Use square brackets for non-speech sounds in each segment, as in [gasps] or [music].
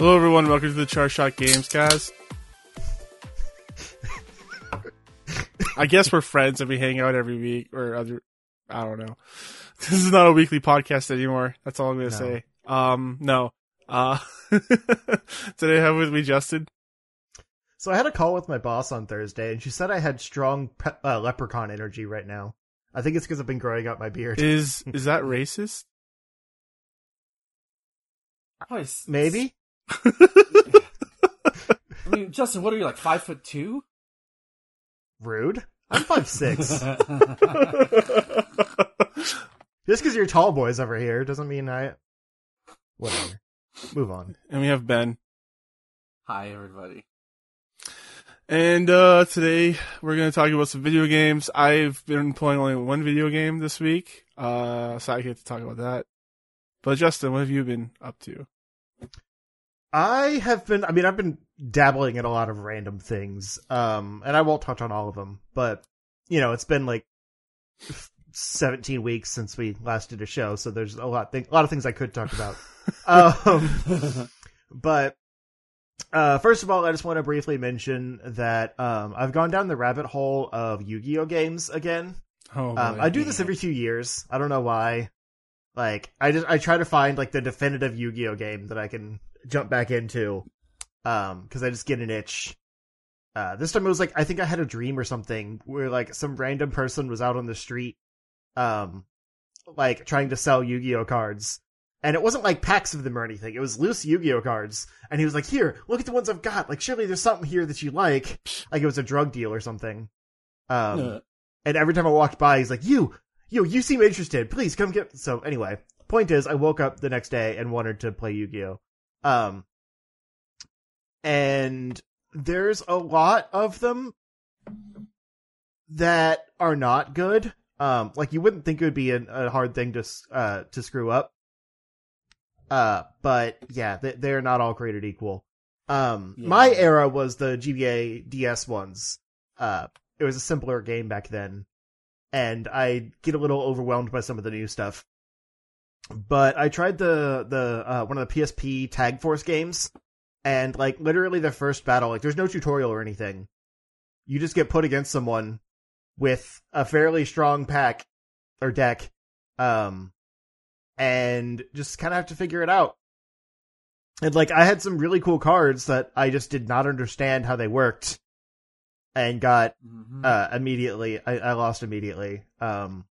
Hello, everyone. Welcome to the Char Shot Games guys. I guess we're friends and we hang out every week or other. I don't know. [laughs] This is not a weekly podcast anymore. That's all I'm gonna No. say. Um, no. Uh, [laughs] today I have with me Justin. So I had a call with my boss on Thursday, and she said I had strong pe- uh, leprechaun energy right now. I think it's because I've been growing out my beard. Is [laughs] is that racist? Nice. Maybe. I mean, Justin, what are you like five foot two? Rude. I'm five six. [laughs] [laughs] Just because you're tall boys over here doesn't mean I. Whatever. Move on. and we have Ben. Hi, everybody. And uh today we're gonna talk about some video games. I've been playing only one video game this week, uh, so I get to talk about that. But Justin, what have you been up to? I have been. I mean, I've been dabbling in a lot of random things. Um, and I won't touch on all of them, but you know, it's been like 17 weeks since we last did a show, so there's a lot, th- a lot of things I could talk about. [laughs] um, [laughs] but uh, first of all, I just want to briefly mention that um, I've gone down the rabbit hole of Yu-Gi-Oh games again. Oh, Um. I do this every few years. I don't know why. Like, I just I try to find like the definitive Yu-Gi-Oh game that I can jump back into, um, because I just get an itch. Uh, this time it was like I think I had a dream or something where like some random person was out on the street, um, like trying to sell Yu-Gi-Oh cards, and it wasn't like packs of them or anything. It was loose Yu-Gi-Oh cards, and he was like, "Here, look at the ones I've got. Like, surely there's something here that you like." Like it was a drug deal or something. Um, and every time I walked by, he's like, "You, you, you seem interested. Please come get." So anyway, point is, I woke up the next day and wanted to play Yu-Gi-Oh. Um, and there's a lot of them that are not good. Um, like you wouldn't think it would be a, a hard thing to uh to screw up. Uh, but yeah, they, they're not all created equal. Um, Yeah. my era was the GBA DS ones. Uh, it was a simpler game back then, and I get a little overwhelmed by some of the new stuff. But I tried the the uh, one of the PSP Tag Force games, and like literally the first battle, like there's no tutorial or anything. You just get put against someone with a fairly strong pack or deck, um, and just kind of have to figure it out. And like I had some really cool cards that I just did not understand how they worked, and got mhm. uh immediately. I, I lost immediately. Um,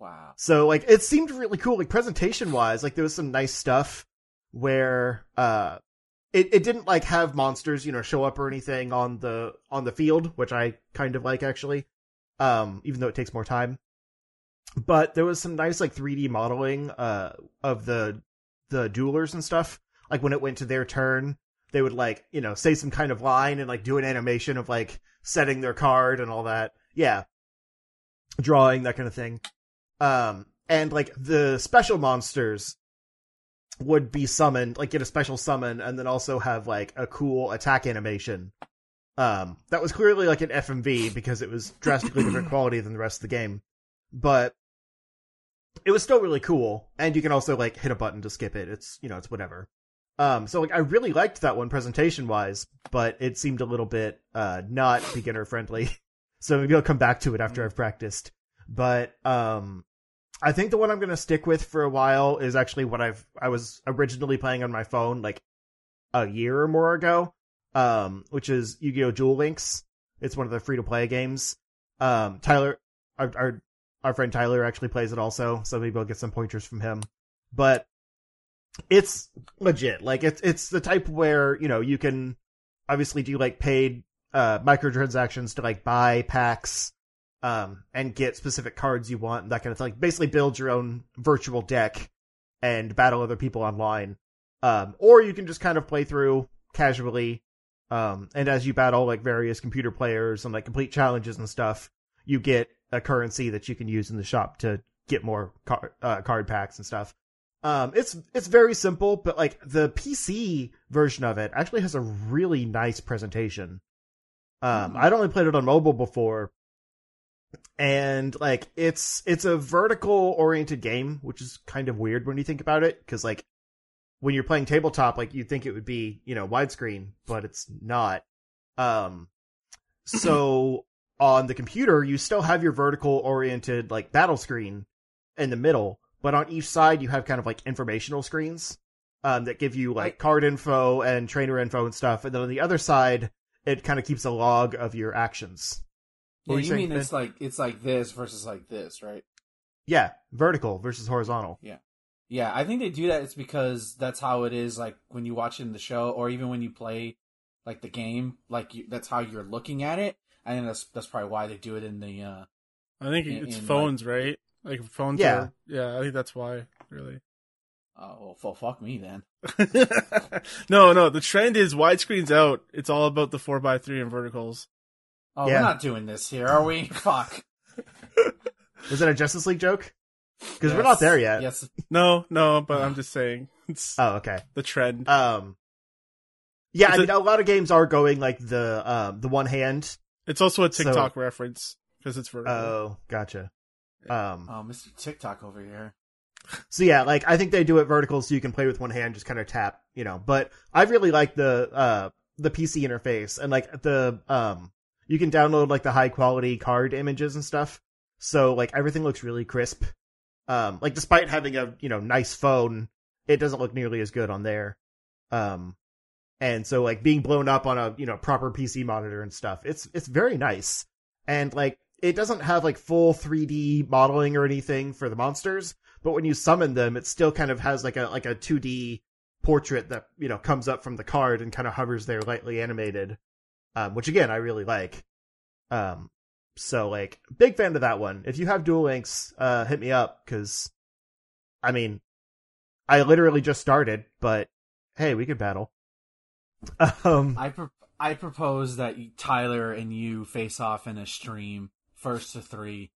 wow. so like it seemed really cool, like presentation wise. Like there was some nice stuff where uh it, it didn't like have monsters, you know, show up or anything on the on the field, which I kind of like actually. Um, even though it takes more time. But there was some nice like 3D modeling uh of the the duelers and stuff. Like when it went to their turn, they would like, you know, say some kind of line and like do an animation of like setting their card and all that. Yeah. Drawing, that kind of thing. Um, and like the special monsters would be summoned, like get a special summon, and then also have like a cool attack animation. Um, that was clearly like an FMV because it was [clears throat] drastically different quality than the rest of the game, but it was still really cool. And you can also like hit a button to skip it. It's you know it's whatever. Um, so like I really liked that one presentation wise, but it seemed a little bit uh not beginner friendly. [laughs] so maybe I'll come back to it after I've practiced. But um, I think the one I'm gonna stick with for a while is actually what I've I was originally playing on my phone like a year or more ago. Um, which is Yu-Gi-Oh! Duel Links. It's one of the free to play games. Um, Tyler, our, our our friend Tyler actually plays it also, so maybe I'll get some pointers from him. But it's legit. Like it's it's the type where you know you can obviously do like paid uh microtransactions to like buy packs um and get specific cards you want and that kind of thing. Like basically build your own virtual deck and battle other people online. Um or you can just kind of play through casually um and as you battle like various computer players and like complete challenges and stuff, you get a currency that you can use in the shop to get more car- uh, card packs and stuff. Um, it's it's very simple, but like the PC version of it actually has a really nice presentation. Um, Mhm. I'd only played it on mobile before, and like it's it's a vertical oriented game, which is kind of weird when you think about it, because like when you're playing tabletop, like you'd think it would be, you know, widescreen, but it's not. Um, so [clears throat] on the computer, you still have your vertical oriented like battle screen in the middle, but on each side you have kind of like informational screens um, that give you like card info and trainer info and stuff, and then on the other side it kind of keeps a log of your actions. What Yeah, you you mean it's like it's like this versus like this, right? Yeah, vertical versus horizontal. Yeah, Yeah, I think they do that. It's because that's how it is. Like when you watch it in the show, or even when you play like the game, like you, that's how you're looking at it. I think that's that's probably why they do it in the. uh I think In- it's in, phones, right? Like phones. Yeah. Are, yeah. I think that's why. Really. [laughs] Oh well, fuck me then. no, no. The trend is widescreens out. It's all about the four x three and verticals. Oh, Yeah. we're not doing this here, are we? [laughs] Fuck. Was that a Justice League joke? Because we're not there yet. Yes. No, no. But I'm just saying it's Oh, okay. the trend. Um, yeah, It's I a- mean, a lot of games are going like the um the one hand. It's also a so- TikTok reference because it's vertical. Oh, gotcha. Um, Oh, Mr. TikTok over here. so yeah, like I think they do it vertical so you can play with one hand, just kind of tap, you know. But I really like the uh the PC interface and like the um you can download like the high quality card images and stuff. So like everything looks really crisp. Um, like despite having a you know nice phone, it doesn't look nearly as good on there. Um, and so like being blown up on a you know proper PC monitor and stuff, it's it's very nice. And like it doesn't have like full 3D modeling or anything for the monsters, but when you summon them, it still kind of has like a like a 2D portrait that you know comes up from the card and kind of hovers there lightly animated, um, which again I really like. Um, so like big fan of that one. If you have Duel Links, uh, hit me up because, I mean, I literally just started, but hey, we could battle. [laughs] Um, I pro- I propose that Tyler and you face off in a stream first to three.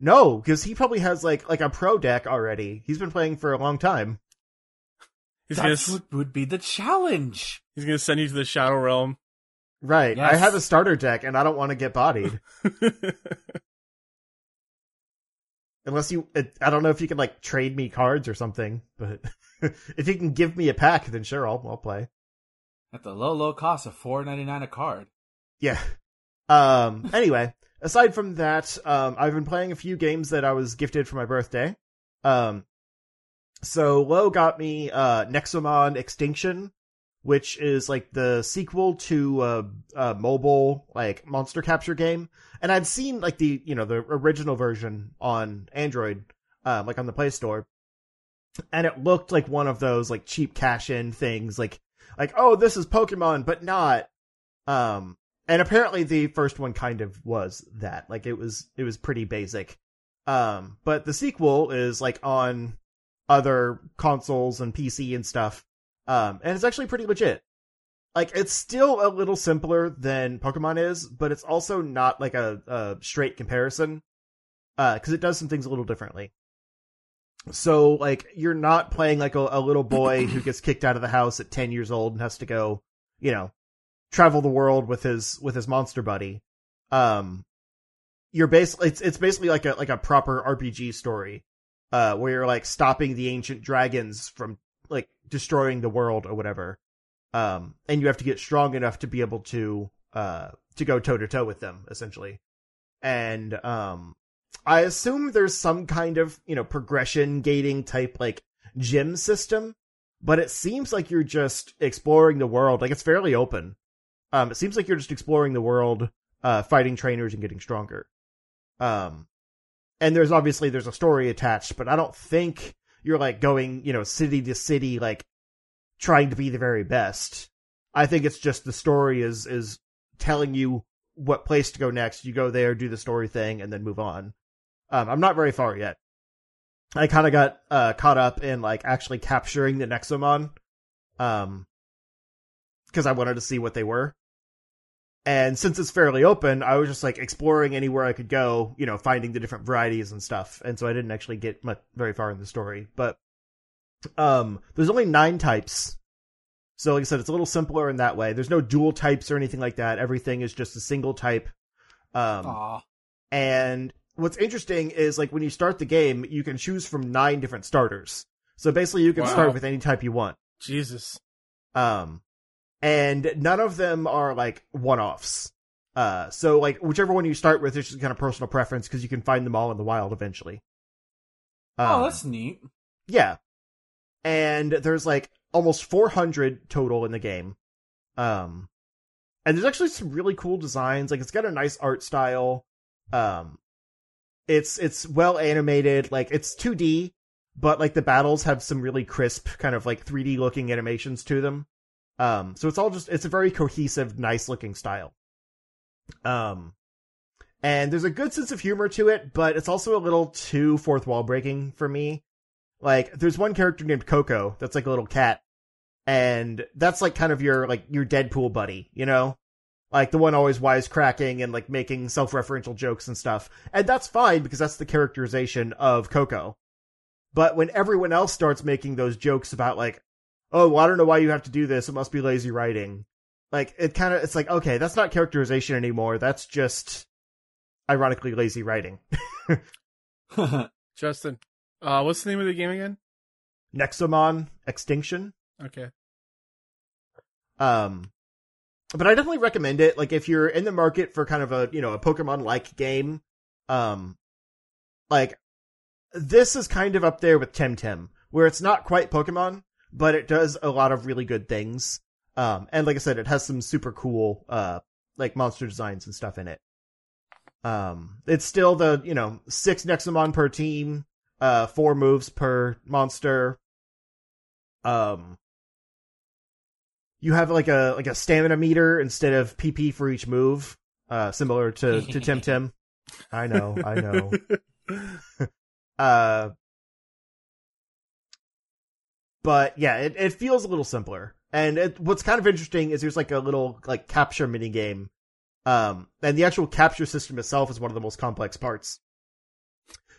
no, because he probably has like like a pro deck already. He's been playing for a long time. he's gonna That's what would be the challenge. he's gonna send you to the Shadow Realm. Right. I have a starter deck and I don't want to get bodied. [laughs] Unless you, I don't know if you can like trade me cards or something, but [laughs] if you can give me a pack, then sure, I'll, I'll play. At the low, low cost of four ninety nine a card. Yeah. Um, [laughs] anyway, aside from that, um, I've been playing a few games that I was gifted for my birthday. Um, so Lo got me, uh, Nexomon Extinction, which is like the sequel to a, a mobile, like, monster capture game. And I'd seen, like, the, you know, the original version on Android, um, like on the Play Store. And it looked like one of those, like, cheap cash-in things, like, like, oh, this is Pokemon, but not. Um, and apparently the first one kind of was that. Like, it was, it was pretty basic. Um, but the sequel is, like, on other consoles and PC and stuff. Um, and it's actually pretty legit. Like, it's still a little simpler than Pokemon is, but it's also not like a, a straight comparison. Uh, cause it does some things a little differently. So, like, you're not playing like a, a little boy who gets kicked out of the house at 10 years old and has to go, you know, travel the world with his, with his monster buddy. Um, you're basically, it's, it's basically like a, like a proper RPG story, uh, where you're like stopping the ancient dragons from destroying the world or whatever. Um, and you have to get strong enough to be able to, uh, to go toe to toe with them, essentially. And, um, I assume there's some kind of, you know, progression gating type, like, gym system, but it seems like you're just exploring the world. Like, it's fairly open. Um, it seems like you're just exploring the world, uh, fighting trainers and getting stronger. Um, and there's obviously, there's a story attached, but I don't think you're, like, going, you know, city to city, like, trying to be the very best. I think it's just the story is, is telling you what place to go next. You go there, do the story thing, and then move on. Um, I'm not very far yet. I kind of got uh, caught up in like actually capturing the Nexomon, um, because I wanted to see what they were. And since it's fairly open, I was just like exploring anywhere I could go, you know, finding the different varieties and stuff. And so I didn't actually get much, very far in the story. But um, there's only nine types. So like I said, it's a little simpler in that way. There's no dual types or anything like that. Everything is just a single type. Um, and what's interesting is like when you start the game, you can choose from nine different starters. So basically, you can Wow. start with any type you want. Jesus. Um, and none of them are like one offs. Uh, so like whichever one you start with is just kind of personal preference because you can find them all in the wild eventually. oh, Um, that's neat. yeah. And there's like almost 400 total in the game. Um, and there's actually some really cool designs. Like it's got a nice art style. Um, it's, it's well animated. Like it's 2D, but like the battles have some really crisp kind of like 3D looking animations to them. Um, so it's all just, it's a very cohesive, nice looking style. Um, and there's a good sense of humor to it, but it's also a little too fourth wall breaking for me. Like, there's one character named Coco that's like a little cat, and that's like kind of your like your Deadpool buddy, you know, like the one always wisecracking and like making self-referential jokes and stuff, and that's fine because that's the characterization of Coco. But when everyone else starts making those jokes about like, oh, well, I don't know why you have to do this, it must be lazy writing. Like it kind of, it's like okay, that's not characterization anymore. That's just ironically lazy writing. [laughs] [laughs] Justin, uh, what's the name of the game again? Nexomon Extinction. Okay. Um, but I definitely recommend it. Like if you're in the market for kind of a you know a Pokemon like game, um, like this is kind of up there with Temtem, where it's not quite Pokemon, but it does a lot of really good things. Um, and like I said, it has some super cool uh like monster designs and stuff in it. Um, it's still the you know six Nexomon per team, uh, four moves per monster. Um, you have like a like a stamina meter instead of PP for each move, uh, similar to to Temtem. [laughs] I know, I know. [laughs] [laughs] Uh, but yeah, it, it feels a little simpler. And it, what's kind of interesting is there's like a little like capture mini game. Um, and the actual capture system itself is one of the most complex parts.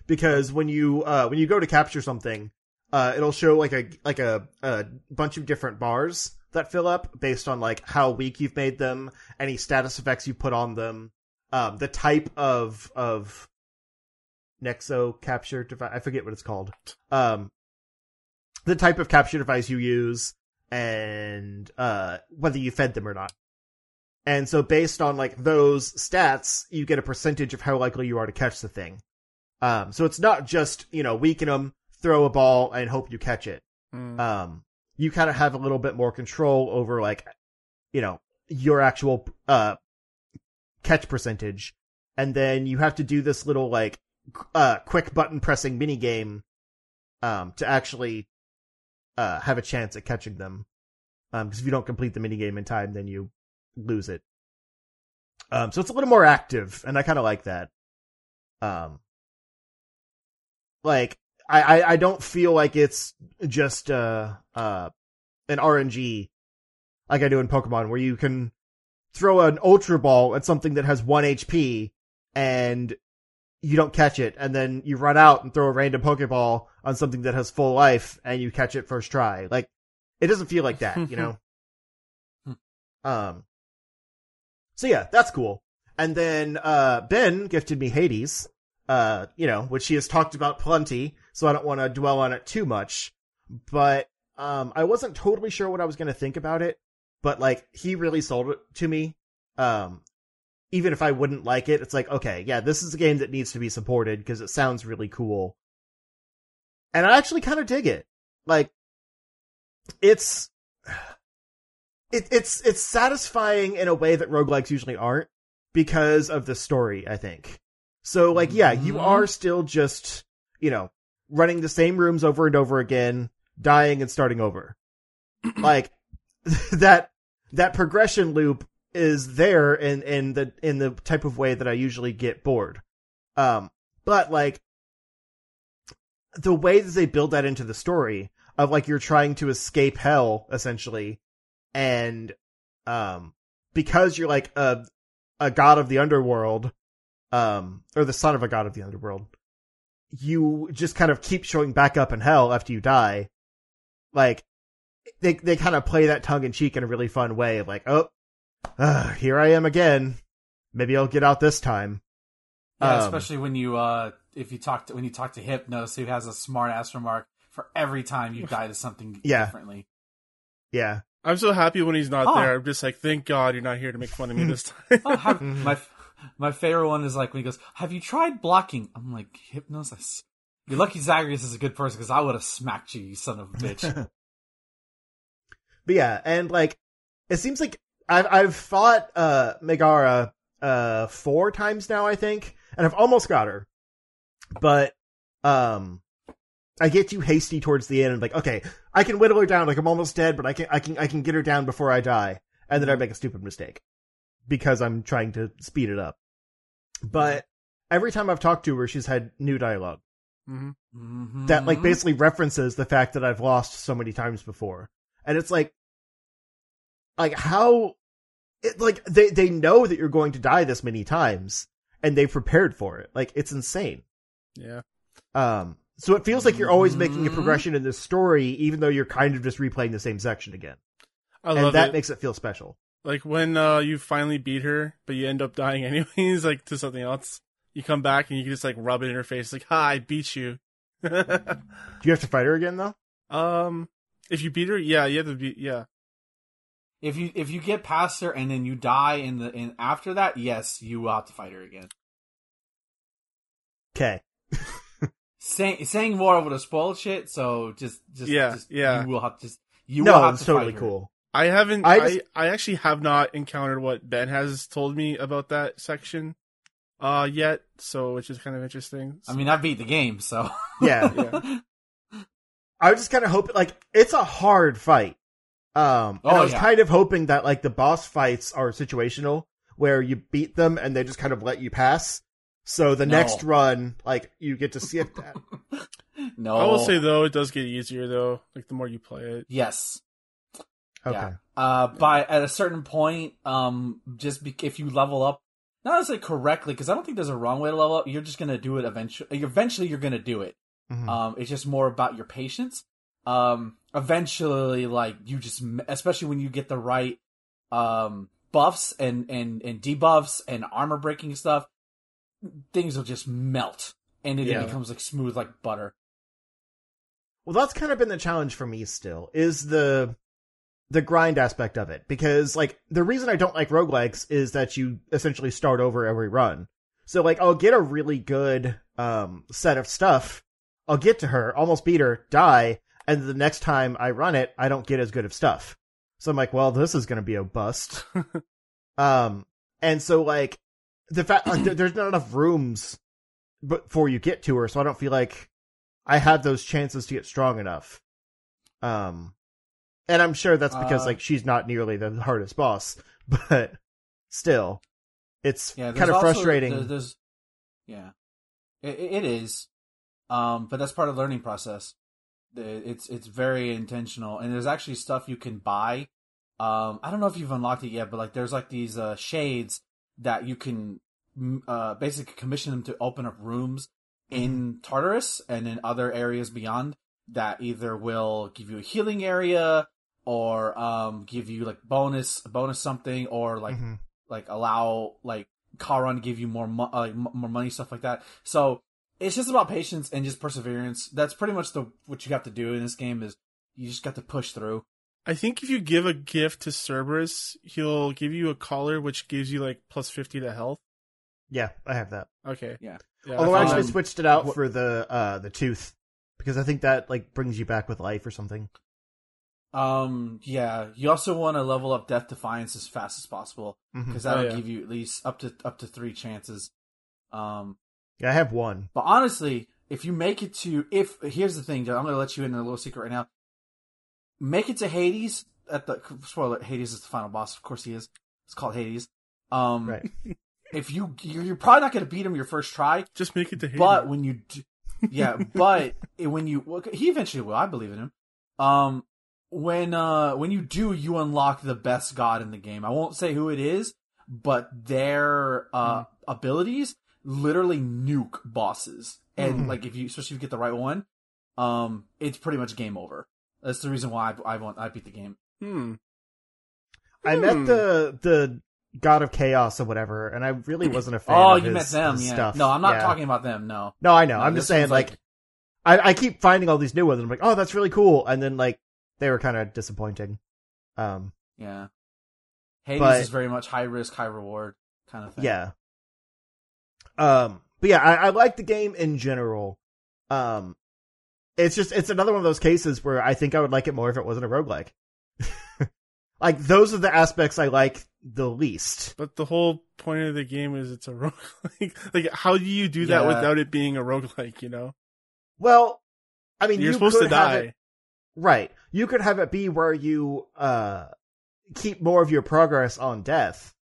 Because when you, uh, when you go to capture something, uh, it'll show like a, like a, a bunch of different bars that fill up based on like how weak you've made them, any status effects you put on them, um, the type of, of Nexo capture device. I forget what it's called. Um, the type of capture device you use and, uh, whether you fed them or not. And so based on like those stats, you get a percentage of how likely you are to catch the thing. Um, so it's not just, you know, weaken them, throw a ball and hope you catch it. Mm. Um, you kind of have a little bit more control over like, you know, your actual, uh, catch percentage. And then you have to do this little like, uh, quick button pressing mini game, um, to actually, uh, have a chance at catching them. Um, cause if you don't complete the mini game in time, then you lose it. Um, so it's a little more active and I kind of like that. Um, like, I, I, I don't feel like it's just, uh, uh, an RNG like I do in Pokemon where you can throw an Ultra Ball at something that has one HP and you don't catch it, and then you run out and throw a random Pokeball on something that has full life and you catch it first try. Like, it doesn't feel like that, you know? [laughs] um, so yeah, that's cool. And then, uh, Ben gifted me Hades, uh, you know, which he has talked about plenty, so I don't want to dwell on it too much. But, um, I wasn't totally sure what I was going to think about it, but like, he really sold it to me. Um, even if I wouldn't like it, it's like, okay, yeah, this is a game that needs to be supported because it sounds really cool. And I actually kind of dig it. Like, it's, it, it's, it's satisfying in a way that roguelikes usually aren't because of the story, I think. So like, yeah, you Mhm. are still just, you know, running the same rooms over and over again, dying and starting over. [clears throat] like, [laughs] that, that progression loop is there in, in the, in the type of way that I usually get bored. Um, but like, the way that they build that into the story of like you're trying to escape hell essentially and um because you're like a a god of the underworld um or the son of a god of the underworld you just kind of keep showing back up in hell after you die. Like they they kind of play that tongue in cheek in a really fun way of like oh uh, here I am again. Maybe I'll get out this time Yeah, Um, especially when you uh if you talk to when you talk to Hypnos, who has a smart ass remark for every time you die to something [laughs] Yeah. differently. Yeah. I'm so happy when he's not Oh. there. I'm just like, thank God you're not here to make fun of me [laughs] this time. Oh, have, [laughs] Mhm. my my favorite one is like when he goes, "Have you tried blocking?" I'm like, "Hypnosis." You're lucky Zagreus is a good person because I would have smacked you, you son of a bitch. But yeah, and like it seems like I've I've fought uh Megara uh four times now, I think, and I've almost got her. But um I get too hasty towards the end and like, okay, I can whittle her down, like I'm almost dead, but I can I can I can get her down before I die. And then I make a stupid mistake. Because I'm trying to speed it up. But every time I've talked to her, she's had new dialogue hmm Mhm. that like basically references the fact that I've lost so many times before. And it's like like how it like they they know that you're going to die this many times and they've prepared for it. Like it's insane. Yeah. Um so it feels like you're always making a Mhm. progression in this story even though you're kind of just replaying the same section again. I and love that it. makes it feel special. like when uh, you finally beat her, but you end up dying [laughs] anyways, like to something else. You come back and you can just like rub it in her face, like, "Ha, I beat you." [laughs] Do you have to fight her again though? um, if you beat her, yeah, you have to beat. Yeah, if you if you get past her and then you die in the in after that, yes, you will have to fight her again. Okay. Saying saying more would have spoiled shit, so just just Yeah, just, yeah. you will have to you will have it's to totally fight her. cool. I haven't. I I, just- I actually have not encountered what Ben has told me about that section, uh, yet. So, which is kind of interesting. I mean, I beat the game, so Yeah. [laughs] Yeah. [laughs] I was just kind of hoping, like, it's a hard fight. Um, and Oh, I was yeah. kind of hoping that, like, the boss fights are situational, where you beat them and they just kind of let you pass. So the No. next run, like, you get to skip that. [laughs] no. I will say though, it does get easier though. Like the more you play it. yes. Okay. Yeah. Uh, by at a certain point, um, just be- if you level up, not necessarily correctly, because I don't think there's a wrong way to level up. You're just gonna do it eventually. Eventually, you're gonna do it. Mhm. Um, it's just more about your patience. Um, eventually, like you just, especially when you get the right um buffs and and and debuffs and armor breaking stuff, things will just melt, and it Yeah. becomes like smooth like butter. Well, that's kind of been the challenge for me still, is the, the grind aspect of it. Because, like, the reason I don't like roguelikes is that you essentially start over every run. So, like, I'll get a really good, um, set of stuff. I'll get to her, almost beat her, die, and the next time I run it, I don't get as good of stuff. So I'm like, well, this is gonna be a bust. [laughs] um, and so, like, the fact, like, there- there's not enough rooms before you get to her, so I don't feel like I have those chances to get strong enough. Um, and I'm sure that's because Uh, like she's not nearly the hardest boss, [laughs] but still, it's Yeah, kind of also- frustrating. there- There's, yeah, it, it is, um, but that's part of the learning process. It's it's very intentional, and there's actually stuff you can buy. Um, I don't know if you've unlocked it yet, but like there's like these uh, shades that you can uh, basically commission them to open up rooms in Tartarus and in other areas beyond that either will give you a healing area or um give you like bonus bonus something or like Mhm. like allow like to give you more mo- uh, like m- more money stuff like that. So it's just about patience and just perseverance. That's pretty much the what you have to do in this game is you just got to push through. I think if you give a gift to Cerberus, he'll give you a collar which gives you like plus fifty to health. Yeah, I have that. Okay. Yeah. Yeah. Although I actually Um, switched it out wh- for the uh the tooth because I think that like brings you back with life or something. Um yeah, you also want to level up Death Defiance as fast as possible Mhm. because Oh, that'll yeah. give you at least up to up to 3 chances. Um Yeah, I have one. But honestly, if you make it to if here's the thing, I'm going to let you in a little secret right now. Make it to Hades at the spoiler. Hades is the final boss. Of course, he is. It's called Hades. Um, Right. [laughs] If you you're, you're probably not going to beat him your first try, just make it to Hades. but when you do, yeah, but [laughs] when you well, he eventually will. I believe in him. Um, when uh when you do, you unlock the best god in the game. I won't say who it is, but their uh abilities literally nuke bosses. And Mhm. like if you especially if you get the right one, um, it's pretty much game over. That's the reason why I I, want, I beat the game. hmm. I Hmm. met the the God of Chaos or whatever, and I really wasn't a fan. Oh, of you his, met them, yeah. stuff. No, I'm not Yeah. talking about them. No, No, I know. No, I'm just saying, like, like- I, I keep finding all these new ones. And I'm like, oh, that's really cool. And then like they were kind of disappointing. Um, Yeah. Hades But- is very much high risk, high reward kind of thing. yeah. Um, but yeah, I, I like the game in general. Um, it's just it's another one of those cases where I think I would like it more if it wasn't a roguelike. [laughs] like those are the aspects I like the least. But the whole point of the game is it's a [laughs] roguelike. like, how do you do that Yeah. without it being a roguelike, you know? Well, I mean, You're you supposed could to die. it- right. You could have it be where you uh keep more of your progress on death.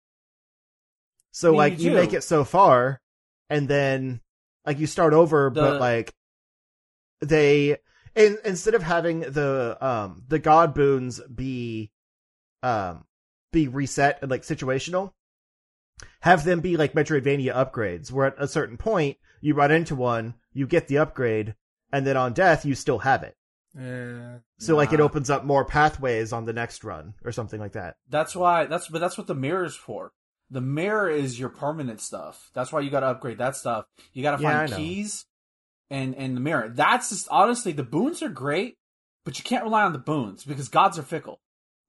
So I mean, like you you make it so far and then like you start over but like they in, instead of having the um the god boons be um be reset and like situational have them be like Metroidvania upgrades where at a certain point you run into one you get the upgrade and then on death you still have it Yeah. so like it opens up more pathways on the next run or something like that That's why that's but that's what the mirror's for. The mirror is your permanent stuff. That's why you gotta upgrade that stuff. You gotta Yeah, find I keys and and the mirror. That's just honestly the boons are great, but you can't rely on the boons because gods are fickle.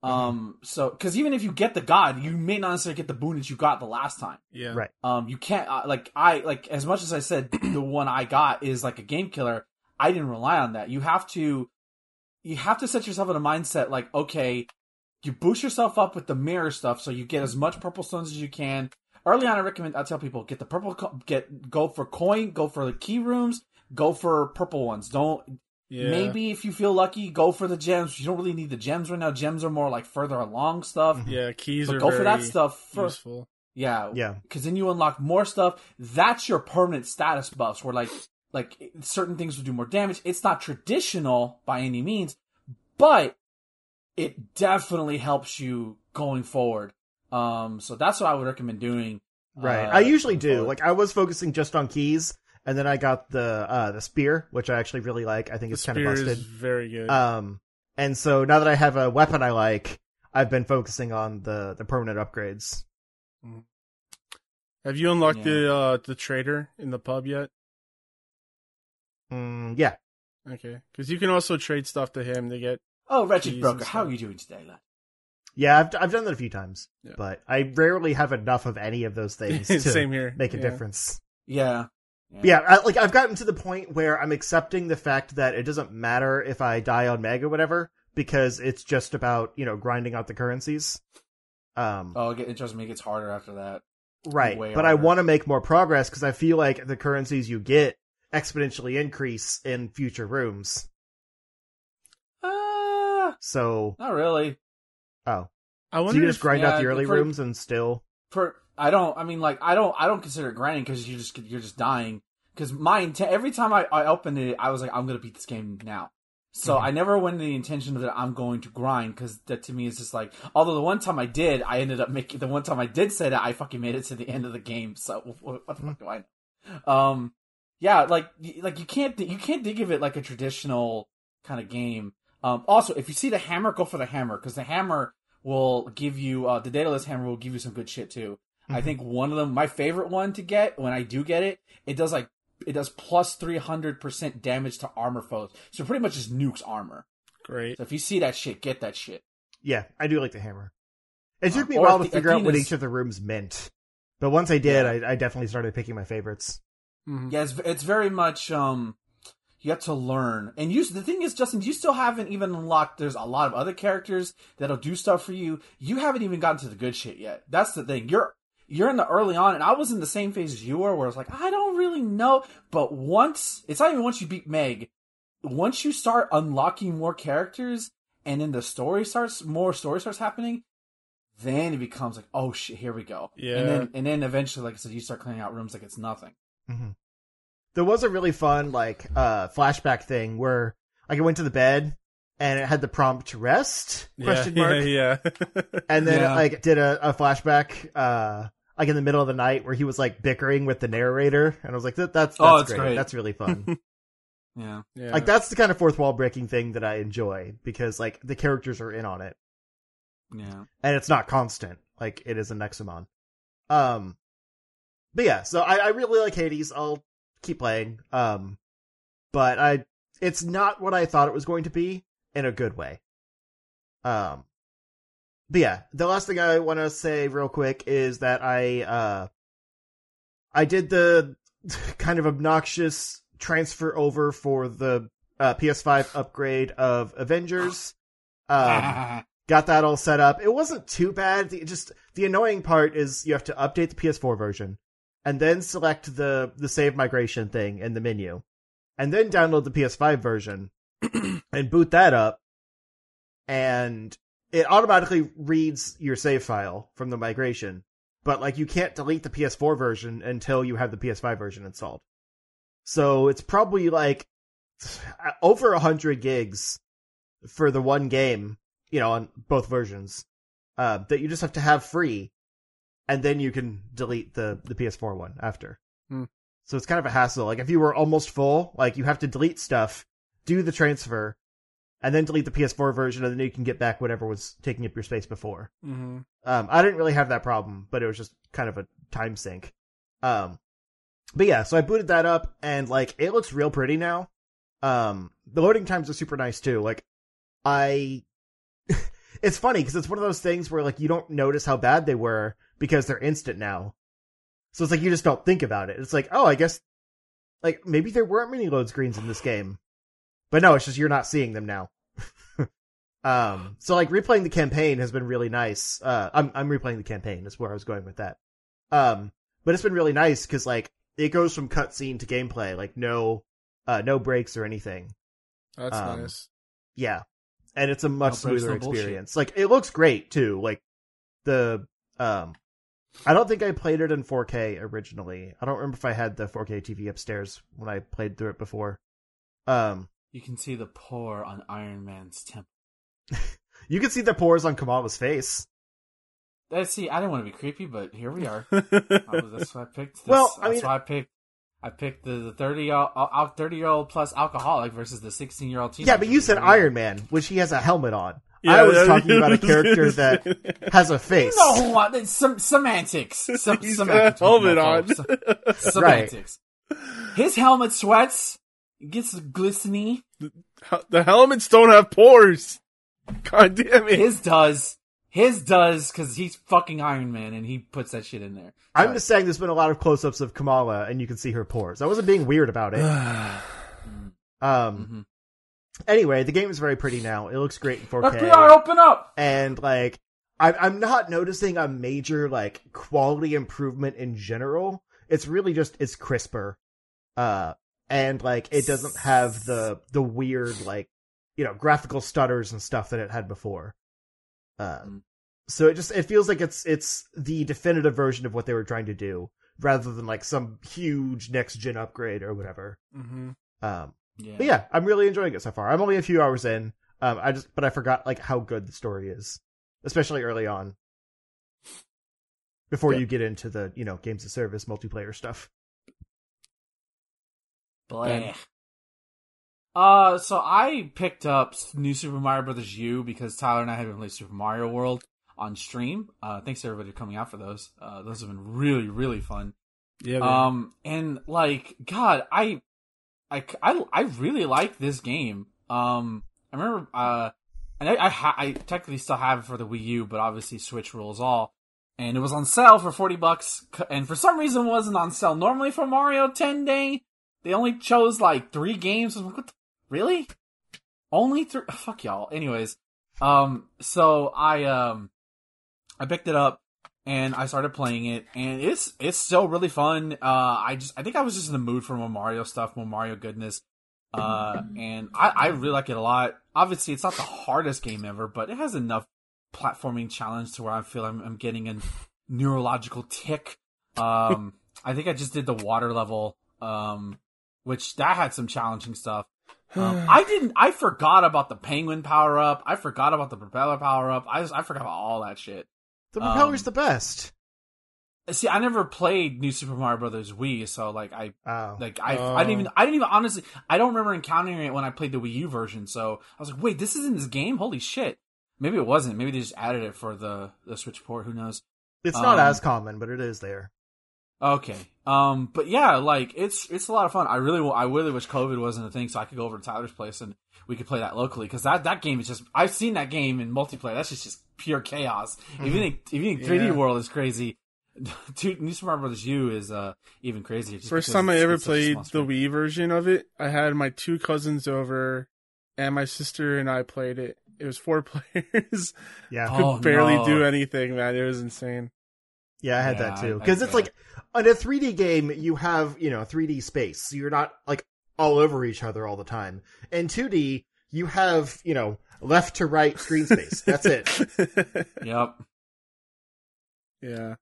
Mm-hmm. Um so because even if you get the god, you may not necessarily get the boon that you got the last time. Yeah. Right. Um, you can't uh, like I like as much as I said [clears throat] the one I got is like a game killer. I didn't rely on that. You have to, you have to set yourself in a mindset like okay, you boost yourself up with the mirror stuff so you get as much purple stones as you can. Early on, I recommend I tell people get the purple, co- get go for coin, go for the key rooms, go for purple ones. Don't Yeah. maybe if you feel lucky, go for the gems. You don't really need the gems right now. Gems are more like further along stuff. Yeah, keys But are go for that stuff first. useful. Yeah, yeah because then you unlock more stuff. That's your permanent status buffs. Where like like certain things will do more damage. It's not traditional by any means, but it definitely helps you going forward. Um, so that's what I would recommend doing. right uh, i usually do forward. like i was focusing just on keys and then i got the uh the spear which i actually really like i think The it's kind of spear busted is very good. Um, and so now that I have a weapon I like, I've been focusing on the the permanent upgrades. Have you unlocked yeah. the uh the trader in the pub yet? Mm, yeah, Okay, because you can also trade stuff to him to get. Oh, wretched Keys broker, how are you doing today, lad? yeah, I've I've done that a few times, Yeah. but I rarely have enough of any of those things [laughs] to Same here. make a Yeah. difference. Yeah, Yeah, I, like I've gotten to the point where I'm accepting the fact that it doesn't matter if I die on Meg or whatever because it's just about you know grinding out the currencies. Um, Oh, it, get- it trust me, it gets harder after that. right, way but I want to make more progress because I feel like the currencies you get exponentially increase in future rooms. So, not really. oh, I so wonder you just if grind yeah, out the early for- rooms and still. for I don't I mean like I don't I don't consider it grinding because you just you're just dying because my intent every time I, I opened it I was like I'm gonna beat this game now so Mhm. I never went in the intention that I'm going to grind because that to me is just like although the one time I did I ended up making the one time I did say that I fucking made it to the end of the game so [laughs] what, what the fuck do I know um yeah like like you can't you can't think of it like a traditional kind of game um also if you see the hammer go for the hammer because the hammer will give you uh the Daedalus hammer will give you some good shit too I Mhm. think one of them, my favorite one to get when I do get it, it does like it does plus three hundred percent damage to armor foes. So pretty much just nukes armor. great. So if you see that shit, get that shit. Yeah, I do like the hammer. It took Um, me a while to figure out what each of the rooms meant, but once I did, Yeah. I, I definitely started picking my favorites. Mhm. Yeah, it's it's very much um you have to learn. And you the thing is, Justin, you still haven't even unlocked. There's a lot of other characters that'll do stuff for you. You haven't even gotten to the good shit yet. That's the thing. You're you're in the early on, and I was in the same phase as you were, where I was like I don't really know. But once it's not even once you beat Meg, once you start unlocking more characters, and then the story starts, more story starts happening. Then it becomes like, oh shit, here we go. Yeah. And then and then eventually, like I said, you start clearing out rooms like it's nothing. hmm There was a really fun like uh flashback thing where like I went to the bed and it had the prompt to rest question [laughs] yeah, mark, Yeah, yeah. and then Yeah. it, like did a, a flashback uh like in the middle of the night where he was like bickering with the narrator, and I was like, that, that's that's Oh, it's great. great. that's really fun. [laughs] Yeah. yeah. Like that's the kind of fourth wall breaking thing that I enjoy because like the characters are in on it. Yeah. and it's not constant like it is in Nexomon. Um, but yeah, so I, I really like Hades. I'll keep playing. Um, but I it's not what I thought it was going to be in a good way. Um, but yeah, the last thing I want to say real quick is that I uh, I did the [laughs] kind of obnoxious transfer over for the uh, PS5 upgrade of Avengers. Um, [laughs] got that all set up. It wasn't too bad. The, just the annoying part is you have to update the PS4 version and then select the the save migration thing in the menu and then download the PS5 version [clears throat] and boot that up and it automatically reads your save file from the migration but like you can't delete the PS4 version until you have the PS5 version installed. So it's probably like [sighs] over a hundred gigs for the one game, you know, on both versions, uh, that you just have to have free, and then you can delete the the PS4 one after. Hmm. So it's kind of a hassle. Like if you were almost full, like you have to delete stuff, do the transfer, and then delete the PS4 version, and then you can get back whatever was taking up your space before. Mm-hmm. Um, I didn't really have that problem, but it was just kind of a time sink. Um, but yeah, so I booted that up, and like it looks real pretty now. Um, the loading times are super nice too. Like, I, [laughs] it's funny because it's one of those things where like you don't notice how bad they were because they're instant now. So it's like you just don't think about it. It's like, oh, I guess, like maybe there weren't many load screens in this game, but no, it's just you're not seeing them now. [laughs] um, so like replaying the campaign has been really nice. Uh, I'm I'm replaying the campaign. That's where I was going with that. Um, but it's been really nice because like it goes from cutscene to gameplay, like no, uh, no breaks or anything. That's Um, nice. Yeah, and it's a much smoother no bullshit. experience. Like it looks great too. Like the um, I don't think I played it in 4K originally. I don't remember if I had the 4K TV upstairs when I played through it before. Um, You can see the pore on Iron Man's temple. [laughs] you can see the pores on Kamala's face. Let's see. I didn't want to be creepy, but here we are. [laughs] Was- that's why I picked. This. Well, I that's mean- why I picked. I picked the the thirty year uh, uh, thirty year old plus alcoholic versus the sixteen year old teenager. Yeah, but you said Iron Man, which he has a helmet on. Yeah, I was that- talking about a character [laughs] that has a face. No, who want it's some semantics. [laughs] Some, He's semantics. got a helmet on. mofo. Some- [laughs] semantics. His helmet sweats, gets glistening. the helmets don't have pores. God damn it. His does. His does because he's fucking Iron Man and he puts that shit in there. I'm just saying there's been a lot of close-ups of Kamala, and you can see her pores. I wasn't being weird about it. [sighs] Um. Mhm. Anyway, the game is very pretty now. It looks great in 4K. FBI, open up! and like I, I'm not noticing a major like quality improvement in general. It's really just it's crisper, uh, and like it doesn't have the the weird like you know graphical stutters and stuff that it had before. Uh, Mm. so it just it feels like it's it's the definitive version of what they were trying to do, rather than like some huge next gen upgrade or whatever. hmm Um, Yeah. but yeah, I'm really enjoying it so far. I'm only a few hours in. Um, I just, but I forgot like how good the story is, especially early on. Before Yeah. you get into the, you know, games of service multiplayer stuff. Uh, so I picked up New Super Mario Brothers U because Tyler and I been playing Super Mario World on stream. Uh, thanks to everybody for coming out for those. Uh, those have been really, really fun. Yeah. man. Um, and like, God, I, I, I, I really like this game. Um, I remember, uh, and I, I, ha- I technically still have it for the Wii U, but obviously Switch rules all. And it was on sale for 40 bucks, and for some reason it wasn't on sale. Normally for Mario 10 Day, they only chose like three games. Like, what the- really? Only three? [laughs] Fuck y'all. Anyways, um, so I, um, I picked it up and I started playing it, and it's it's still really fun. Uh, I just I think I was just in the mood for more Mario stuff, more Mario goodness. Uh, and I, I really like it a lot. Obviously, it's not the hardest game ever, but it has enough platforming challenge to where I feel I'm, I'm getting a neurological tic. Um, [laughs] I think I just did the water level, um, which that had some challenging stuff. Um, I didn't. I forgot about the penguin power up. I forgot about the propeller power up. I just I forgot about all that shit. The propeller's Um, the best. See, I never played New Super Mario Brothers Wii, so like I Oh. like I I didn't even I didn't even honestly I don't remember encountering it when I played the Wii U version. So I was like, wait, this is in this game? Holy shit! Maybe it wasn't. Maybe they just added it for the the Switch port. Who knows? it's not um, as common, but it is there. Okay. Um, but yeah, like it's it's a lot of fun. I really I really wish COVID wasn't a thing, so I could go over to Tyler's place and we could play that locally because that that game is just I've seen that game in multiplayer. That's just just pure chaos. If you think if you think 3D Yeah. World is crazy, [laughs] Dude, New Super Mario Brothers U is uh even crazier. just First time I ever it's such a played the. Wii version of it, I had my two cousins over, and my sister and I played it. It was four [laughs] players. Yeah, Could Oh, barely no. do anything, man. It was insane. Yeah, I had Yeah, that too. Because it's like on a 3D game, you have you know 3D space, so you're not like all over each other all the time. In 2D, you have you know left to right screen space. That's it. [laughs] Yep. yeah.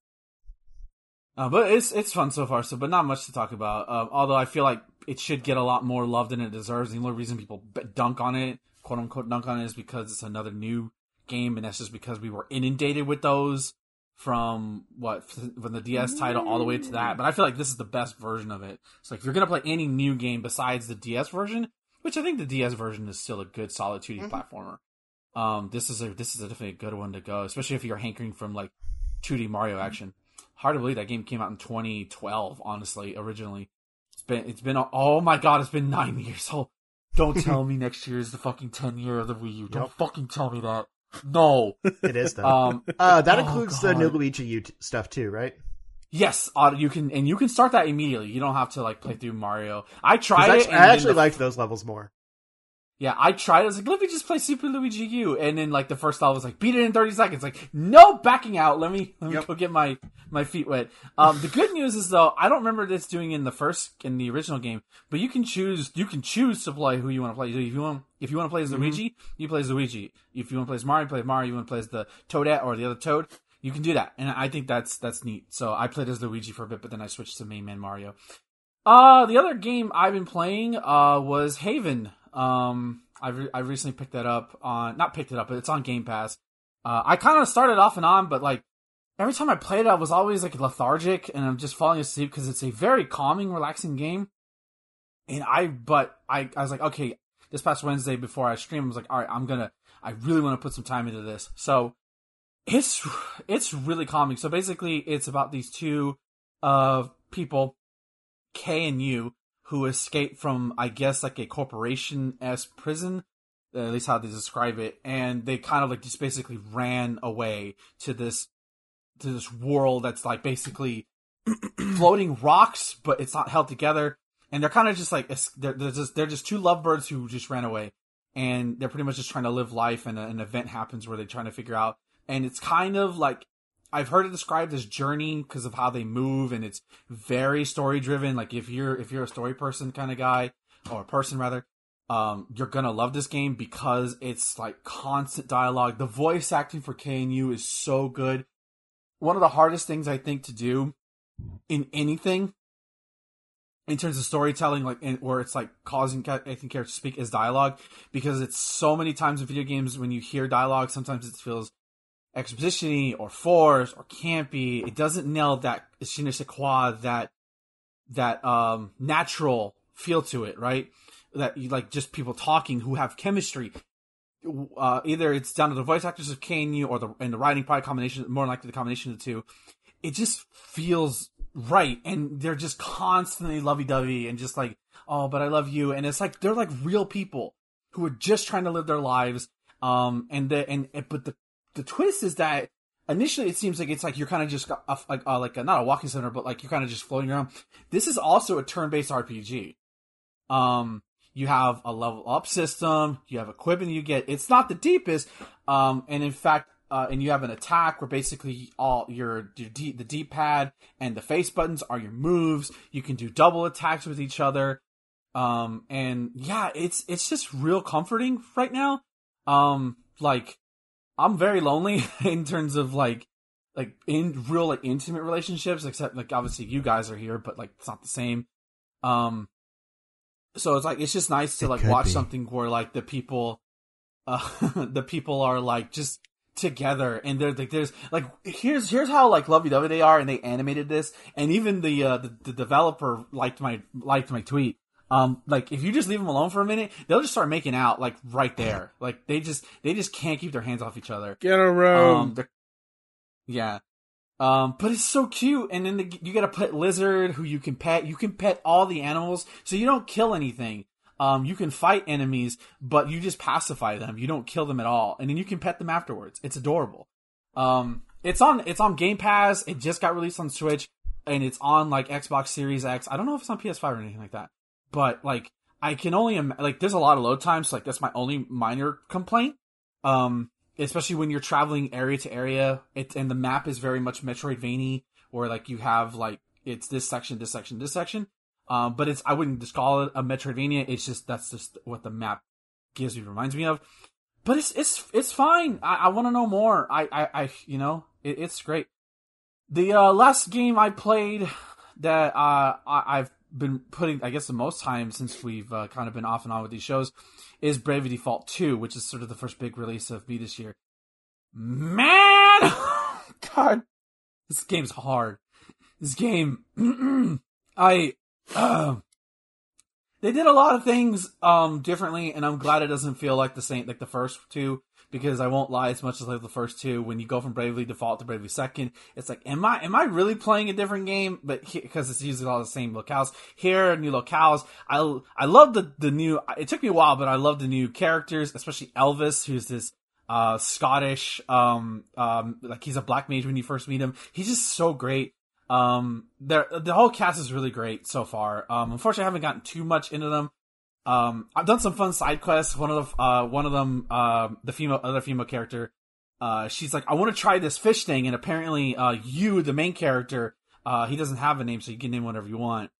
Uh, but it's it's fun so far. So, but not much to talk about. Um, although I feel like it should get a lot more love than it deserves. The only reason people dunk on it, quote unquote, dunk on it, is because it's another new game, and that's just because we were inundated with those from what from the DS title all the way to that. But I feel like this is the best version of it. So, like, if you're gonna play any new game besides the DS version, which I think the DS version is still a good solid 2D Mhm. platformer. Um, this is a this is a definitely a good one to go, especially if you're hankering from like 2D Mario action. Hard to believe that game came out in 2012. Honestly, originally, it's been it's been oh my god, it's been nine [laughs] years. Oh, don't tell [laughs] me next year is the fucking 10 year of the Wii U. Don't Yep. fucking tell me that. No. It is though. um, uh, that oh, includes the God. new Luigi stuff too, right? yes, uh, you can and you can start that immediately. You don't have to like play through Mario. I tried I, it. I actually the liked those levels more. Yeah, I tried. I was like, let me just play Super Luigi U, and then like the first level was like, beat it in thirty seconds. Like, no backing out. Let me let me Yep. go get my my feet wet. Um, the good news is though, I don't remember this doing in the first in the original game, but you can choose you can choose to play who you want to play. So If you want if you want to play as Luigi, you play as Luigi. If you want to play as Mario, you play as Mario. You want to play as the Toadette or the other Toad. You can do that, and I think that's that's neat. So I played as Luigi for a bit, but then I switched to main man Mario. Uh, the other game I've been playing uh was Haven. Um, I re- I recently picked that up on not picked it up, but it's on Game Pass. Uh, I kind of started off and on, but like every time I played it, I was always like lethargic and I'm just falling asleep because it's a very calming, relaxing game. And I, but I, I was like, okay, this past Wednesday before I stream, I was like, all right, I'm gonna, I really want to put some time into this. So it's, it's really calming. So basically, it's about these two, uh, people, Kay and Yu, who escaped from, I guess, like a corporation s prison. At least how they describe it, and they kind of like just basically ran away to this to this world that's like basically [clears throat] floating rocks, but it's not held together. And they're kind of just like they're, they're just they're just two lovebirds who just ran away, and they're pretty much just trying to live life. And a, an event happens where they're trying to figure out, and it's kind of like I've heard it described as journey because of how they move, and it's very story driven. Like if you're if you're a story person kind of guy or a person rather, um, you're gonna love this game because it's like constant dialogue. The voice acting for Kay and Yu is so good. One of the hardest things I think to do in anything in terms of storytelling, like in, where it's like causing ca- I think characters to speak is dialogue because it's so many times in video games when you hear dialogue, sometimes it feels expositiony or forced or campy. It doesn't nail that je that that um natural feel to it, right? That you like just people talking who have chemistry. Uh, either it's down to the voice actors of Kay or the and the writing probably combination, more likely the combination of the two. It just feels right, and they're just constantly lovey dovey and just like, oh, but I love you, and it's like they're like real people who are just trying to live their lives. Um, and the and but the the twist is that initially it seems like it's like you're kind of just a, like uh, like a, not a walking center, but like you're kind of just floating around. This is also a turn-based RPG. Um, you have a level up system, you have equipment you get. It's not the deepest, um, and in fact, uh, and you have an attack where basically all your, your D, the D pad and the face buttons are your moves. You can do double attacks with each other. Um, and yeah, it's, it's just real comforting right now. Um, like, I'm very lonely [laughs] in terms of like, like in real, like intimate relationships, except like obviously you guys are here, but like it's not the same. Um, so it's like, it's just nice to It like watch be. something where like the people, uh, [laughs] the people are like just together and they're like there's like here's here's how like lovey dovey they are and they animated this and even the uh the, the developer liked my liked my tweet um like if you just leave them alone for a minute they'll just start making out like right there like they just they just can't keep their hands off each other Get a room. um yeah Um, but it's so cute, and then the, you got a pet lizard who you can pet. You can pet all the animals, so you don't kill anything. Um, you can fight enemies, but you just pacify them. You don't kill them at all, and then you can pet them afterwards. It's adorable. Um, it's on it's on Game Pass. It just got released on Switch, and it's on like Xbox Series X. I don't know if it's on PS5 or anything like that, but like I can only Im- like there's a lot of load times. So, like that's my only minor complaint. Um, especially when you're traveling area to area, it and the map is very much Metroidvania, where like you have like it's this section, this section, this section. Um, but it's I wouldn't just call it a Metroidvania. It's just that's just what the map gives me reminds me of. But it's it's it's fine. I, I want to know more. I, I I you know it, it's great. The uh, last game I played that uh, I, I've been putting, I guess, the most time since we've uh, kind of been off and on with these shows is Bravely Default 2, which is sort of the first big release of me this year. Man! [laughs] God. This game's hard. This game, [clears throat] I, uh, they did a lot of things, um, differently, and I'm glad it doesn't feel like the same, like the first two, because I won't lie as much as like the first two. When you go from Bravely Default to Bravely Second, it's like, am I am I really playing a different game? But because it's using all the same locales here, new locales. I I love the the new. It took me a while, but I love the new characters, especially Elvis, who's this uh Scottish um um like he's a black mage when you first meet him. He's just so great. Um, the the whole cast is really great so far. Um, unfortunately, I haven't gotten too much into them. Um, I've done some fun side quests. One of the uh, one of them, uh, the female other female character, uh, she's like, I want to try this fish thing, and apparently, uh, you, the main character, uh, he doesn't have a name, so you can name whatever you want.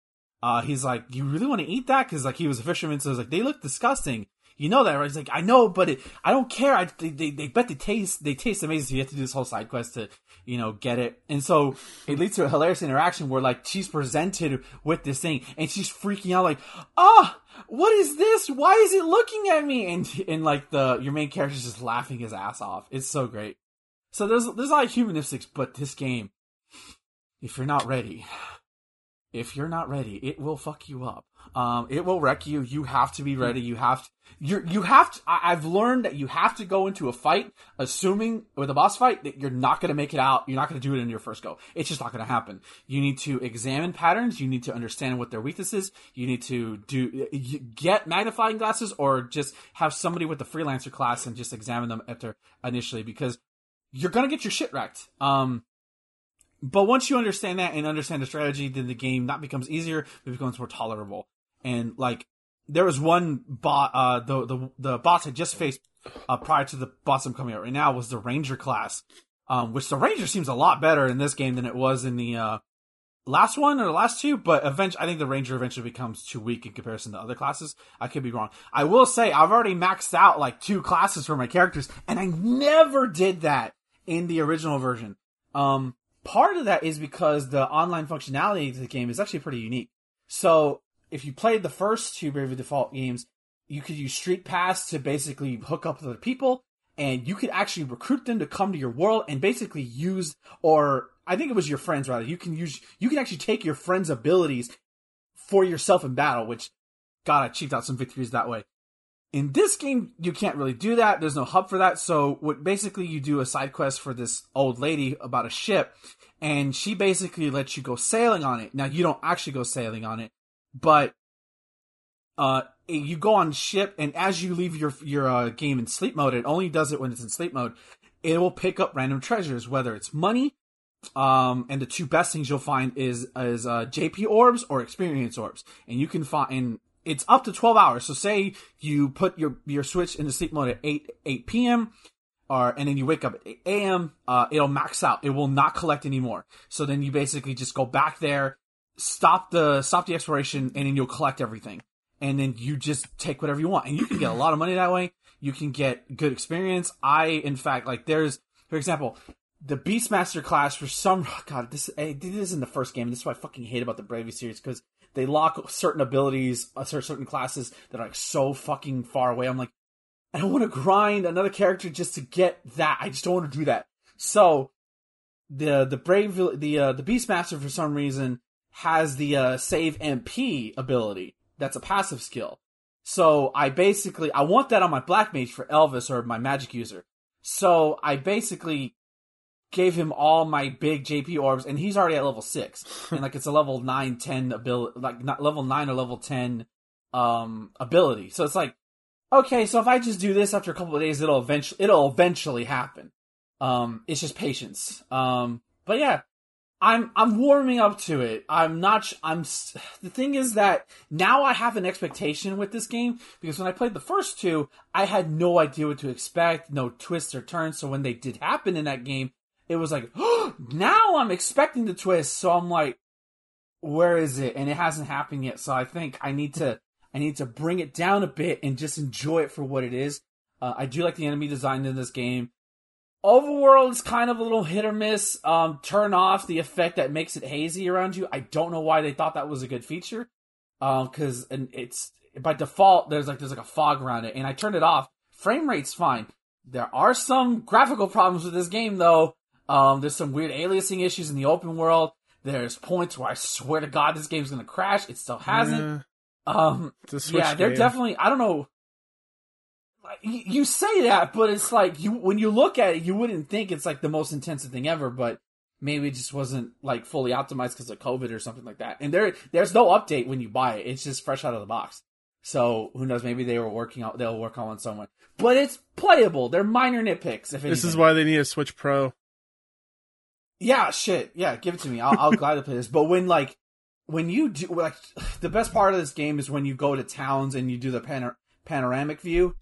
Uh, he's like, you really want to eat that? Because like he was a fisherman, so was like, they look disgusting. You know that, right? He's like, I know, but it, I don't care. I, they, they, they bet they taste, they taste amazing. So you have to do this whole side quest to, you know, get it. And so it leads to a hilarious interaction where like she's presented with this thing and she's freaking out like, ah, oh, what is this? Why is it looking at me? And, and like the, your main character's just laughing his ass off. It's so great. So there's, there's a lot of humanistics, but this game, if you're not ready, if you're not ready, it will fuck you up. Um, it will wreck you. You have to be ready. You have to, you you have to, I, have learned that you have to go into a fight assuming with a boss fight that you're not going to make it out. You're not going to do it in your first go. It's just not going to happen. You need to examine patterns. You need to understand what their weaknesses. You need to do, get magnifying glasses or just have somebody with the freelancer class and just examine them after initially because you're going to get your shit wrecked. Um, but once you understand that and understand the strategy, then the game not becomes easier, it becomes more tolerable. And like, there was one bot, uh, the, the, the boss I just faced, uh, prior to the boss I'm coming out right now was the Ranger class. Um, which the Ranger seems a lot better in this game than it was in the, uh, last one or the last two, but eventually, I think the Ranger eventually becomes too weak in comparison to other classes. I could be wrong. I will say I've already maxed out like two classes for my characters, and I never did that in the original version. Um, part of that is because the online functionality of the game is actually pretty unique. So if you played the first two Bravely Default games, you could use Street Pass to basically hook up with other people, and you could actually recruit them to come to your world and basically use, or I think it was your friends rather. You can use, you can actually take your friends' abilities for yourself in battle, which God, I cheaped out some victories that way. In this game, you can't really do that. There's no hub for that. So what basically you do a side quest for this old lady about a ship and she basically lets you go sailing on it. Now you don't actually go sailing on it, but, uh, you go on ship and as you leave your, your, uh, game in sleep mode, it only does it when it's in sleep mode. It will pick up random treasures, whether it's money, um, and the two best things you'll find is, is, uh, JP orbs or experience orbs. And you can find, and it's up to 12 hours. So say you put your, your switch into sleep mode at 8, 8 p.m. or, and then you wake up at 8 a.m., uh, it'll max out. It will not collect anymore. So then you basically just go back there, stop the, stop the exploration, and then you'll collect everything. And then you just take whatever you want. And you can get a lot of money that way. You can get good experience. I, in fact, like there's, for example, the Beastmaster class for some, [laughs] God, this, eh, this is in the first game. This is what I fucking hate about the Bravely series because they lock certain abilities, uh, certain classes that are like so fucking far away. I'm like, I don't want to grind another character just to get that. I just don't want to do that. So the the brave the uh, the Beastmaster for some reason has the uh, save MP ability. That's a passive skill. So I basically I want that on my black mage for Elvis or my magic user. So I basically gave him all my big JP orbs, and he's already at level six, [laughs] and like it's a level nine, ten ability, like not level nine or level ten um ability. So it's like, okay, so if I just do this after a couple of days, it'll eventually it'll eventually happen. Um, it's just patience. Um, but yeah, I'm I'm warming up to it. I'm not. sh- I'm. The thing is that now I have an expectation with this game because when I played the first two, I had no idea what to expect, no twists or turns. So when they did happen in that game, it was like, now I'm expecting the twist. So I'm like, where is it? And it hasn't happened yet. So I think I need to I need to bring it down a bit and just enjoy it for what it is. Uh, I do like the enemy design in this game. Overworld is kind of a little hit or miss. Um, turn off the effect that makes it hazy around you. I don't know why they thought that was a good feature. Um, cause and it's by default there's like there's like a fog around it, and I turned it off. Frame rate's fine. There are some graphical problems with this game though. Um, there's some weird aliasing issues in the open world. There's points where I swear to God this game's gonna crash. It still hasn't. Yeah, Um, yeah, they're game. definitely. I don't know. You say that, but it's like you when you look at it, you wouldn't think it's like the most intensive thing ever. But maybe it just wasn't like fully optimized because of COVID or something like that. And there, there's no update when you buy it. It's just fresh out of the box. So who knows? Maybe they were working out. They'll work on one somewhere. But it's playable. They're minor nitpicks. If This is why they need a Switch Pro. Yeah, shit. Yeah, give it to me. I'll, I'll gladly play this. But when like when you do like the best part of this game is when you go to towns and you do the panor- panoramic view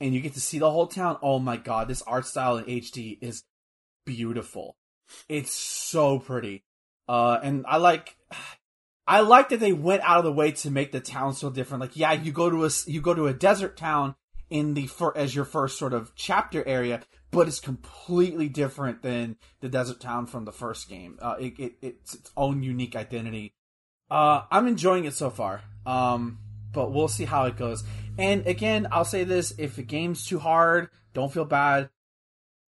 and you get to see the whole town. Oh my god, this art style in HD is beautiful. It's so pretty. Uh and I like I like that they went out of the way to make the town so different. Like yeah, you go to a you go to a desert town in the as your first sort of chapter area, but it's completely different than the desert town from the first game. Uh, it, it it's its own unique identity. Uh, I'm enjoying it so far. Um, but we'll see how it goes. And again, I'll say this: if the game's too hard, don't feel bad.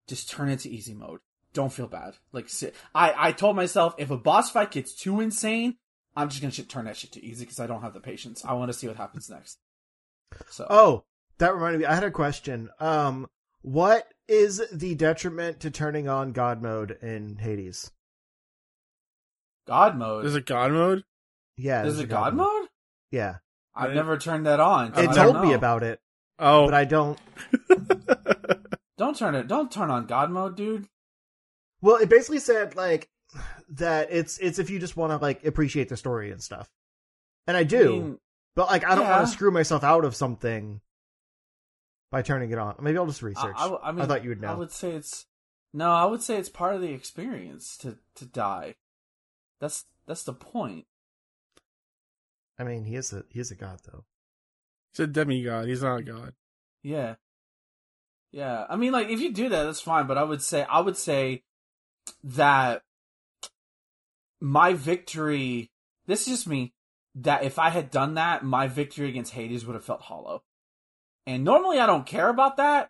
Just turn it to easy mode. Don't feel bad. Like I, I told myself, if a boss fight gets too insane, I'm just gonna shit, turn that shit to easy because I don't have the patience. I want to see what happens next. So Oh, that reminded me. I had a question. Um, what is the detriment to turning on God mode in Hades? God mode. There's a God mode. Yeah, There's there's a God mode. Yeah, I've Right. never turned that on. so it I told me about it, Oh, but I don't. [laughs] Don't turn it. Don't turn on God mode, dude. Well, it basically said like that. It's it's if you just want to like appreciate the story and stuff, and I do. I mean, but like, I don't yeah. want to screw myself out of something by turning it on. Maybe I'll just I, research. I, I mean, I thought you would know. I would say it's no. I would say it's part of the experience to to die. That's that's the point. I mean, he is a he is a god though. he's a demigod. He's not a god. Yeah. Yeah. I mean like if you do that that's fine, but I would say I would say that my victory this is just me that if I had done that, my victory against Hades would have felt hollow. And normally I don't care about that,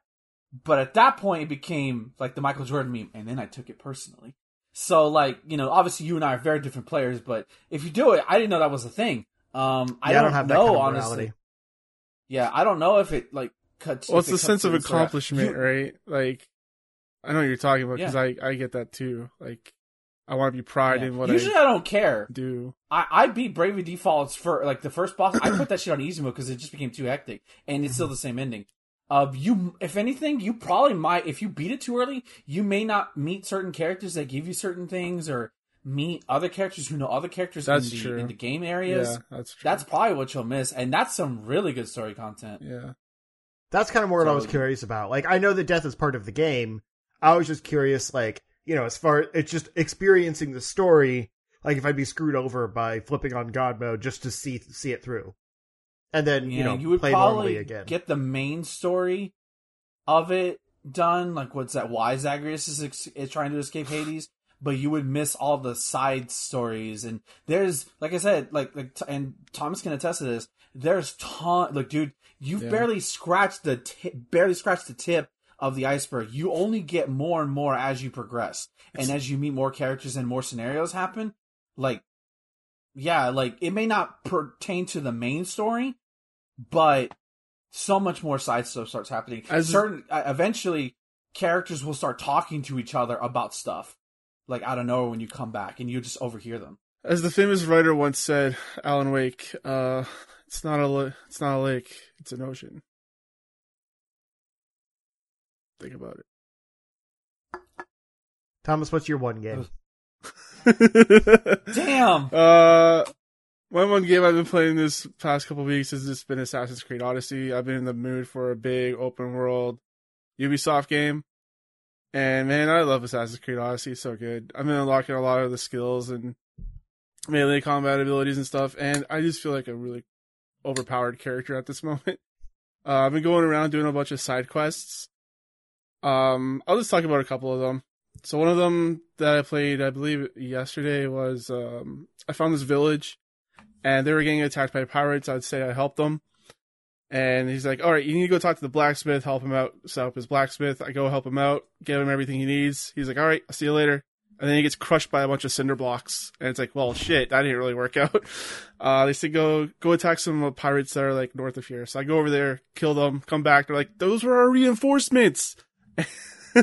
but at that point it became like the Michael Jordan meme and then I took it personally. So like, you know, obviously you and I are very different players, but if you do it, I didn't know that was a thing. Um I Yeah, don't, have that know kind of honestly. morality. Yeah, I don't know if it like cuts. Well, it's it the cuts sense of accomplishment, You- right? Like, I know what you're talking about because I I get that too. Like, I want to be pride yeah. in what Usually I I don't care. do. I, I beat Bravely Defaults for like the first boss. I put that shit on easy mode because it just became too hectic, and it's still the same ending. Uh, you, if anything, you probably might. If you beat it too early, you may not meet certain characters that give you certain things, or meet other characters who know other characters That's in the true. in the game areas. Yeah, that's true. That's probably what you'll miss, and that's some really good story content. yeah. That's kind of more what I was curious about. Like, I know that death is part of the game. I was just curious, like, you know, as far it's just experiencing the story. Like, if I'd be screwed over by flipping on God mode just to see see it through, and then you know you would play probably normally again. get the main story of it done. Like, what's that? Why Zagreus is, ex- is trying to escape Hades, but you would miss all the side stories. And there's, like I said, like, like, t- and Thomas can attest to this. There's ton. Like, dude, you've Yeah. barely scratched the tip, barely scratched the tip of the iceberg. You only get more and more as you progress, and as you meet more characters and more scenarios happen. Like, yeah, like it may not pertain to the main story, but so much more side stuff starts happening. As- Certain uh, eventually characters will start talking to each other about stuff, like out of nowhere when you come back, and you just overhear them. As the famous writer once said, Alan Wake, uh, it's not a it's not a lake, it's an ocean. Think about it. Thomas, what's your one game? [laughs] Damn. Uh, my one game I've been playing this past couple weeks has just been Assassin's Creed Odyssey. I've been in the mood for a big open world Ubisoft game. And man, I love Assassin's Creed Odyssey. It's so good. I've been unlocking a lot of the skills and melee combat abilities and stuff. And I just feel like a really overpowered character at this [laughs] moment. Uh, I've been going around doing a bunch of side quests. Um, I'll just talk about a couple of them. So one of them that I played, I believe yesterday was, um, I found this village and they were getting attacked by pirates. I'd say I helped them. And he's like, all right, you need to go talk to the blacksmith, help him out, set up his blacksmith. I go help him out, give him everything he needs. He's like, all right, I'll see you later. And then he gets crushed by a bunch of cinder blocks. And it's like, well, shit, that didn't really work [laughs] out. Uh, they say go, go attack some pirates that are like north of here. So I go over there, kill them, come back. They're like, those were our reinforcements. [laughs] uh,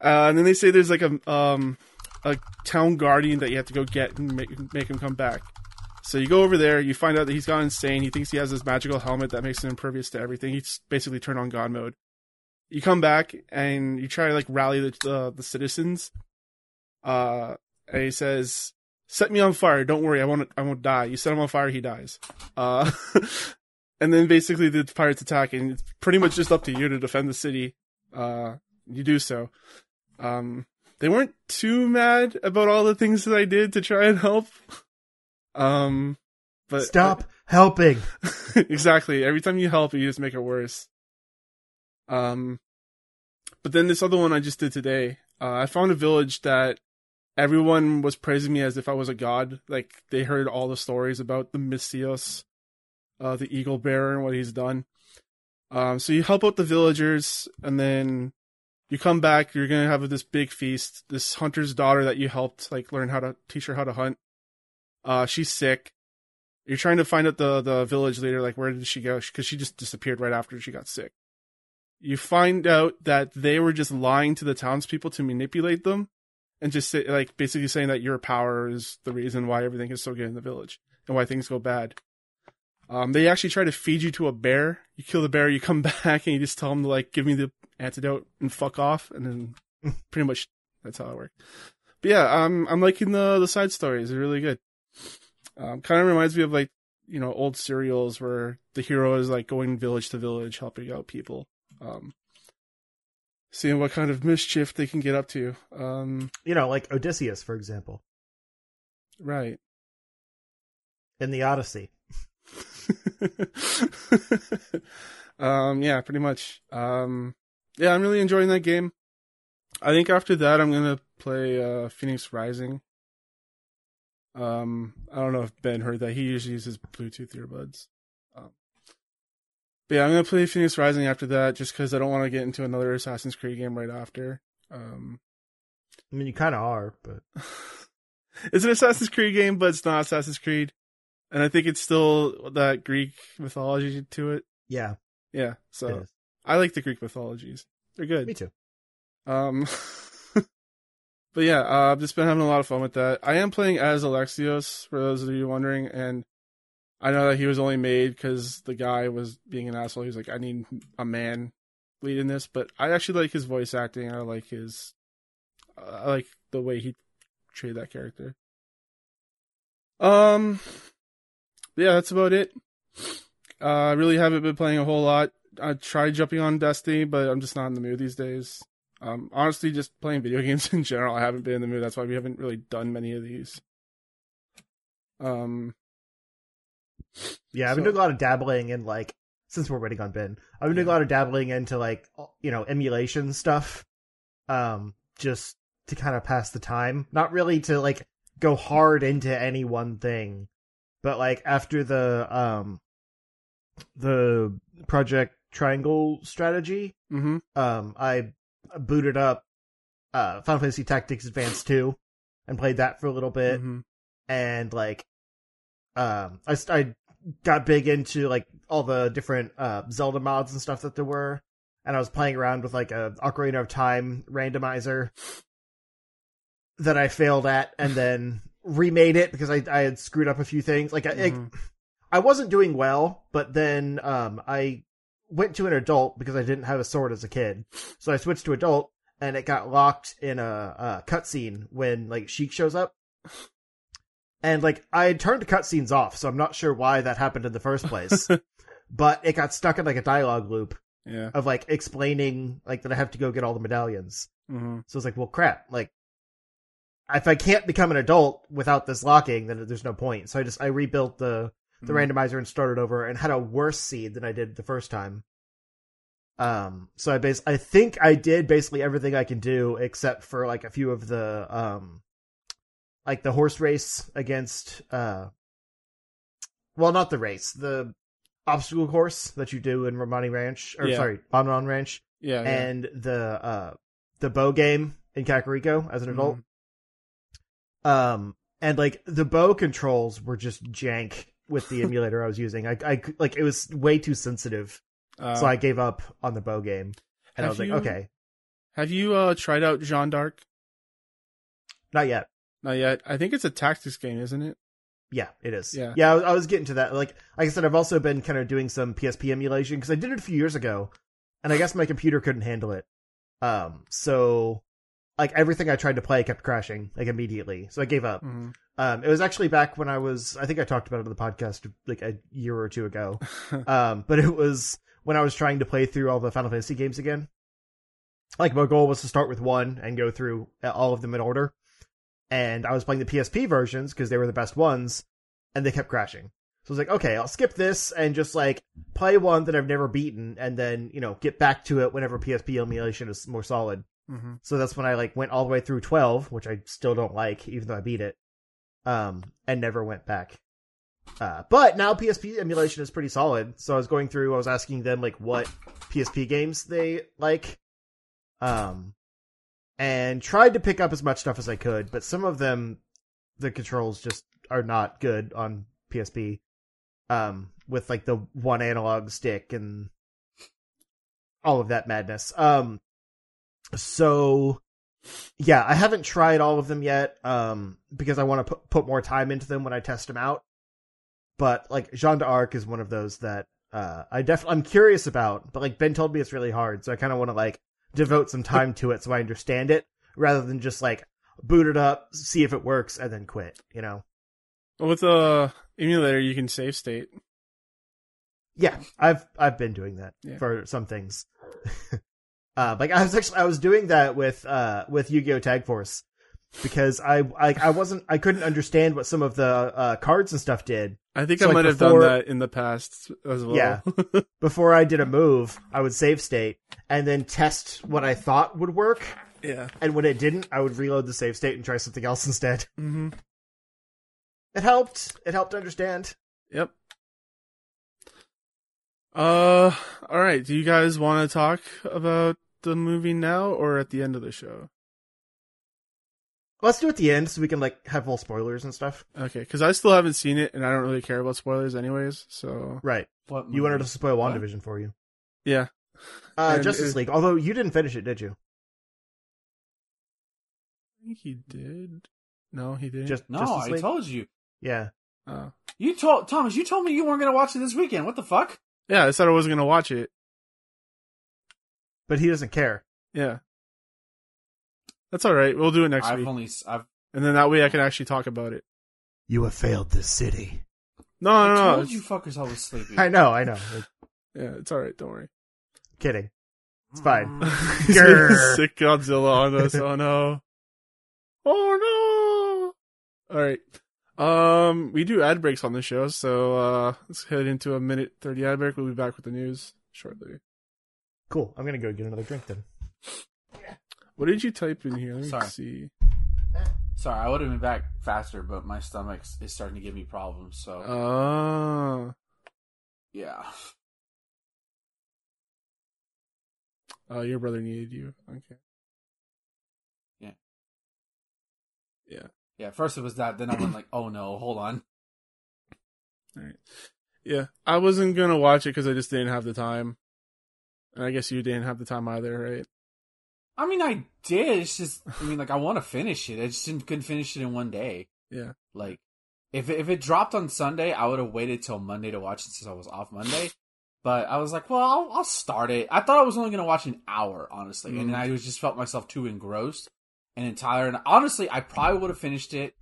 and then they say there's like a, um, a town guardian that you have to go get and make, make him come back. So you go over there, you find out that he's gone insane. He thinks he has this magical helmet that makes him impervious to everything. He's basically turned on God mode. You come back and you try to like rally the the, the citizens. Uh, and he says, "Set me on fire. Don't worry, I won't. I won't die. You set him on fire, he dies." Uh, [laughs] and then basically the pirates attack, and it's pretty much just up to you to defend the city. Uh, you do so. Um, they weren't too mad about all the things that I did to try and help. Um, but Stop helping. [laughs] exactly. Every time you help, you just make it worse. Um, but then this other one I just did today, uh, I found a village that everyone was praising me as if I was a god. Like they heard all the stories about the Misthios, uh, the eagle bearer and what he's done. Um, so you help out the villagers and then you come back, you're gonna have this big feast. This hunter's daughter that you helped, like, learn how to teach her how to hunt. Uh, she's sick. You're trying to find out the, the village leader, like, where did she go? Cause she just disappeared right after she got sick. You find out that they were just lying to the townspeople to manipulate them and just say, like, basically saying that your power is the reason why everything is so good in the village and why things go bad. Um, they actually try to feed you to a bear. You kill the bear, you come [laughs] back, and you just tell them to like give me the antidote and fuck off, and then pretty much that's how it works. But yeah, I'm I'm liking the the side stories. They're really good. Um, kind of reminds me of like you know old serials where the hero is like going village to village helping out people, um, seeing what kind of mischief they can get up to. Um, You know, like Odysseus, for example, right. in the Odyssey. [laughs] um, yeah, pretty much. Um, yeah, I'm really enjoying that game. I think after that, I'm gonna play uh, Fenyx Rising. Um, I don't know if Ben heard that. He usually uses Bluetooth earbuds. Um, but yeah, I'm gonna play Fenyx Rising after that, just because I don't want to get into another Assassin's Creed game right after. Um, I mean, you kind of are, but [laughs] it's an Assassin's Creed game, but it's not Assassin's Creed, and I think it's still that Greek mythology to it. yeah, Yeah, so. I like the Greek mythologies. They're good. Me too. Um, [laughs] but yeah, uh, I've just been having a lot of fun with that. I am playing as Alexios, for those of you wondering, and I know that he was only made because the guy was being an asshole. He was like, I need a man leading this, but I actually like his voice acting. I like his, I like the way he portrayed that character. Um, yeah, that's about it. Uh, I really haven't been playing a whole lot. I tried jumping on Destiny, but I'm just not in the mood these days. Um, honestly, just playing video [laughs] games in general, I haven't been in the mood. That's why we haven't really done many of these. Um, Yeah, I've been So- doing a lot of dabbling in like since we're waiting on Ben. I've been doing a lot of dabbling into like you know emulation stuff, um, just to kind of pass the time. Not really to like go hard into any one thing, but like after the um the Project Triangle strategy, hmm um, I booted up uh Final Fantasy Tactics Advance two and played that for a little bit. Hmm and like um I, I got big into like all the different uh Zelda mods and stuff that there were. And I was playing around with like a Ocarina of Time randomizer that I failed at, and [laughs] then remade it because I I had screwed up a few things. Like I Mhm. I wasn't doing well, but then um I went to an adult because I didn't have a sword as a kid, so I switched to adult, and it got locked in a, a cutscene when like Sheik shows up. And like I had turned cutscenes off, so I'm not sure why that happened in the first place. [laughs] but it got stuck in like a dialogue loop Yeah. of like explaining like that I have to go get all the medallions. hmm So it's like, well, crap. Like, if I can't become an adult without this locking, then there's no point. So I just I rebuilt the the Mhm. randomizer and started over, and had a worse seed than I did the first time. Um, so I base I think I did basically everything I can do except for like a few of the um, like the horse race against uh, well, not the race, the obstacle course that you do in Romani Ranch, or Yeah. sorry, Lon Lon Ranch Yeah. yeah. and the uh the bow game in Kakariko as an adult. Mhm. Um and like the bow controls were just jank with the emulator I was using. I I like it was way too sensitive. Uh, so I gave up on the bow game. And I was like, okay, Have you uh, tried out Jeanne d'Arc? not yet. Not yet. I think it's a tactics game, isn't it? Yeah, it is. Yeah. yeah. I was, I was getting to that. Like, like I said, I've also been kind of doing some PSP emulation because I did it a few years ago, and I guess my computer couldn't handle it. Um, so like everything I tried to play kept crashing like immediately, so I gave up. Mhm. Um, it was actually back when I was, I think I talked about it on the podcast like a year or two ago. [laughs] um, but it was when I was trying to play through all the Final Fantasy games again. Like my goal was to start with one and go through all of them in order. And I was playing the PSP versions because they were the best ones, and they kept crashing. So I was like, okay, I'll skip this and just like play one that I've never beaten, and then you know get back to it whenever PSP emulation is more solid. Mhm. So that's when I like went all the way through 12, which I still don't like, even though I beat it. Um, and never went back. Uh, but now PSP emulation is pretty solid. So I was going through, I was asking them like what PSP games they like. Um, and tried to pick up as much stuff as I could, but some of them, the controls just are not good on PSP. Um, with like the one analog stick and all of that madness. Um, so yeah, I haven't tried all of them yet, um, because I want to put, put more time into them when I test them out. But like Jeanne d'Arc is one of those that, uh, I definitely, I'm curious about, but like Ben told me it's really hard. So I kind of want to like devote some time to it so I understand it rather than just like boot it up, see if it works and then quit, you know? With the emulator, you can save state. Yeah, I've I've been doing that Yeah. for some things. [laughs] uh, like I was actually I was doing that with uh with Yu-Gi-Oh Tag Force because I like I wasn't I couldn't understand what some of the uh cards and stuff did. I think So, I like, might have before- done that in the past as well. Yeah. [laughs] Before I did a move, I would save state and then test what I thought would work, yeah. and when it didn't, I would reload the save state and try something else instead. hmm It helped. It helped understand. Yep. Uh, all right. Do you guys want to talk about the movie now or at the end of the show? Let's do it at the end so we can like have full spoilers and stuff. Okay, because I still haven't seen it and I don't really care about spoilers, anyways. So Right. What You wanted to spoil What? WandaVision for you. yeah, Uh, And Justice it- League. Although you didn't finish it, did you? I think he did. No, he didn't. Just No, Justice I League? told you. Yeah. Oh. You told Thomas. You told me you weren't gonna watch it this weekend. What the fuck? yeah. I said I wasn't gonna watch it. But he doesn't care. Yeah, that's all right. We'll do it next I've week, only s- I've and then that way I can actually talk about it. You have failed this city. No, I no, no. told you fuckers I was sleepy. I know, I know. Yeah, it's all right. Don't worry. Kidding. It's fine. [laughs] He's sick Godzilla on us. Oh no. [laughs] Oh no. All right. Um, we do ad breaks on the show, so uh, let's head into a minute thirty ad break. We'll be back with the news shortly. Cool. I'm gonna go get another drink then. What did you type in here? Let me Sorry. see. Sorry, I would have been back faster, but my stomach is starting to give me problems. So Oh, yeah. oh, your brother needed you. Okay. Yeah, first it was that, then I went like, oh no, hold on. All right. Yeah, I wasn't gonna watch it because I just didn't have the time, and I guess you didn't have the time either, right? I mean, I did. It's just, I mean, like, I want to finish it. I just didn't, couldn't finish it in one day. Yeah. Like, if it, if it dropped on Sunday, I would have waited till Monday to watch it since I was off Monday. But I was like, well, I'll, I'll start it. I thought I was only going to watch an hour, honestly, Mm. and I was just felt myself too engrossed. And then Tyler and honestly, I probably would have finished it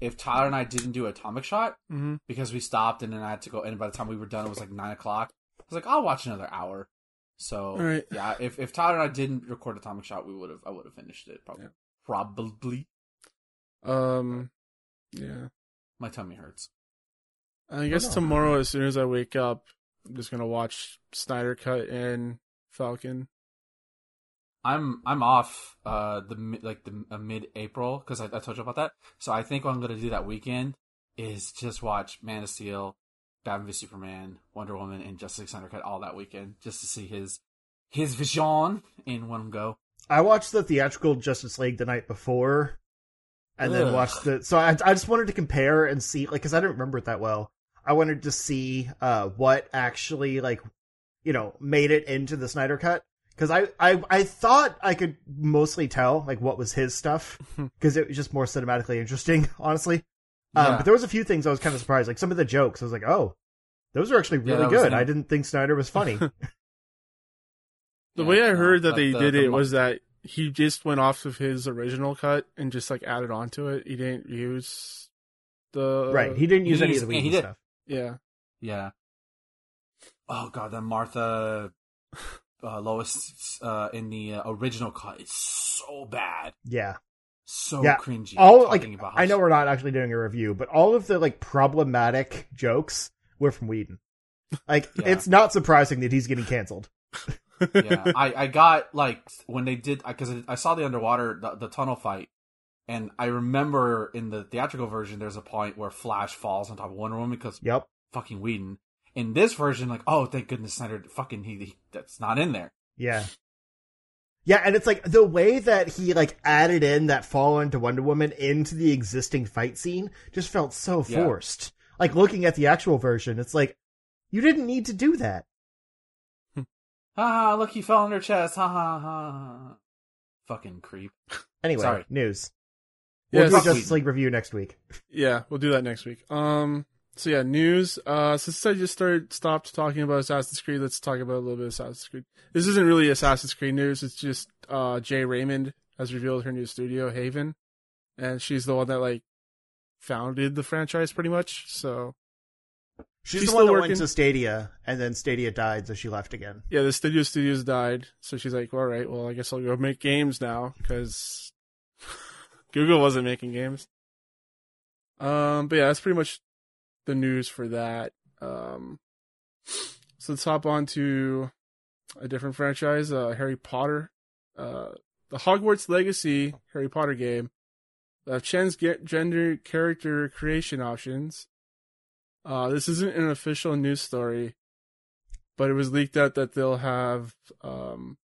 if Tyler and I didn't do Atomic Shot hmm because we stopped and then I had to go. And by the time we were done, it was like nine o'clock. I was like, I'll watch another hour. So All right. yeah, if if Tyler and I didn't record Atomic Shot, we would have I would have finished it probably. Yeah. Probably. Um, yeah. My tummy hurts. I guess no. tomorrow, as soon as I wake up, I'm just gonna watch Snyder Cut and Falcon. I'm I'm off uh the like the uh, mid April because I, I told you about that. So I think what I'm gonna do that weekend is just watch Man of Steel, Batman v Superman, Wonder Woman, and Justice League Snyder all that weekend just to see his his vision in one go. I watched the theatrical Justice League the night before, and then watched the. So I, I just wanted to compare and see, like, because I didn't remember it that well. I wanted to see uh what actually like, you know, made it into the Snyder cut. Because I, I I thought I could mostly tell like what was his stuff [laughs] because it was just more cinematically interesting, [laughs] honestly. Um, Yeah. but there was a few things I was kind of surprised, like some of the jokes. I was like, oh, those are actually really that was good. neat. I didn't think Snyder was funny. [laughs] [laughs] The Yeah, way I no, heard that they the- did the it mo- was that he just went off of his original cut and just like added on to it. He didn't use the right? He didn't use he any used- of the yeah, he Whedon did. stuff. yeah. Yeah. Oh god, that Martha [laughs] uh, Lois uh, in the uh, original cut is so bad, Yeah. So Yeah, cringy. all like I know we're not actually doing a review, but all of the like problematic jokes were from Whedon. Like Yeah. it's not surprising that he's getting canceled. yeah, I, I got like when they did because I saw the underwater the, the tunnel fight, and I remember in the theatrical version there's a point where Flash falls on top of Wonder Woman because Yep. fucking Whedon. In this version, like oh thank goodness Snyder fucking he, he that's not in there. Yeah. Yeah, and it's like the way that he like added in that fall into Wonder Woman into the existing fight scene just felt so Yeah. forced. Like looking at the actual version, it's like you didn't need to do that. [laughs] Ha ha! Look, he fell on her chest. Ha ha ha! Fucking creep. [laughs] Anyway, Sorry. news. We'll Yes. do a Fuck Justice League review next week. Yeah, we'll do that next week. Um, so yeah, news. Uh, since I just started stopped talking about Assassin's Creed, let's talk about a little bit of Assassin's Creed. This isn't really Assassin's Creed news. It's just uh, Jade Raymond has revealed her new studio, Haven, and she's the one that like founded the franchise pretty much. So She's, She's the one that working. went to Stadia, and then Stadia died, so she left again. yeah, the studio studios died. So she's like, all right, well, I guess I'll go make games now because [laughs] Google wasn't making games. Um, but yeah, that's pretty much the news for that. Um, so let's hop on to a different franchise, uh, Harry Potter. Uh, the Hogwarts Legacy Harry Potter game. Have transgender character creation options. Uh, this isn't an official news story, but it was leaked out that they'll have um,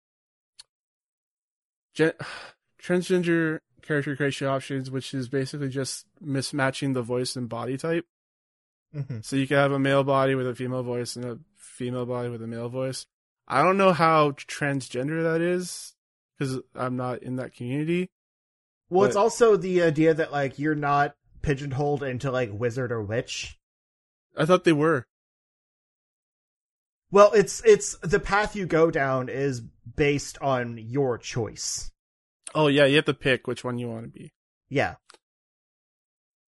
gen- [sighs] transgender character creation options, which is basically just mismatching the voice and body type. Mm-hmm. So you can have a male body with a female voice and a female body with a male voice. I don't know how transgender that is because I'm not in that community. Well, it's also the idea that like you're not pigeonholed into like wizard or witch. I thought they were. Well, it's it's the path you go down is based on your choice. Oh yeah, you have to pick which one you want to be. Yeah.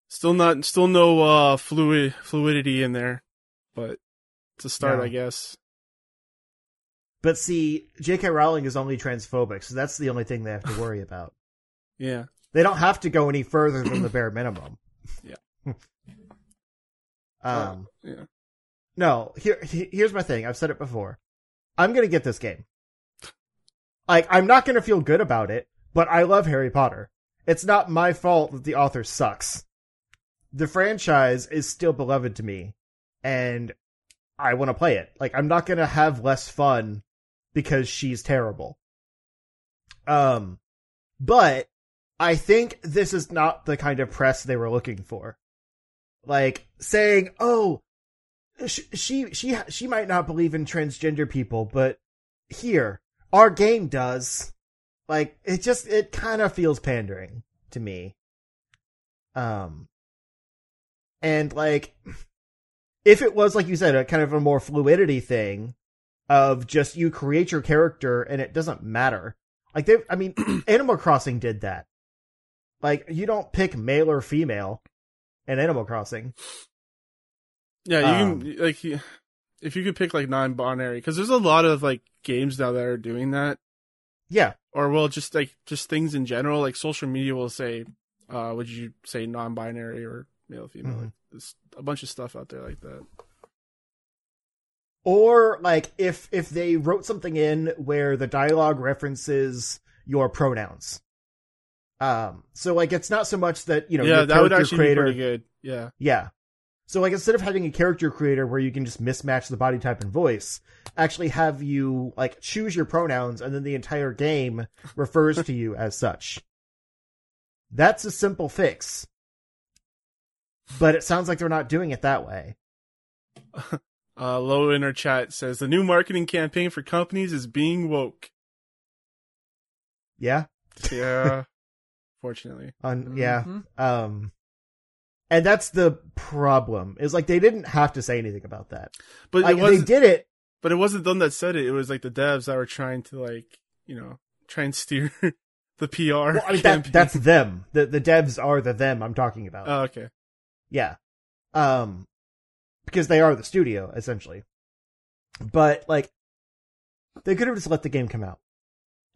Still not, still no uh fluid fluidity in there, but it's a start, No. I guess. But see, J.K. Rowling is only transphobic, so that's the only thing they have to [laughs] worry about. Yeah. They don't have to go any further than the bare minimum. [coughs] Yeah. [laughs] um. Yeah. No. Here. Here's my thing. I've said it before. I'm gonna get this game. Like, I'm not gonna feel good about it, but I love Harry Potter. It's not my fault that the author sucks. The franchise is still beloved to me, and I want to play it. Like, I'm not gonna have less fun because she's terrible. Um, but I think this is not the kind of press they were looking for. Like saying, "Oh, sh- she she she might not believe in transgender people, but here our game does." Like it just it kind of feels pandering to me. Um and like if it was like you said a kind of a more fluidity thing of just you create your character and it doesn't matter. Like they I mean [clears throat] Animal Crossing did that. Like you don't pick male or female in Animal Crossing. Yeah, you Um, can like if you could pick like non-binary because there's a lot of like games now that are doing that, Yeah. or well, just like just things in general. Like social media will say, uh, would you say non-binary or male female? Mhm. Like, there's a bunch of stuff out there like that. Or like if if they wrote something in where the dialogue references your pronouns. Um so like it's not so much that, you know, yeah, that would actually creator be pretty good. Yeah, Yeah. So like instead of having a character creator where you can just mismatch the body type and voice, actually have you like choose your pronouns and then the entire game refers to you as such. That's a simple fix. But it sounds like they're not doing it that way. [laughs] uh, low in our chat says the new marketing campaign for companies is being woke. Yeah? Yeah, [laughs] fortunately. On yeah. Mhm. Um and that's the problem. Is like they didn't have to say anything about that. But Like they did it. But it wasn't them that said it. It was like the devs that were trying to like you know try and steer [laughs] the PR. Well, I mean, that, that's them. The the devs are the them I'm talking about. oh, okay. Yeah. Um because they are the studio essentially. But like they could have just let the game come out.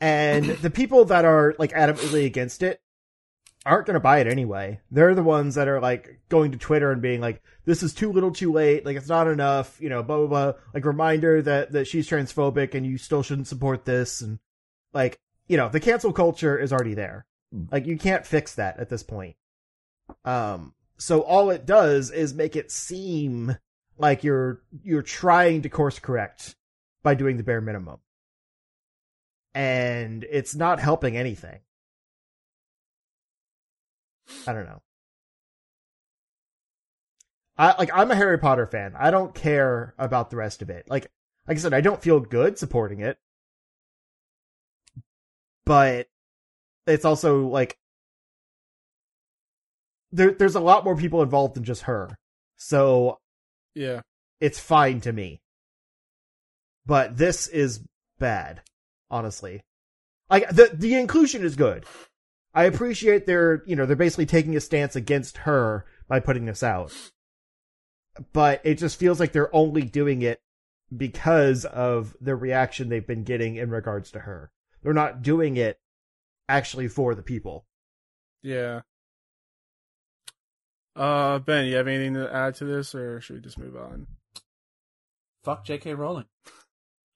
And the people that are like adamantly against it aren't going to buy it anyway. They're the ones that are like going to Twitter and being like this is too little too late, like it's not enough, you know, blah blah blah. Like reminder that that she's transphobic and you still shouldn't support this and like, you know, the cancel culture is already there. Like you can't fix that at this point. Um so all it does is make it seem like you're you're trying to course correct by doing the bare minimum. And it's not helping anything. I don't know. I like I'm a Harry Potter fan. I don't care about the rest of it. Like like I said, I don't feel good supporting it. But it's also like there there's a lot more people involved than just her. So Yeah. it's fine to me. But this is bad, honestly. Like the the inclusion is good. I appreciate their, you know, they're basically taking a stance against her by putting this out. But it just feels like they're only doing it because of the reaction they've been getting in regards to her. They're not doing it actually for the people. Yeah. Uh, Ben, you have anything to add to this, or should we just move on? Fuck J.K. Rowling.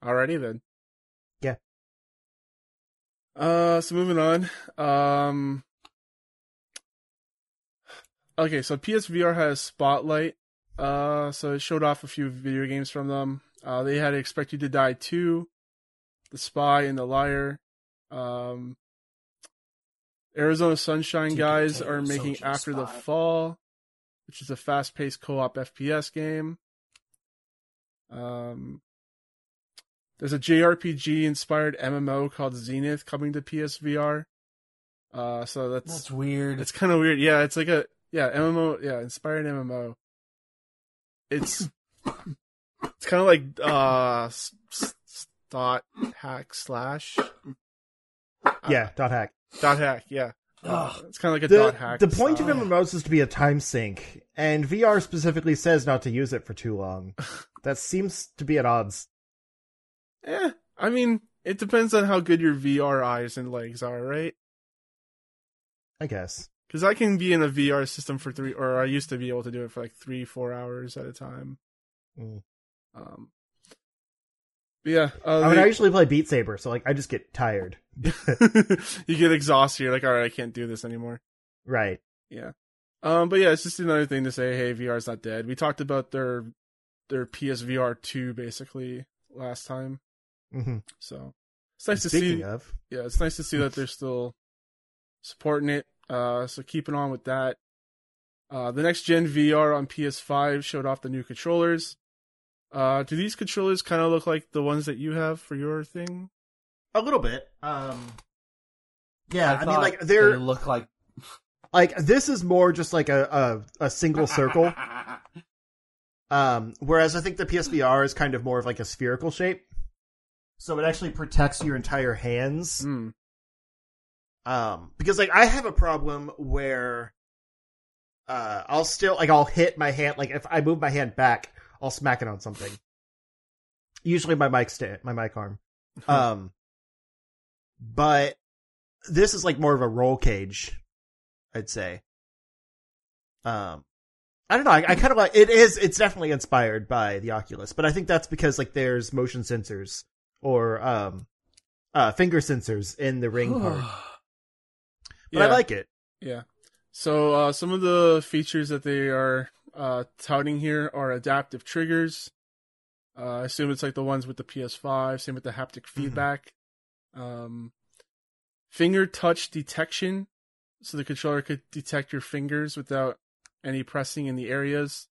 Alrighty then. Yeah. Uh, so moving on. Um. Okay, so PSVR has Spotlight. Uh, so it showed off a few video games from them. Uh, they had Expect You to Die 2, The Spy, and The Liar. Um, Arizona Sunshine guys are making After the Fall, which is a fast-paced co-op FPS game. Um, there's a JRPG inspired MMO called Zenith coming to PSVR. Uh, so that's That's weird. it's kind of weird. Yeah, it's like a yeah MMO. Yeah, inspired MMO. It's it's kind of like uh s- s- dot hack slash Yeah, dot hack. dot hack. Yeah, Ugh. it's kind of like a the, dot hack. the point of Ugh. MMOs is to be a time sink, and VR specifically says not to use it for too long. [laughs] that seems to be at odds. Eh, I mean, it depends on how good your VR eyes and legs are, right? I guess. Because I can be in a VR system for three, or I used to be able to do it for like three, four hours at a time. Mm. Um, but yeah, uh, I mean, they- I usually play Beat Saber, so like I just get tired. [laughs] you get exhausted. You're like, all right, I can't do this anymore. right. Yeah. Um, but yeah, it's just another thing to say. Hey, VR's not dead. We talked about their their PSVR two basically last time, Mm-hmm. so it's nice to Speaking see. of, yeah, it's nice to see that they're still supporting it. Uh, so keeping on with that. Uh, the next gen VR on PS5 showed off the new controllers. Uh, do these controllers kind of look like the ones that you have for your thing? a little bit. Um, Yeah, I, mean, like they they're look like [laughs] like this is more just like a a, a single circle. [laughs] Um, whereas I think the PSVR is kind of more of like a spherical shape. So it actually protects your entire hands. Mm. Um, because like I have a problem where, uh, I'll still, like I'll hit my hand, like if I move my hand back, I'll smack it on something. Usually my mic stand, my mic arm. [laughs] Um, but this is like more of a roll cage, I'd say. Um, I don't know. I, I kind of like it is. It's definitely inspired by the Oculus, but I think that's because like there's motion sensors or um, uh, finger sensors in the ring [sighs] part. But I like it. Yeah. So uh, some of the features that they are uh, touting here are adaptive triggers. Uh, I assume it's like the ones with the PS5. Same with the haptic feedback. Um, finger touch detection, so the controller could detect your fingers without any pressing in the areas.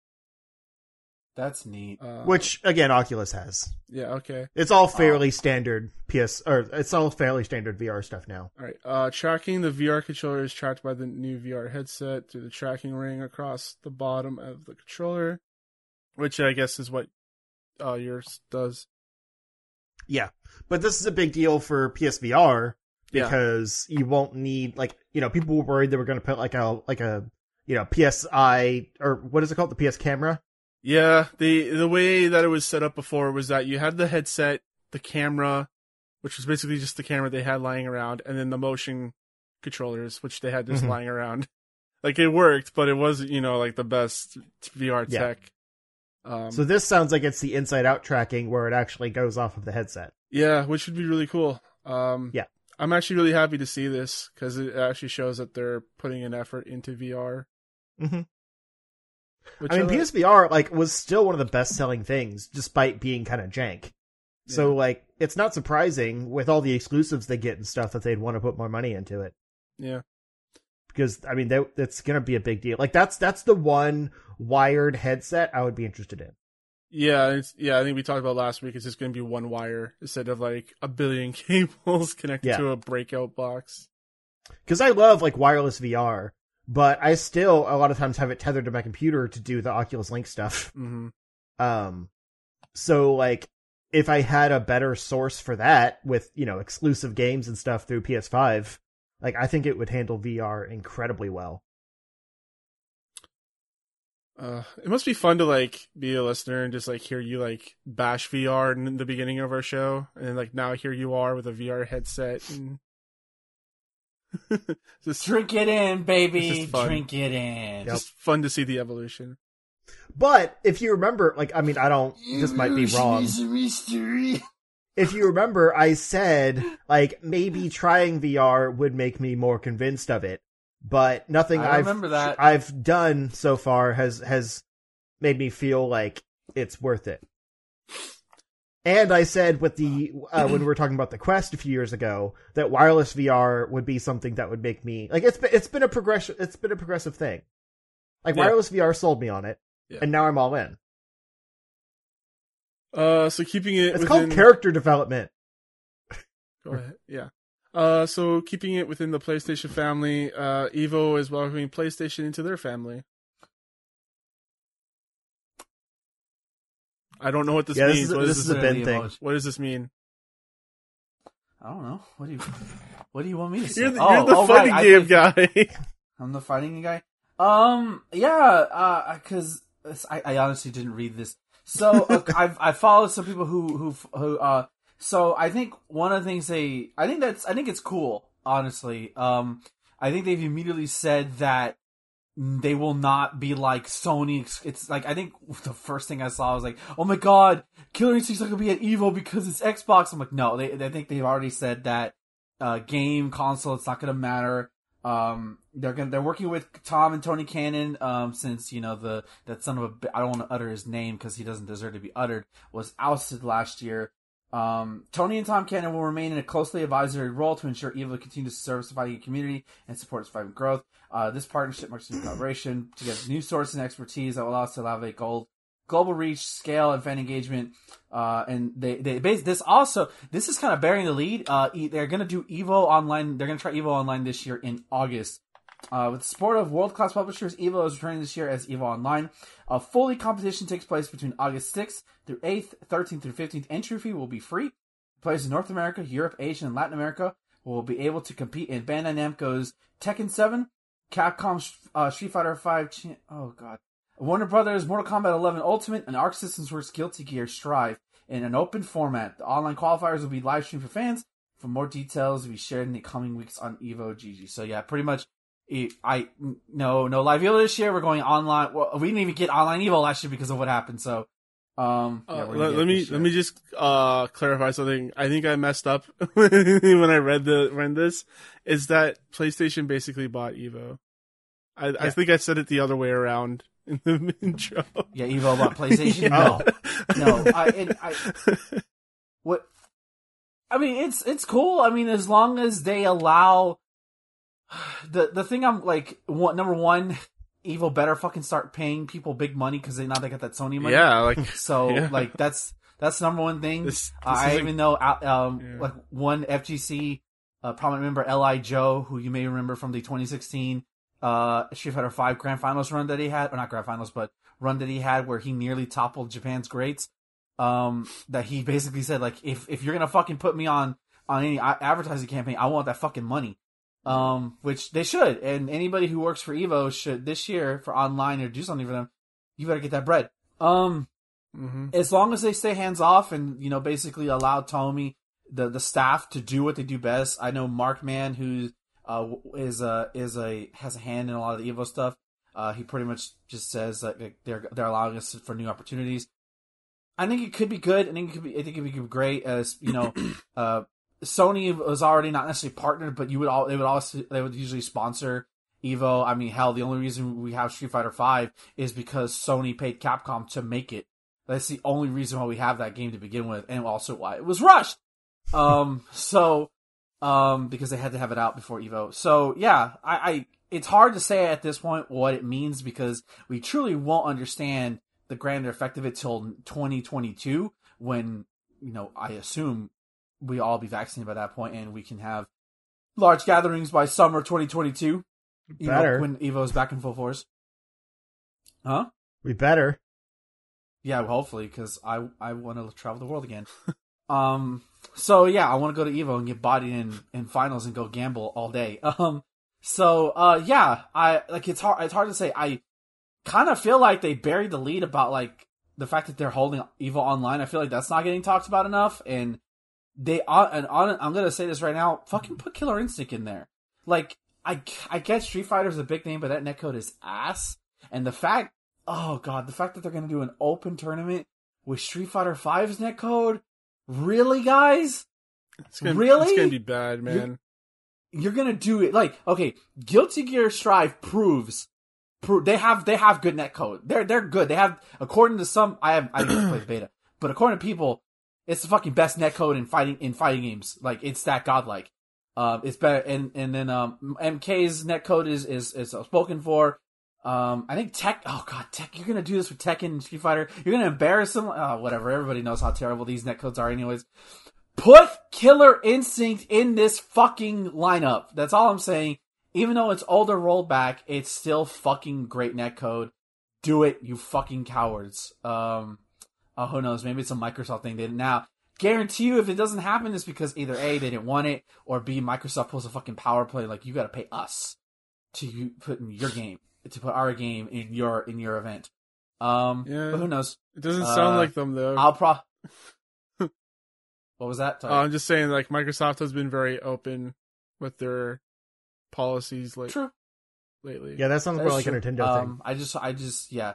That's neat. Uh, Which again, Oculus has. yeah, okay. It's all fairly standard PS or it's all fairly standard VR stuff now. All right. Uh, tracking the VR controller is tracked by the new VR headset through the tracking ring across the bottom of the controller, which I guess is what uh, yours does. Yeah, but this is a big deal for PSVR Yeah. because you won't need like you know people were worried they were going to put like a like a you know PSI or what is it called the PS camera. Yeah, the the way that it was set up before was that you had the headset, the camera, which was basically just the camera they had lying around, and then the motion controllers, which they had just Mhm. lying around. [laughs] Like it worked, but it wasn't, you know, like the best VR Yeah. tech. Um, So this sounds like it's the inside out tracking where it actually goes off of the headset. Yeah, which would be really cool. Um, Yeah. I'm actually really happy to see this because it actually shows that they're putting an effort into VR. Mm-hmm. Which I mean, like. PSVR like was still one of the best selling things, despite being kind of jank. So like, it's not surprising with all the exclusives they get and stuff that they'd want to put more money into it yeah, because I mean that that's gonna be a big deal. Like that's that's the one wired headset I would be interested in. yeah, it's, yeah. I think we talked about last week. It's just going to be one wire instead of like a billion [laughs] cables connected Yeah. to a breakout box. Because I love like wireless VR, but I still a lot of times have it tethered to my computer to do the Oculus Link stuff. [laughs] hmm Um, so like if I had a better source for that with you know exclusive games and stuff through PS5, like I think it would handle VR incredibly well. Uh, it must be fun to like be a listener and just like hear you like bash VR in the beginning of our show, and then like now here you are with a VR headset and [laughs] just Drink it in, baby. Drink it in. just fun to see the evolution. But if you remember, like I mean, I don't. This might be wrong. mystery. if you remember, I said like maybe trying VR would make me more convinced of it, but nothing I have remember that. I've done so far has has made me feel like it's worth it. And I said with the uh, when we were talking about the Quest a few years ago that wireless VR would be something that would make me like it's been it's been a progression it's been a progressive thing. Like Yeah. wireless VR sold me on it, Yeah. and now I'm all in. Uh, so keeping it It's within, called character development. Go ahead. Yeah. Uh, so keeping it within the PlayStation family, uh, Evo is welcoming PlayStation into their family. I don't know what this Yeah, this means. is- what, this does is a this, Ben thing. emotion- what does this mean? I don't know. What do you What do you want me to [laughs] say? You're the, oh, you're the oh, fighting right, game guy. [laughs] I'm the fighting guy. Um, yeah, uh, cause I, I honestly didn't read this. So [laughs] uh, I've I followed some people who who who uh. So I think one of the things they I think that's I think it's cool. Honestly, um, I think they've immediately said that they will not be like Sony. It's like I think the first thing I saw was like, oh my god, Killer Instinct's not gonna be at Evo because it's Xbox. I'm like, no, they I think they've already said that uh, game console. It's not gonna matter. Um, they're gonna they're working with Tom and Tony Cannon. Um, since you know the that son of a I don't want to utter his name because he doesn't deserve to be uttered. Was ousted last year. Um, Tony and Tom Cannon will remain in a closely advisory role to ensure Evo continues to serve the fighting community and support its vibrant growth. Uh, this partnership marks a new collaboration to get new sources and expertise that will allow us to elevate gold global reach, scale, and fan engagement. Uh, and they they base this also. This is kind of bearing the lead. Uh, they're gonna do Evo online. They're gonna try Evo online this year in August. Uh, with the support of world class publishers, Evo is returning this year as Evo Online. A fully competition takes place between August 6th through 8th, 13th through 15th. Entry fee will be free. Players in North America, Europe, Asia, and Latin America will be able to compete in Bandai Namco's Tekken 7, Capcom's uh, Street Fighter 5. Cha- oh god, Warner Brothers Mortal Kombat 11 Ultimate, and Arc Systems Works Guilty Gear Strive in an open format. The online qualifiers will be live streamed for fans. For more details, will be shared in the coming weeks on Evo GG. So yeah, pretty much. I no no live Evo this year. We're going online. Well, we didn't even get online Evo last year because of what happened. So, um, yeah, Uh, let, let me let me just uh clarify something. I think I messed up [laughs] when I read the read this. Is that PlayStation basically bought Evo? I, I think I said it the other way around [laughs] in the intro. Yeah, Evo bought [laughs] PlayStation. Yeah. No, no. I, I what I mean, it's it's cool. I mean, as long as they allow the the thing I'm like one, number one, Evo better fucking start paying people big money because they now they got that Sony money. yeah, like [laughs] So [laughs] Yeah. like that's that's number one thing. this. this I even know uh, um Yeah. like one FGC uh, prominent member Li Joe, who you may remember from the 2016 uh Street Fighter Five Grand Finals run that he had, or not Grand Finals, but run that he had where he nearly toppled Japan's greats. Um, that he basically said like, if if you're gonna fucking put me on on any advertising campaign, I want that fucking money. Um, which they should, and anybody who works for Evo should this year for online or do something for them. You better get that bread. Um, Mhm. as long as they stay hands off and you know basically allow Tommy the the staff to do what they do best. I know MarkMan who uh is a is a has a hand in a lot of the Evo stuff. Uh, he pretty much just says that like, they're they're allowing us for new opportunities. I think it could be good. I think it could be. I think it could be great. As you know, [clears throat] uh, Sony was already not necessarily partnered, but you would all they would also they would usually sponsor Evo. I mean, hell, the only reason we have Street Fighter Five is because Sony paid Capcom to make it. That's the only reason why we have that game to begin with, and also why it was rushed. Um, [laughs] so, um, because they had to have it out before Evo. So yeah, I, I, it's hard to say at this point what it means because we truly won't understand the grander effect of it till 2022 when, you know, I assume we all be vaccinated by that point and we can have large gatherings by summer 2022. you know, Better. when Evo's back in full force. Huh? We better. Yeah, well, hopefully, because I I want to travel the world again. [laughs] um, so yeah, I want to go to Evo and get bodied in in finals and go gamble all day. [laughs] Um, so uh, yeah, I like it's hard it's hard to say. I kind of feel like they buried the lead about like the fact that they're holding Evo online. I feel like that's not getting talked about enough, and they are. And on, I'm gonna say this right now. Fucking put Killer Instinct in there. Like I I get Street Fighter is a big name, but that netcode is ass. And the fact oh god, the fact that they're gonna do an open tournament with Street Fighter 5's netcode, really, guys? It's gonna, Really? It's gonna be bad, man. You're gonna do it like okay? Guilty Gear Strive proves, they have they have good netcode. They're they're good. They have according to some I have I didn't play the [clears throat] beta, but according to people, it's the fucking best netcode in fighting in fighting games. Like it's that godlike. Um, it's better, and and then um, MK's netcode is is is spoken for. Um, I think Tech. Oh god, Tech! You're gonna do this with Tekken and Street Fighter. You're gonna embarrass them. Oh, whatever. Everybody knows how terrible these netcodes are, anyways. Put Killer Instinct in this fucking lineup. That's all I'm saying. Even though it's older rollback, it's still fucking great netcode. Do it, you fucking cowards. Um, oh, who knows? Maybe it's a Microsoft thing. They now guarantee you if it doesn't happen, it's because either a they didn't want it, or b Microsoft pulls a fucking power play. Like you got to pay us to put in your game to put our game in your in your event. Um, Yeah. but who knows? It doesn't sound Uh, like them though. I'll pro. [laughs] what was that? Uh, I'm just saying, like Microsoft has been very open with their policies like True. lately. Yeah, that sounds more That's like a true. Nintendo thing. um, I just, I just, yeah.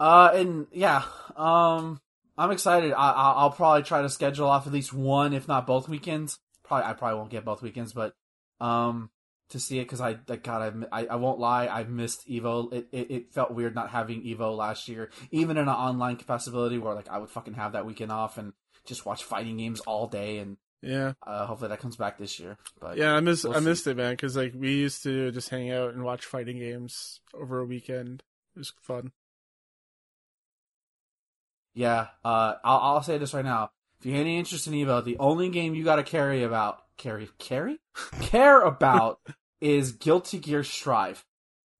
Uh, and yeah, um, I'm excited. I, I, I'll probably try to schedule off at least one, if not both weekends. Probably, I probably won't get both weekends, but um, to see it because I, like, God, I, I, I won't lie, I've missed Evo. It, it, it felt weird not having Evo last year, even in an online capacity where like I would fucking have that weekend off and just watch fighting games all day, and yeah, uh, hopefully that comes back this year. But yeah. I miss we'll I missed it, man. Because like we used to just hang out and watch fighting games over a weekend. It was fun. Yeah, uh, I'll, I'll say this right now. If you have any interest in Evo, the only game you got to carry about carry carry [laughs] care about is Guilty Gear Strive.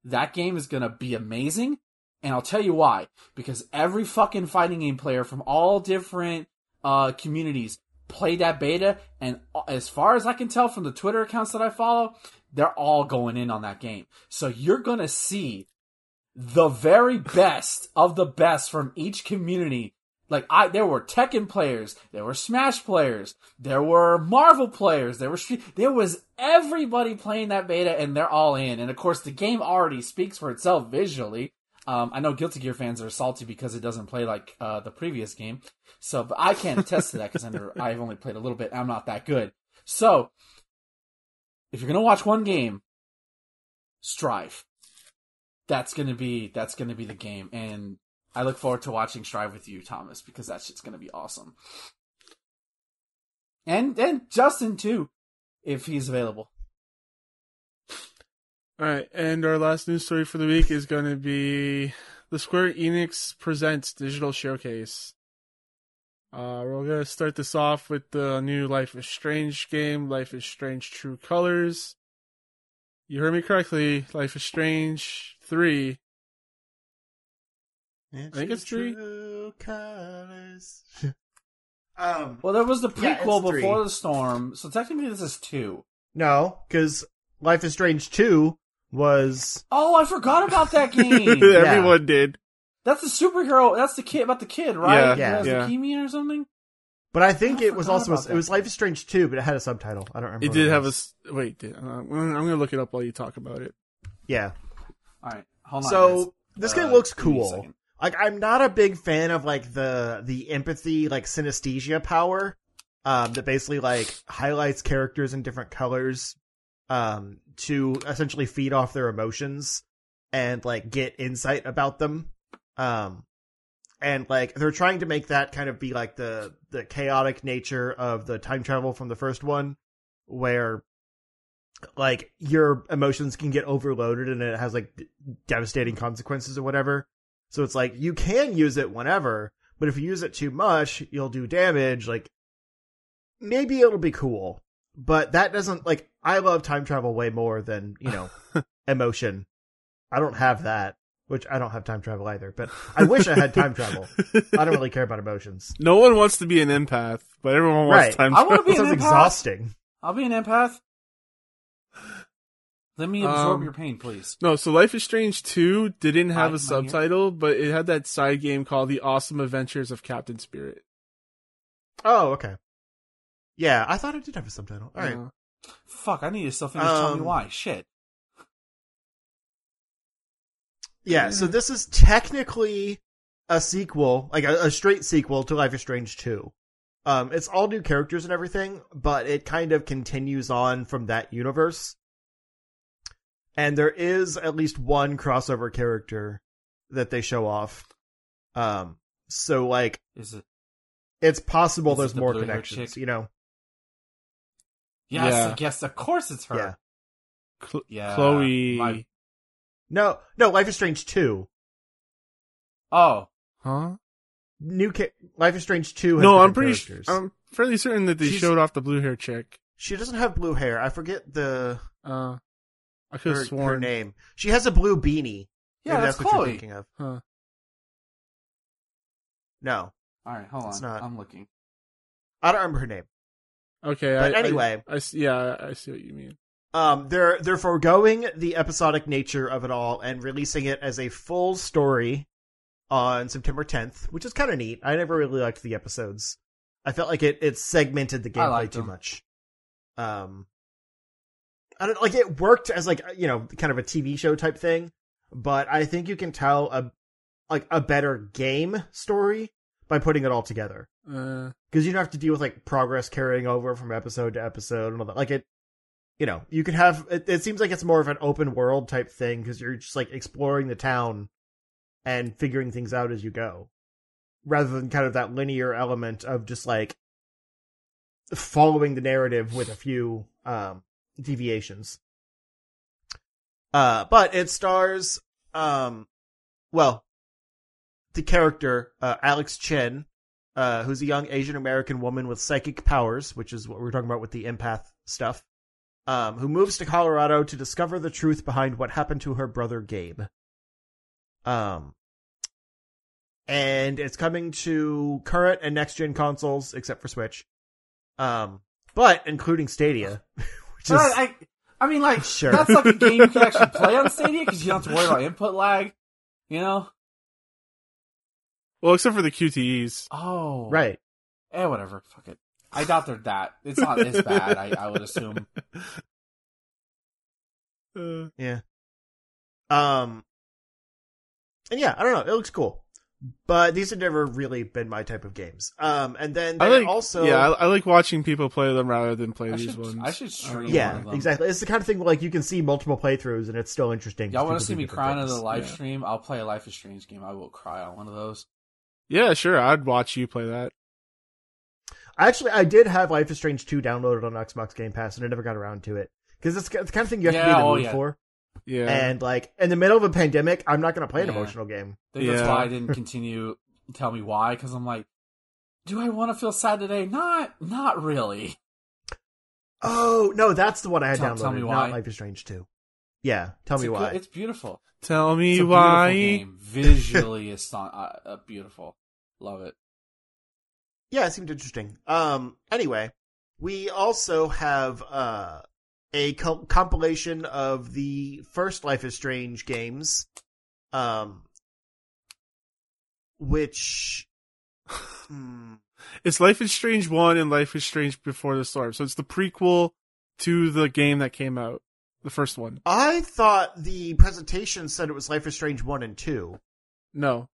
That game is gonna be amazing, and I'll tell you why. Because every fucking fighting game player from all different uh, communities played that beta, and as far as I can tell from the Twitter accounts that I follow, they're all going in on that game. So you're gonna see the very best of the best from each community. Like I, there were Tekken players, there were Smash players, there were Marvel players, there were there was everybody playing that beta, and they're all in. And of course, the game already speaks for itself visually. Um, I know Guilty Gear fans are salty because it doesn't play like uh, the previous game, so but I can't attest to that because [laughs] I've only played a little bit. I'm not that good. So if you're gonna watch one game, Strive that's gonna be that's gonna be the game, and I look forward to watching Strive with you, Thomas, because that shit's gonna be awesome. And and Justin too, if he's available. All right, and our last news story for the week is going to be the Square Enix Presents Digital Showcase. Uh, we're going to start this off with the new Life is Strange game, Life is Strange True Colors. You heard me correctly, Life is Strange 3. I think it's 3. [laughs] um, well, there was the prequel it's before three. the storm, so technically this is two. no, because Life is Strange 2 was. Oh, I forgot about that [laughs] game. Everyone did. That's the superhero. That's the kid about the kid, right? Yeah, Who has yeah. leukemia or something. But I think I it was also. about It was. Life is Strange 2, but it had a subtitle. I don't remember. It what did have a. Wait, did, uh, I'm going to look it up while you talk about it. Yeah. All right, hold on. So, guys. this Uh, game looks give me a cool. like I'm not a big fan of like the the empathy like synesthesia power um that basically like highlights characters in different colors um to essentially feed off their emotions and like get insight about them um and like they're trying to make that kind of be like the the chaotic nature of the time travel from the first one where like your emotions can get overloaded and it has like d- devastating consequences or whatever so it's like you can use it whenever, but if you use it too much, you'll do damage. Like maybe it'll be cool, but that doesn't like I love time travel way more than, you know, [laughs] emotion. I don't have that, which I don't have time travel either, but I wish I had time travel. I don't really care about emotions. [laughs] No one wants to be an empath, but everyone wants Right. time I wanna be It an sounds empath. exhausting. I'll be an empath. Let me absorb Um, your pain, please. No, so Life is Strange 2 didn't have Hi, a here? subtitle, but it had that side game called The Awesome Adventures of Captain Spirit. Oh, okay. Yeah, I thought it did have a subtitle. All right. Uh, Fuck, I need to still finish telling me Um, why. Shit. Yeah, so this is technically a sequel, like a, a straight sequel to Life is Strange 2. Um, it's all new characters and everything, but it kind of continues on from that universe. And there is at least one crossover character that they show off. Um, so like, Is it? it's possible Is it there's the more connections, you know? Yes, Yeah. I guess. Of course, it's her. Yeah. Cl- Yeah, Chloe. my- No, no, Life is Strange 2. Oh, Huh? New ca- Life is Strange 2 has No, I'm pretty sure. characters. I'm fairly certain that they She's- showed off the blue hair chick. she doesn't have blue hair. I forget the Uh, I could her, have sworn. her name. She has a blue beanie. yeah, Maybe that's, that's, what you're Chloe. thinking of. Huh. No, All right, hold on. It's not. I'm looking. I don't remember her name. Okay. But I, anyway. I, I see- yeah, I see what you mean. Um, they're they're foregoing the episodic nature of it all and releasing it as a full story on September 10th, which is kind of neat. I never really liked the episodes. I felt like it it segmented the I gameplay too them. much. Um, I don't like it worked as like you know kind of a TV show type thing, but I think you can tell a like a better game story by putting it all together. Uh, because you don't have to deal with like progress carrying over from episode to episode and all that. Like it, you know, you can have. It, it seems like it's more of an open world type thing because you're just like exploring the town and figuring things out as you go, rather than kind of that linear element of just like following the narrative with a few um deviations. Uh, but it stars um, well, the character uh, Alex Chen, uh, who's a young Asian American woman with psychic powers, which is what we are talking about with the empath stuff, um, who moves to Colorado to discover the truth behind what happened to her brother Gabe. Um, and it's coming to current and next gen consoles except for Switch. Um, but including Stadia, [laughs] which is But I, I mean, like [laughs] Sure. that's like a game you can actually [laughs] play on Stadia because you don't have to worry about input lag. You know? Well, except for the QTEs. Oh, right. Eh, whatever. Fuck it. I doubt they're that. It's not as bad. I, I would assume. [laughs] Uh, Yeah. Um. And yeah, I don't know. It looks cool, but these have never really been my type of games. Um, and then I like also yeah, I, I like watching people play them rather than play I these should, ones. I should stream. one yeah, them. exactly. It's the kind of thing where like you can see multiple playthroughs and it's still interesting. Y'all want want to see me cry on the live Yeah. stream? I'll play a Life is Strange game. I will cry on one of those. Yeah, sure. I'd watch you play that. Actually, I did have Life is Strange 2 downloaded on Xbox Game Pass, and I never got around to it because it's, it's the kind of thing you have to be in Yeah, the oh, mood yeah. for. Yeah. And like in the middle of a pandemic, I'm not going to play an Yeah. emotional game. I think that's Yeah. why I didn't continue. Tell me why? Because I'm like, do I want to feel sad today? Not, not really. Oh no, that's the one I had Tell- downloaded. tell me Not. Life is Strange too. Yeah, tell It's me why. good- it's beautiful. Tell me It's a why. game. Visually, [laughs] it's not uh, uh, beautiful. Love it. yeah, it seemed interesting. Um, anyway, we also have uh a co- compilation of the first Life is Strange games, um, which, hmm, It's Life is Strange 1 and Life is Strange Before the Storm. So it's the prequel to the game that came out. The first one. I thought the presentation said it was Life is Strange one and two, No.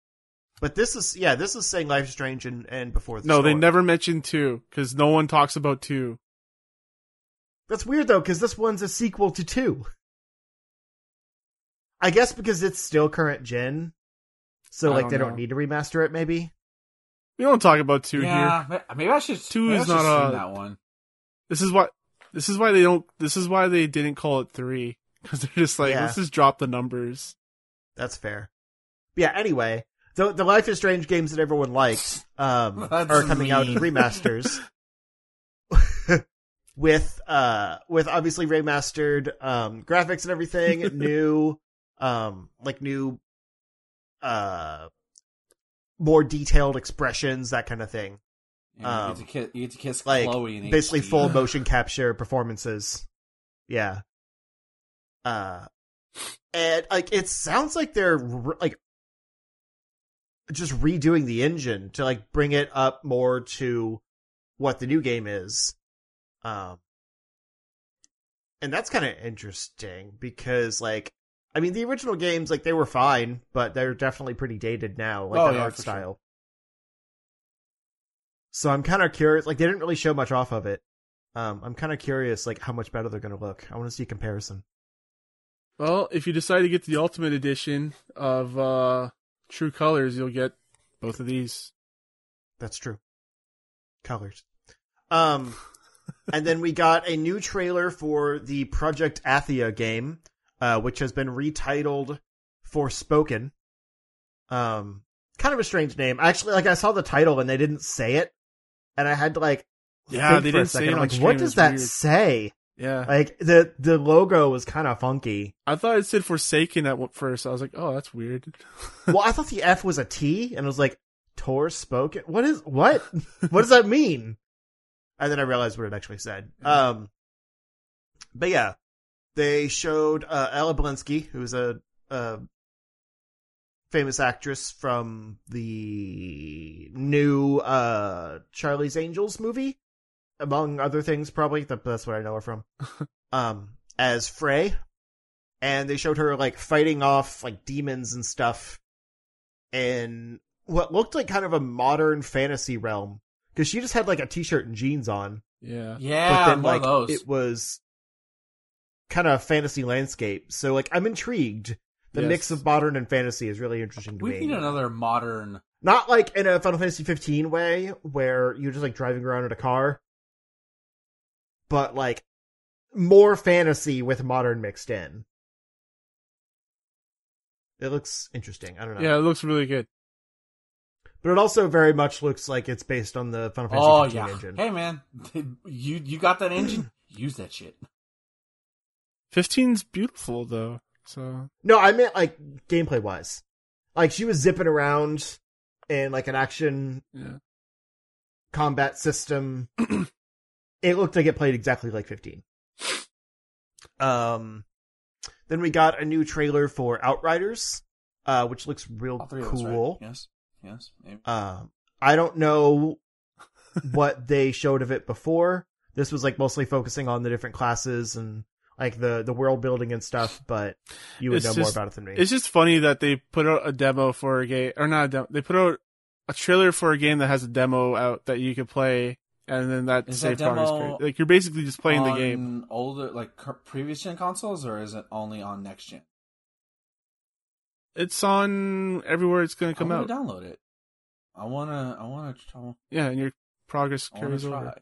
but this is yeah, this is saying Life is Strange and, and Before the No, they never mentioned 2 because no one talks about 2. That's weird though, because this one's a sequel to two. I guess because it's still current gen, so I like don't they know. don't need to remaster it. Maybe. We don't talk about 2 here. yeah, ma- maybe I should. Two is not a- that one. This is why this is why they don't this is why they didn't call it 3 cuz they're just like Yeah. let's just drop the numbers. That's fair. But Yeah. Anyway, the the Life is Strange games that everyone likes um, [laughs] are coming out as mean. remasters. [laughs] with uh with obviously remastered um graphics and everything, [laughs] new um like new uh more detailed expressions, that kind of thing. Yeah, you, Um, get to kiss, you get to kiss like, Chloe basically HD. full [laughs] motion capture performances. Yeah. Uh, and like it sounds like they're re- like just redoing the engine to like bring it up more to what the new game is. Um, and that's kind of interesting because like I mean the original games like they were fine, but they're definitely pretty dated now, like Oh, their yeah, art style. So I'm kind of curious. Like they didn't really show much off of it. Um, I'm kind of curious, like how much better they're going to look. I want to see a comparison. Well, if you decide to get the ultimate edition of uh True Colors, you'll get both of these. That's true. Colors. Um, and then we got a new trailer for the Project Athia game, uh, which has been retitled Forspoken. Um, kind of a strange name. Actually, like I saw the title and they didn't say it, and I had to like Yeah, they for a didn't say second. it I'm like, what does that weird. say? Yeah. Like the the logo was kind of funky. I thought it said Forsaken at first. I was like, oh, that's weird. [laughs] well, I thought the F was a T, and I was like, Tor spoken. What is what? what does that mean? And then I realized what it actually said. Um, but yeah, they showed uh, Ella Balinska, who's a, a famous actress from the new uh, Charlie's Angels movie, among other things. Probably that's what I know her from. [laughs] um, as Frey, and they showed her like fighting off like demons and stuff in what looked like kind of a modern fantasy realm because she just had like a t-shirt and jeans on Yeah. Yeah, but then like those. it was kind of fantasy landscape so like i'm intrigued the Yes. mix of modern and fantasy is really interesting to we me We need another modern. not like in a final fantasy 15 way where you're just like driving around in a car but like more fantasy with modern mixed in it looks interesting i don't know Yeah, it looks really good. But it also very much looks like it's based on the Final Fantasy Oh yeah. engine. Hey man, you use that engine. Hey man, the Final Fantasy Oh 15 yeah. engine. Hey man, you you got that engine? [laughs] Use that shit. 15's beautiful though. So No, I meant like gameplay wise. Like she was zipping around in like an action yeah. combat system. [clears throat] it looked like it played exactly like 15. Um, then we got a new trailer for Outriders, uh, which looks real All three of us, right? cool. Yes. Yes. Maybe. Um, I don't know [laughs] what they showed of it before. This was like mostly focusing on the different classes and like the the world building and stuff, but you would It's know just- more about it than me. It's just funny that they put out a demo for a game, or not a demo. They put out a trailer for a game that has a demo out that you could play, and then that Is save that progress. demo period. Like you're basically just playing the on game. Older, like previous gen consoles, or is it only on next gen? It's on everywhere. It's going to come I out. download it. I wanna. I wanna. try- Yeah, and your progress I wanna carries over.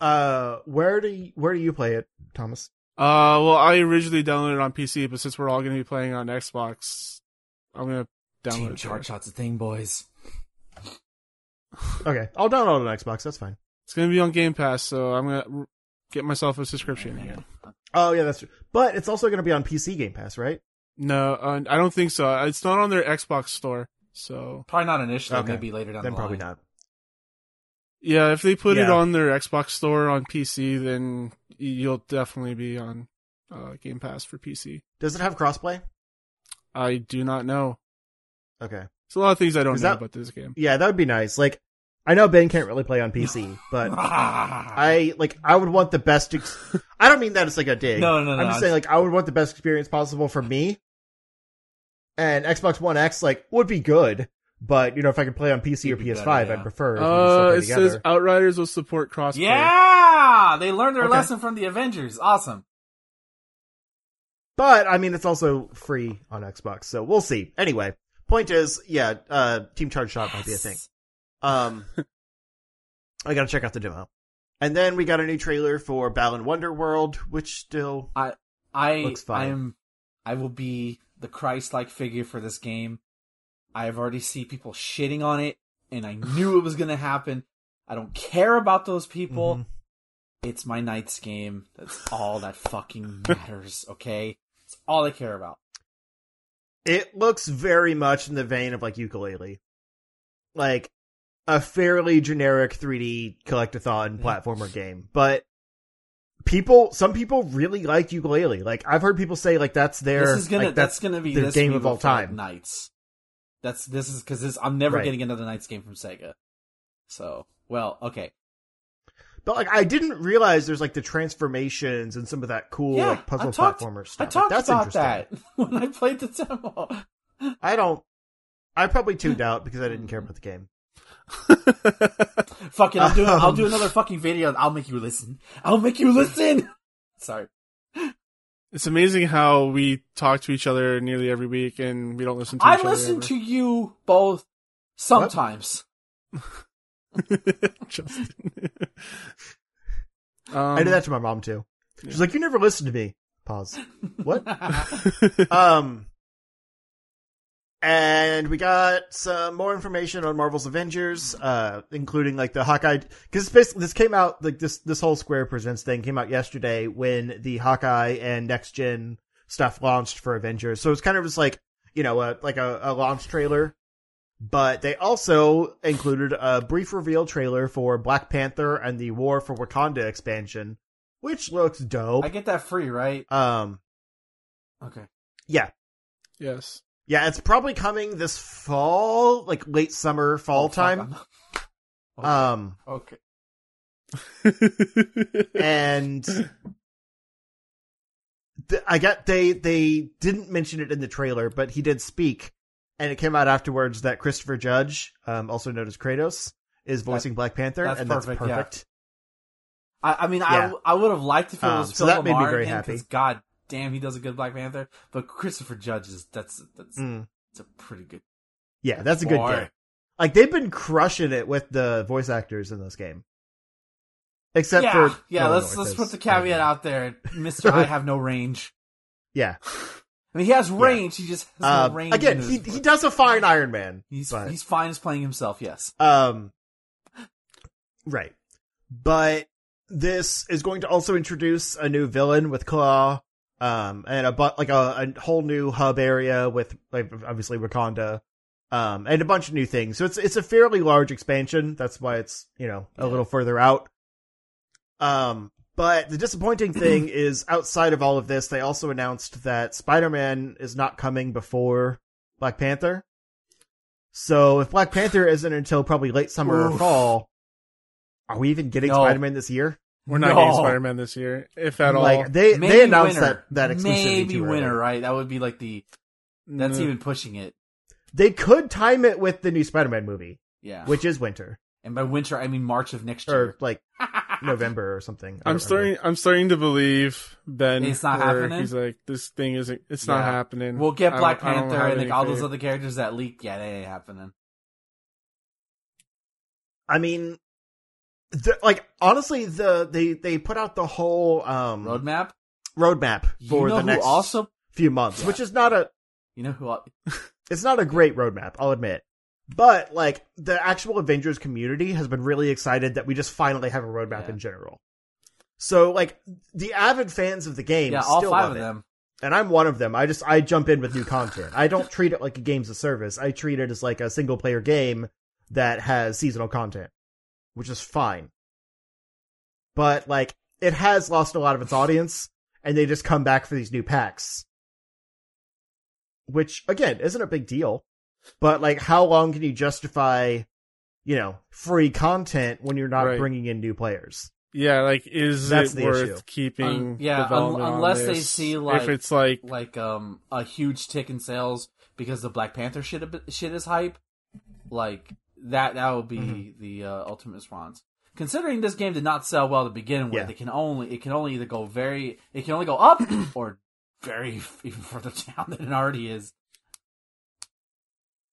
Uh, where do you, where do you play it, Thomas? Uh, well, I originally downloaded it on PC, but since we're all going to be playing on Xbox, I'm going to download Team it. there. Shot's a thing, boys. [laughs] Okay, I'll download it on Xbox. That's fine. It's going to be on Game Pass, so I'm going to get myself a subscription again. Oh yeah, that's true. But it's also going to be on PC Game Pass, right? No, uh, I don't think so. It's not on their Xbox store. So Probably not initially. Okay. Maybe later down then the probably line. not. yeah, if they put it on their Xbox store on PC, then you'll definitely be on uh, Game Pass for PC. Does it have crossplay? I do not know. Okay. There's a lot of things I don't Is know that- about this game. Yeah, that would be nice. Like, I know Ben can't really play on PC, [laughs] but [laughs] I like I would want the best. Ex- I don't mean that as like a dig. No, no, no, I'm just I- saying like I would want the best experience possible for me. And Xbox One X like would be good, but you know if I could play on PC or It'd be PS5, better, yeah. I'd prefer. if Uh, it play says. Outriders will support crossplay. Yeah, they learned their Okay. lesson from the Avengers. Awesome. But I mean, it's also free on Xbox, so we'll see. Anyway, point is, yeah, uh, Team Charge Shot might be a thing. Um, [laughs] I gotta check out the demo. And then we got a new trailer for Balan Wonderworld, which still, I Looks fine. I'm I will be the Christ-like figure for this game. I have already seen people shitting on it, and I knew it was gonna happen. I don't care about those people. Mhm. It's my Nights game. That's all that fucking matters. [laughs] Okay, it's all I care about. it looks very much in the vein of like Yooka-Laylee. Like, a fairly generic 3D collectathon Yeah. platformer game. But people, some people really like Yooka-Laylee. Like, I've heard people say like that's their, this is gonna like, that's, gonna be the game of all time. Nights. That's this is because this I'm never Right. getting another Nights game from Sega. So well, okay. But like, I didn't realize there's like the transformations and some of that cool yeah, like puzzle talked, platformer I stuff. Like, that's about interesting. that [laughs] when I played the demo. I don't. I probably tuned out because I didn't care about the game. [laughs] Fuck it, I'll do I'll Um, do another fucking video. I'll make you listen. I'll make you listen. [laughs] Sorry. It's amazing how we talk to each other nearly every week and we don't listen to each other. I listen other. to you both sometimes. [laughs] Justin. um, I did that to my mom too. She's yeah. like, "You never listen to me." Pause. What? um, and we got some more information on Marvel's Avengers, uh, including like the Hawkeye, because basically this came out like this this whole Square Presents thing came out yesterday when the Hawkeye and next gen stuff launched for Avengers. So it's kind of just like you know a, like a, a launch trailer. But they also included a brief reveal trailer for Black Panther and the War for Wakanda expansion, which looks dope. I get that free, right? Um, Okay. yeah, yes. Yeah, it's probably coming this fall, like late summer, fall Oh, time. I'm- [laughs] Um, Okay. [laughs] and th- I got they they didn't mention it in the trailer, but he did speak, and it came out afterwards that Christopher Judge, um, also known as Kratos, is voicing Black Panther, that's and perfect, that's yeah. perfect. I, I mean, Yeah. I I would have liked if it was Um, so Phil that made me very again, happy. God damn, he does a good Black Panther. But Christopher Judge is that's that's Mm. it's a pretty good. Yeah, that's a good get. Like they've been crushing it with the voice actors in this game. Except yeah, for yeah. Nolan Let's let's put the caveat out there, Mister. I [laughs] have no range. Yeah, [sighs] I mean, he has range. He just has Uh, no range. again, he he does a fine Iron Man. he's but- he's fine as playing himself. Yes. Um, right. But this is going to also introduce a new villain with Klaw, um, and a bu- like a, a whole new hub area with like obviously Wakanda, um, and a bunch of new things. So it's it's a fairly large expansion. That's why it's you know a Yeah. little further out. Um, but the disappointing [clears throat] thing is outside of all of this, they also announced that Spider-Man is not coming before Black Panther. So if Black Panther isn't until probably late summer or fall, are we even getting No. Spider-Man this year? We're not No. getting Spider Man this year, if at all. Like they Maybe they announced winter. that that exclusivity Maybe too early. winter, right? That would be like the that's Mm. even pushing it. They could time it with the new Spider-Man movie, Yeah. which is winter and by winter, I mean March of next or year. like [laughs] November or something. I I'm don't remember. starting. I'm starting to believe Ben. It's not where happening? He's like, this thing isn't. It's not Yeah. happening. We'll get I don't- Black I don't Panther have and any like all those faith. other characters that leaked. Yeah, they ain't happening. I mean, the, like honestly, the they they put out the whole um Roadmap. roadmap for you know the next also? few months, Yeah. which is not a You know who? al- [laughs] it's not a great roadmap, I'll admit. But like the actual Avengers community has been really excited that we just finally have a roadmap Yeah. in general. So like the avid fans of the game, Yeah, all still five love of it. them. and I'm one of them. I just I jump in with new content. I don't treat it like a games of service. I treat it as like a single player game that has seasonal content, which is fine. But like it has lost a lot of its audience, and they just come back for these new packs, which again isn't a big deal. But like, how long can you justify, you know, free content when you're not Right. bringing in new players? Yeah, like is That's it the worth issue. keeping? Um, yeah, un- development on unless they see, like- if it's like Like um a huge tick in sales because the Black Panther shit a shit is hype. Like that that would be Mm-hmm. the uh, ultimate response. Considering this game did not sell well to begin with, Yeah. it can only it can only either go very it can only go up [clears throat] or very [laughs] even further down than it already is.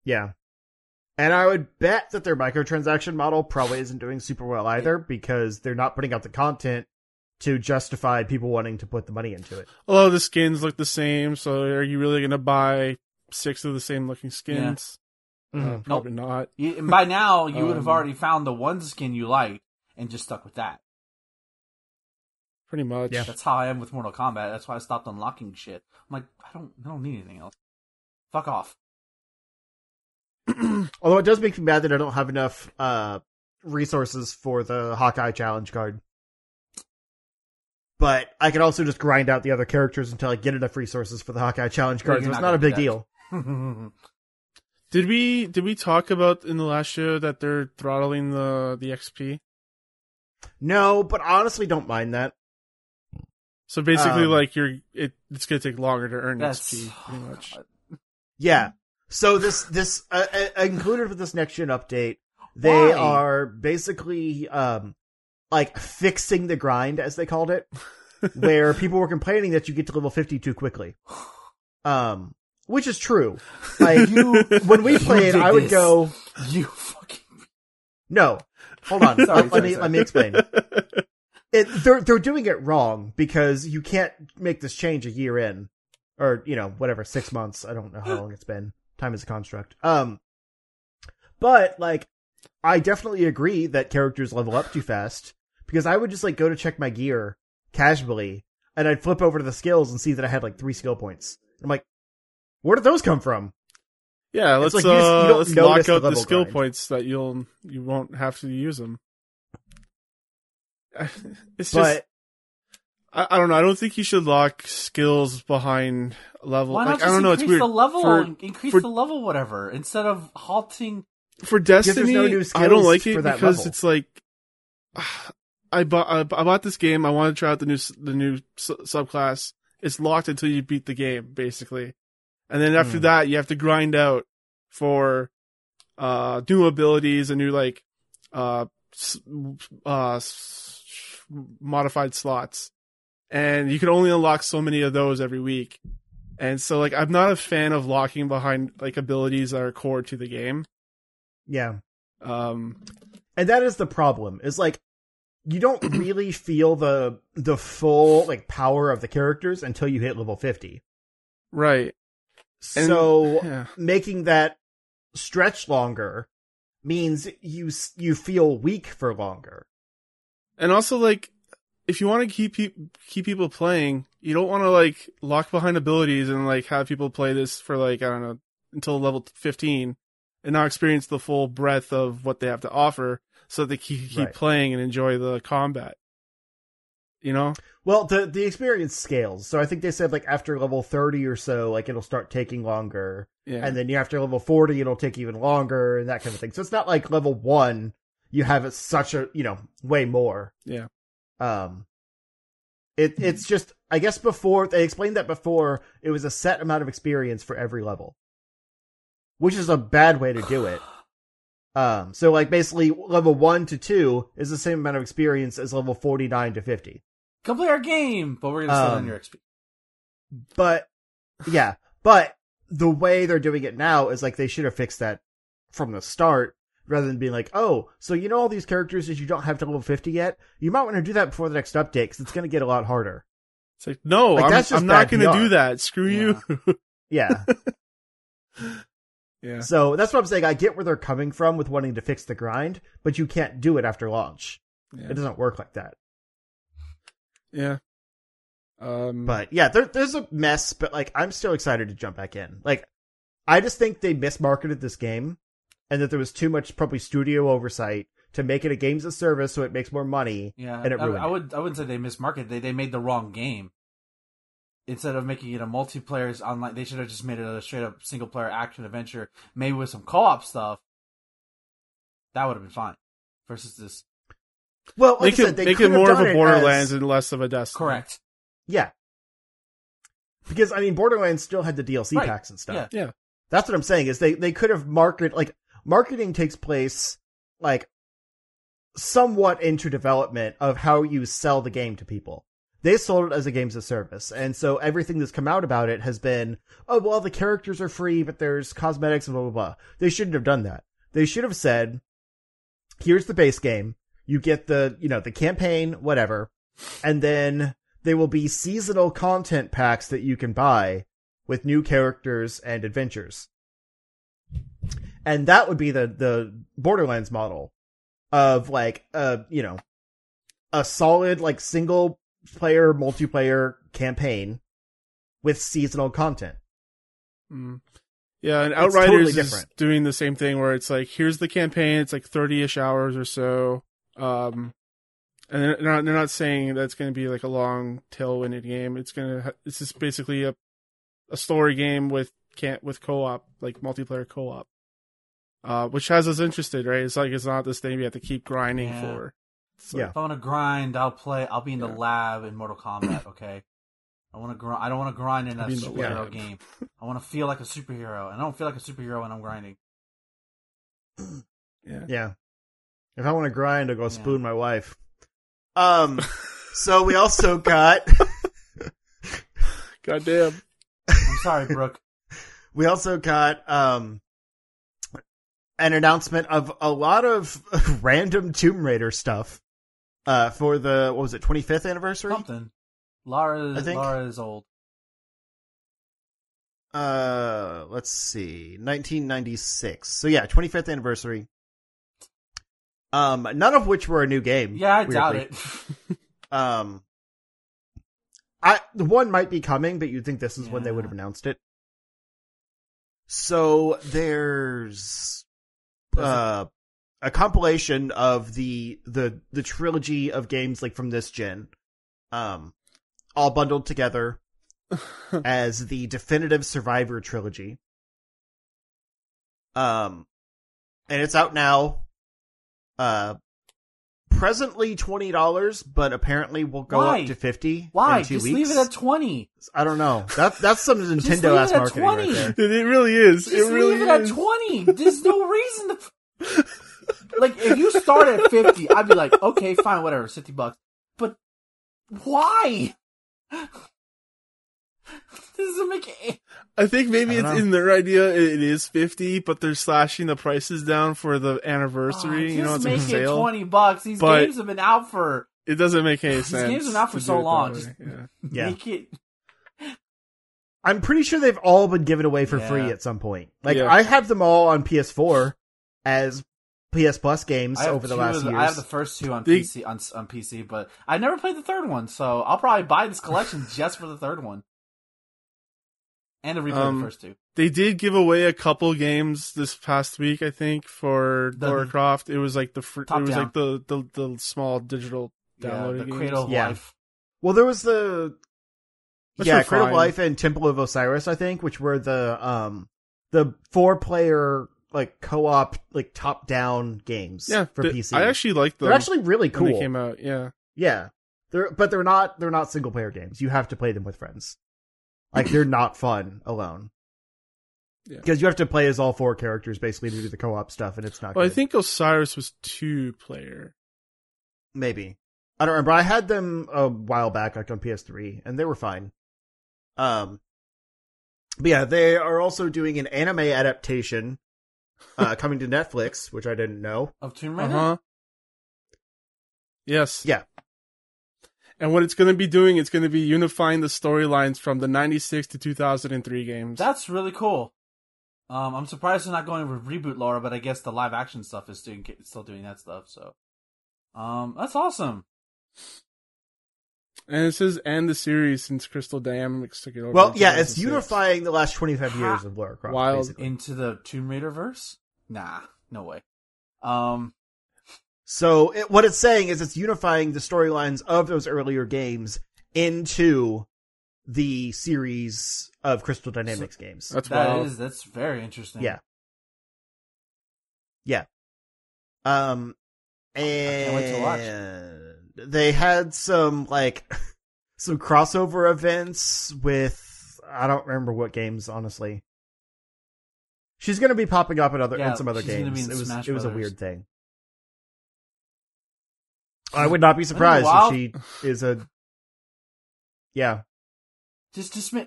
Yeah. And I would bet that their microtransaction model probably isn't doing super well either because they're not putting out the content to justify people wanting to put the money into it. a lot of the skins look the same. So are you really gonna buy six of the same looking skins? Uh, probably not. You, and by now, you would have Um, already found the one skin you liked and just stuck with that. Pretty much. Yeah. That's how I am with Mortal Kombat. That's why I stopped unlocking shit. I'm like, I don't, I don't need anything else. Fuck off. [clears throat] Although it does make me mad that I don't have enough uh resources for the Hawkeye challenge card. But I can also just grind out the other characters until I get enough resources for the Hawkeye challenge Yeah, card. you're So it's not not a big do deal. [laughs] yeah, Did we did we talk about in the last show that they're throttling the the XP? No, but honestly don't mind that. So basically, Um, like you're it, it's gonna take longer to earn XP, pretty much. [sighs] Yeah. So this this uh, uh, included with this next gen update, they Why? are basically um like fixing the grind as they called it, [laughs] where people were complaining that you get to level 50 too quickly. [sighs] Um which is true. [laughs] Like You- when we played, I would this. go you fucking. no. Hold on. [laughs] Sorry, let sorry, me sorry. let me explain. It, they're they're doing it wrong because you can't make this change a year in, or you know whatever six months. I don't know how long it's been. Time is a construct. Um, but like, I definitely agree that characters level up too fast because I would just like go to check my gear casually and I'd flip over to the skills and see that I had like three skill points. I'm like, where did those come from? yeah, let's like you just- you uh, don't let's notice lock the out the level skill grind. points that you'll you won't have to use them. [sighs] It's just But I, I don't know. I don't think you should lock skills behind level. Why not like just I don't know. increase It's weird the level? for increase for- the level, whatever, instead of halting. for there's Destiny. no new I don't skills like for it that because level. it's like [sighs] I bought I, I bought this game. I want to try out the new s- the new su- subclass. It's locked until you beat the game, basically, and then after Hmm. that you have to grind out for uh new abilities and new like uh uh modified slots, and you can only unlock so many of those every week. And so, like, I'm not a fan of locking behind like abilities that are core to the game. yeah, Um, and that is the problem is like you don't [clears throat] really feel the the full like power of the characters until you hit level 50 Right. And- So Yeah. making that stretch longer means you you feel weak for longer. And also, like, if you want to keep peop keep people playing, you don't want to like lock behind abilities and like have people play this for like I don't know until level fifteen and not experience the full breadth of what they have to offer, so that they keep, keep Right. playing and enjoy the combat. You know, Well, the the experience scales. So I think they said like after level 30 or so, like it'll start taking longer. yeah, And then you after level 40 it'll take even longer and that kind of thing. So it's not like level 1 you have it such a, you know, way more. Yeah. Um it it's just I guess before they explained that before it was a set amount of experience for every level. Which is a bad way to do it. [sighs] Um so like basically level 1 to 2 is the same amount of experience as level 49 to 50. Come play our game, but we're gonna slow down Um, your XP. But yeah, but the way they're doing it now is like they should have fixed that from the start rather than being like, oh, so you know all these characters that you don't have to level 50 yet? You might want to do that before the next update because it's going to get a lot harder. it's like no, Like, I'm, that's just I'm not going to PR. do that. Screw you. Yeah. [laughs] yeah, so that's what I'm saying. I get where they're coming from with wanting to fix the grind, but you can't do it after launch. yeah, It doesn't work like that. Yeah. Um, But yeah, there, there's a mess, but like I'm still excited to jump back in. Like I just think they mismarketed this game and that there was too much probably studio oversight to make it a games of service so it makes more money. Yeah, and it I, ruined I it. would I wouldn't say they mismarketed. They they made the wrong game. Instead of making it a multiplayer online, they should have just made it a straight up single player action adventure, maybe with some co op stuff. That would have been fine. Versus this, Well, like make I it said, they make could it more of a Borderlands as- and less of a Destiny. correct? yeah. Because I mean, Borderlands still had the DLC Right. packs and stuff. Yeah. Yeah. That's what I'm saying is they they could have marketed like marketing takes place like somewhat into development of how you sell the game to people. They sold it as a games of service, and so everything that's come out about it has been, oh well, the characters are free, but there's cosmetics and blah blah blah. They shouldn't have done that. They should have said, here's the base game. You get the you know the campaign, whatever, and then there will be seasonal content packs that you can buy with new characters and adventures. And that would be the, the Borderlands model of like, uh, you know, a solid, like single player multiplayer campaign with seasonal content. Mm. Yeah, and Outriders totally is doing the same thing where it's like, here's the campaign. It's like thirty-ish hours or so. Um, and they're not they're not saying that's going to be like a long tailwinded game. It's gonna ha- it's just basically a a story game with can't with co-op like multiplayer co-op. Uh, which has us interested, right? It's like it's not this thing we have to keep grinding Yeah. for. It's Yeah. If I want to grind, I'll play. I'll be in the Yeah. lab in Mortal Kombat. [clears throat] Okay. I want to grind. I don't want to grind in a I'll be in superhero lab. game. I want to feel like a superhero, and I don't feel like a superhero when I'm grinding. [clears throat] yeah. Yeah. If I want to grind, I'll go Yeah. spoon my wife. Um, so we also [laughs] got, Goddamn. I'm sorry, Brooke. we also got, um, an announcement of a lot of [laughs] random Tomb Raider stuff, uh, for the, what was it, 25th anniversary? Something. Lara, I think- Lara is old. uh let's see 1996 so yeah 25th anniversary um none of which were a new game Yeah, I doubt it. [laughs] um i the one might be coming but you'd think this is when they would have announced it. So there's uh a compilation of the the the trilogy of games like from this gen um all bundled together [laughs] as the definitive survivor trilogy. Um and it's out now uh presently $20 but apparently will go Why? up to 50 Why? in two Just weeks leave it at twenty. i don't know that that's some [laughs] nintendo ass marketing 20. right there It really is. Just it really leave it is. at twenty. There's no [laughs] reason to. like, if you start at fifty, I'd be like, okay, fine, whatever, fifty bucks. But why? This doesn't make it. I think maybe I it's know. in their idea it is fifty, but they're slashing the prices down for the anniversary. you know, it's make a it sale. twenty bucks. These But- games have been out for. It doesn't make any These sense. games have been out for so do it that long. Just- Yeah. Yeah. Make it. [laughs] I'm pretty sure they've all been given away for Yeah. free at some point. Like Yeah. I have them all on PS4 as PS Plus games over the last of the- years. I have the first two on They- PC on on PC, but I never played the third one, so I'll probably buy this collection [laughs] just for the third one. And to replay Um, the first two. They did give away a couple games this past week, I think, for The- Lara Croft. It was like the fr- it was down. like the, the the small digital Yeah, downloaded the games. Cradle of Yeah. Life. Well, there was the Which yeah, Cradle of. Life and Temple of Osiris, I think, which were the um the four player like co op like top down games. Yeah, for th- PC. I actually like them they're actually really when they cool. came out. Yeah, Yeah, they're but they're not they're not single player games. You have to play them with friends. Like they're not fun alone. Yeah. Because you have to play as all four characters basically to do the co op stuff, and it's not. well, I think Osiris was two player. Maybe. I don't remember. I had them a while back, like on PS3, and they were fine. Um, but yeah, they are also doing an anime adaptation, uh, [laughs] coming to Netflix, which I didn't know. Of Tomb Uh Raider? huh. Yes. Yeah. And what it's going to be doing, it's going to be unifying the storylines from the '96 to 2003 games. That's really cool. Um, I'm surprised they're not going with reboot Laura, but I guess the live action stuff is doing still doing that stuff. So, um, that's awesome. and it says end the series since Crystal Dynamics took it over. Well, yeah, it's unifying the last 25 Ha- years of Lara Croft. Wild. basically. Into the Tomb Raider verse? Nah, no way. Um, So it, what it's saying is it's unifying the storylines of those earlier games into the series of Crystal Dynamics games. That's that wild. is that's very interesting. Yeah. Yeah. Um, and can't wait to watch. they had some like [laughs] some crossover events with I don't remember what games honestly. She's going to be popping up in other Yeah, in some other she's gonna be games. in It was Smash it was a weird thing. I would not be surprised wild? if she is a. Yeah, Just, just ma-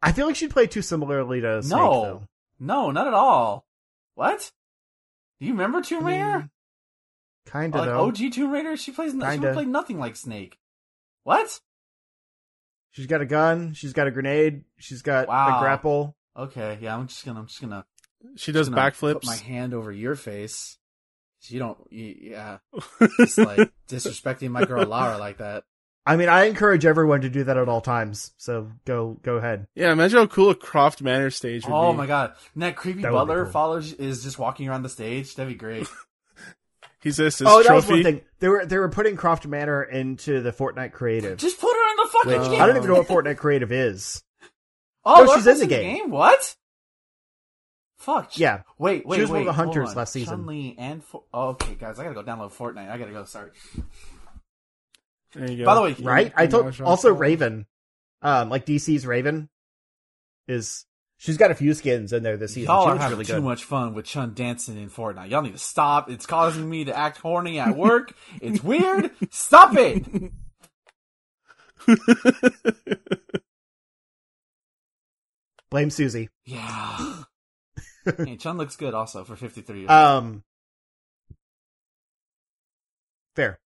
I feel like she'd play too similarly to Snake. No. though. no, not at all. What? Do you remember Tomb I Raider? mean, kind of. like though. OG Tomb Raider? She plays. She Kinda. would play nothing like Snake. What? She's got a gun. She's got a grenade. She's got Wow. a grapple. Okay, yeah. I'm just gonna. I'm just gonna. she does just gonna backflips. Put my hand over your face. You don't. You, yeah. [laughs] It's like disrespecting my girl Lara like that. I mean, I encourage everyone to do that at all times. So go go ahead. yeah, imagine how cool a Croft Manor stage would be. Oh be. my god! And that creepy That butler cool. follows is just walking around the stage. That'd be great. [laughs] He says his oh, that was one thing. They were they were putting Croft Manor into the Fortnite Creative. just put her in the fucking Which game. I don't even know what Fortnite Creative is. Oh, No, Laura she's in Croft's the game. What? Fuck. Yeah, Wait, wait, She was wait. one of the hunters last season. Chun-Li and For- oh, okay, guys, I gotta go download Fortnite. I gotta go. Sorry. There you go. By the way, right. I told also how- Raven, um, like DC's Raven, is she's got a few skins in there this season. Y'all she are having really too good. much fun with Chun dancing in Fortnite. Y'all need to stop. It's causing me to act horny at work. it's weird. Stop it. [laughs] Blame Susie. Yeah. Hey, Chun looks good also for 53 years. Um, fair.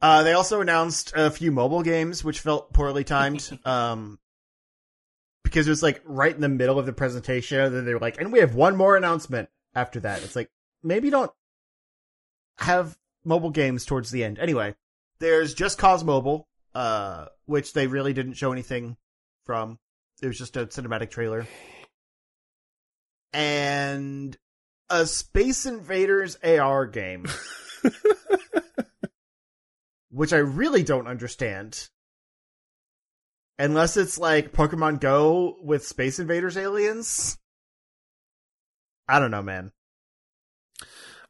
Uh, they also announced a few mobile games, which felt poorly timed. [laughs] um, because it was like right in the middle of the presentation, and then they were like, "And we have one more announcement." After that, it's like maybe don't have mobile games towards the end. Anyway, there's Just Cause Mobile, uh, which they really didn't show anything from. It was just a cinematic trailer. And a Space Invaders AR game, [laughs] which I really don't understand. Unless it's like Pokemon Go with Space Invaders aliens. I don't know, man.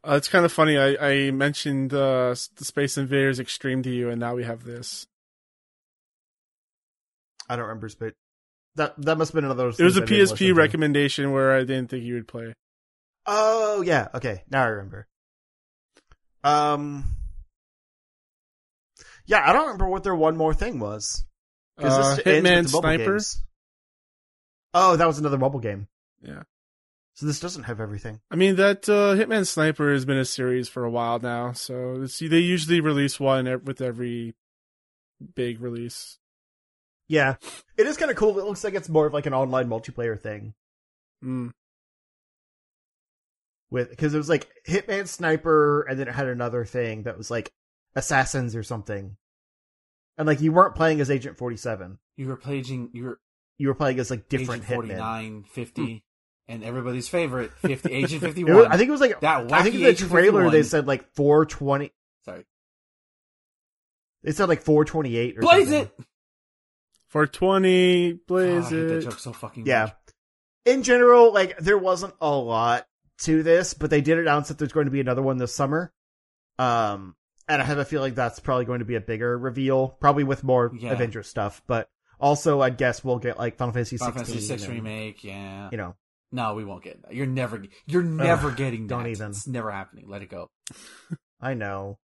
Uh, it's kind of funny. I, I mentioned uh, the Space Invaders Extreme to you, and now we have this. I don't remember Space. That that must have been another. It was a PSP recommendation where I didn't think you would play. Oh yeah, okay. Now I remember. Um. Yeah, I don't remember what their one more thing was. Uh, Hitman Sniper. games. Oh, that was another mobile game. Yeah. So this doesn't have everything. I mean that uh, Hitman Sniper has been a series for a while now, so they usually release one with every big release. Yeah, it is kind of cool. It looks like it's more of like an online multiplayer thing Mm. with because it was like Hitman Sniper, and then it had another thing that was like Assassins or something, and like you weren't playing as Agent Forty Seven. You were playing. You were You were playing as like different Agent hitmen. 49, 50, and everybody's favorite [laughs] 50, Agent 51. I think it was like that I think in the Agent trailer 51. they said like four twenty. Sorry. They said like four twenty eight or Blaze something. it! For twenty, Oh, blaze I hate that joke so fucking Yeah. much. In general, like there wasn't a lot to this, but they did announce that there's going to be another one this summer. Um, and I have a feeling that's probably going to be a bigger reveal, probably with more Yeah. Avengers stuff. But also, I guess we'll get like Final Fantasy Final 16. Fantasy Six and, remake, yeah. You know, No, we won't get that. You're never, you're never getting that. don't even. It's never happening. Let it go. [laughs] I know.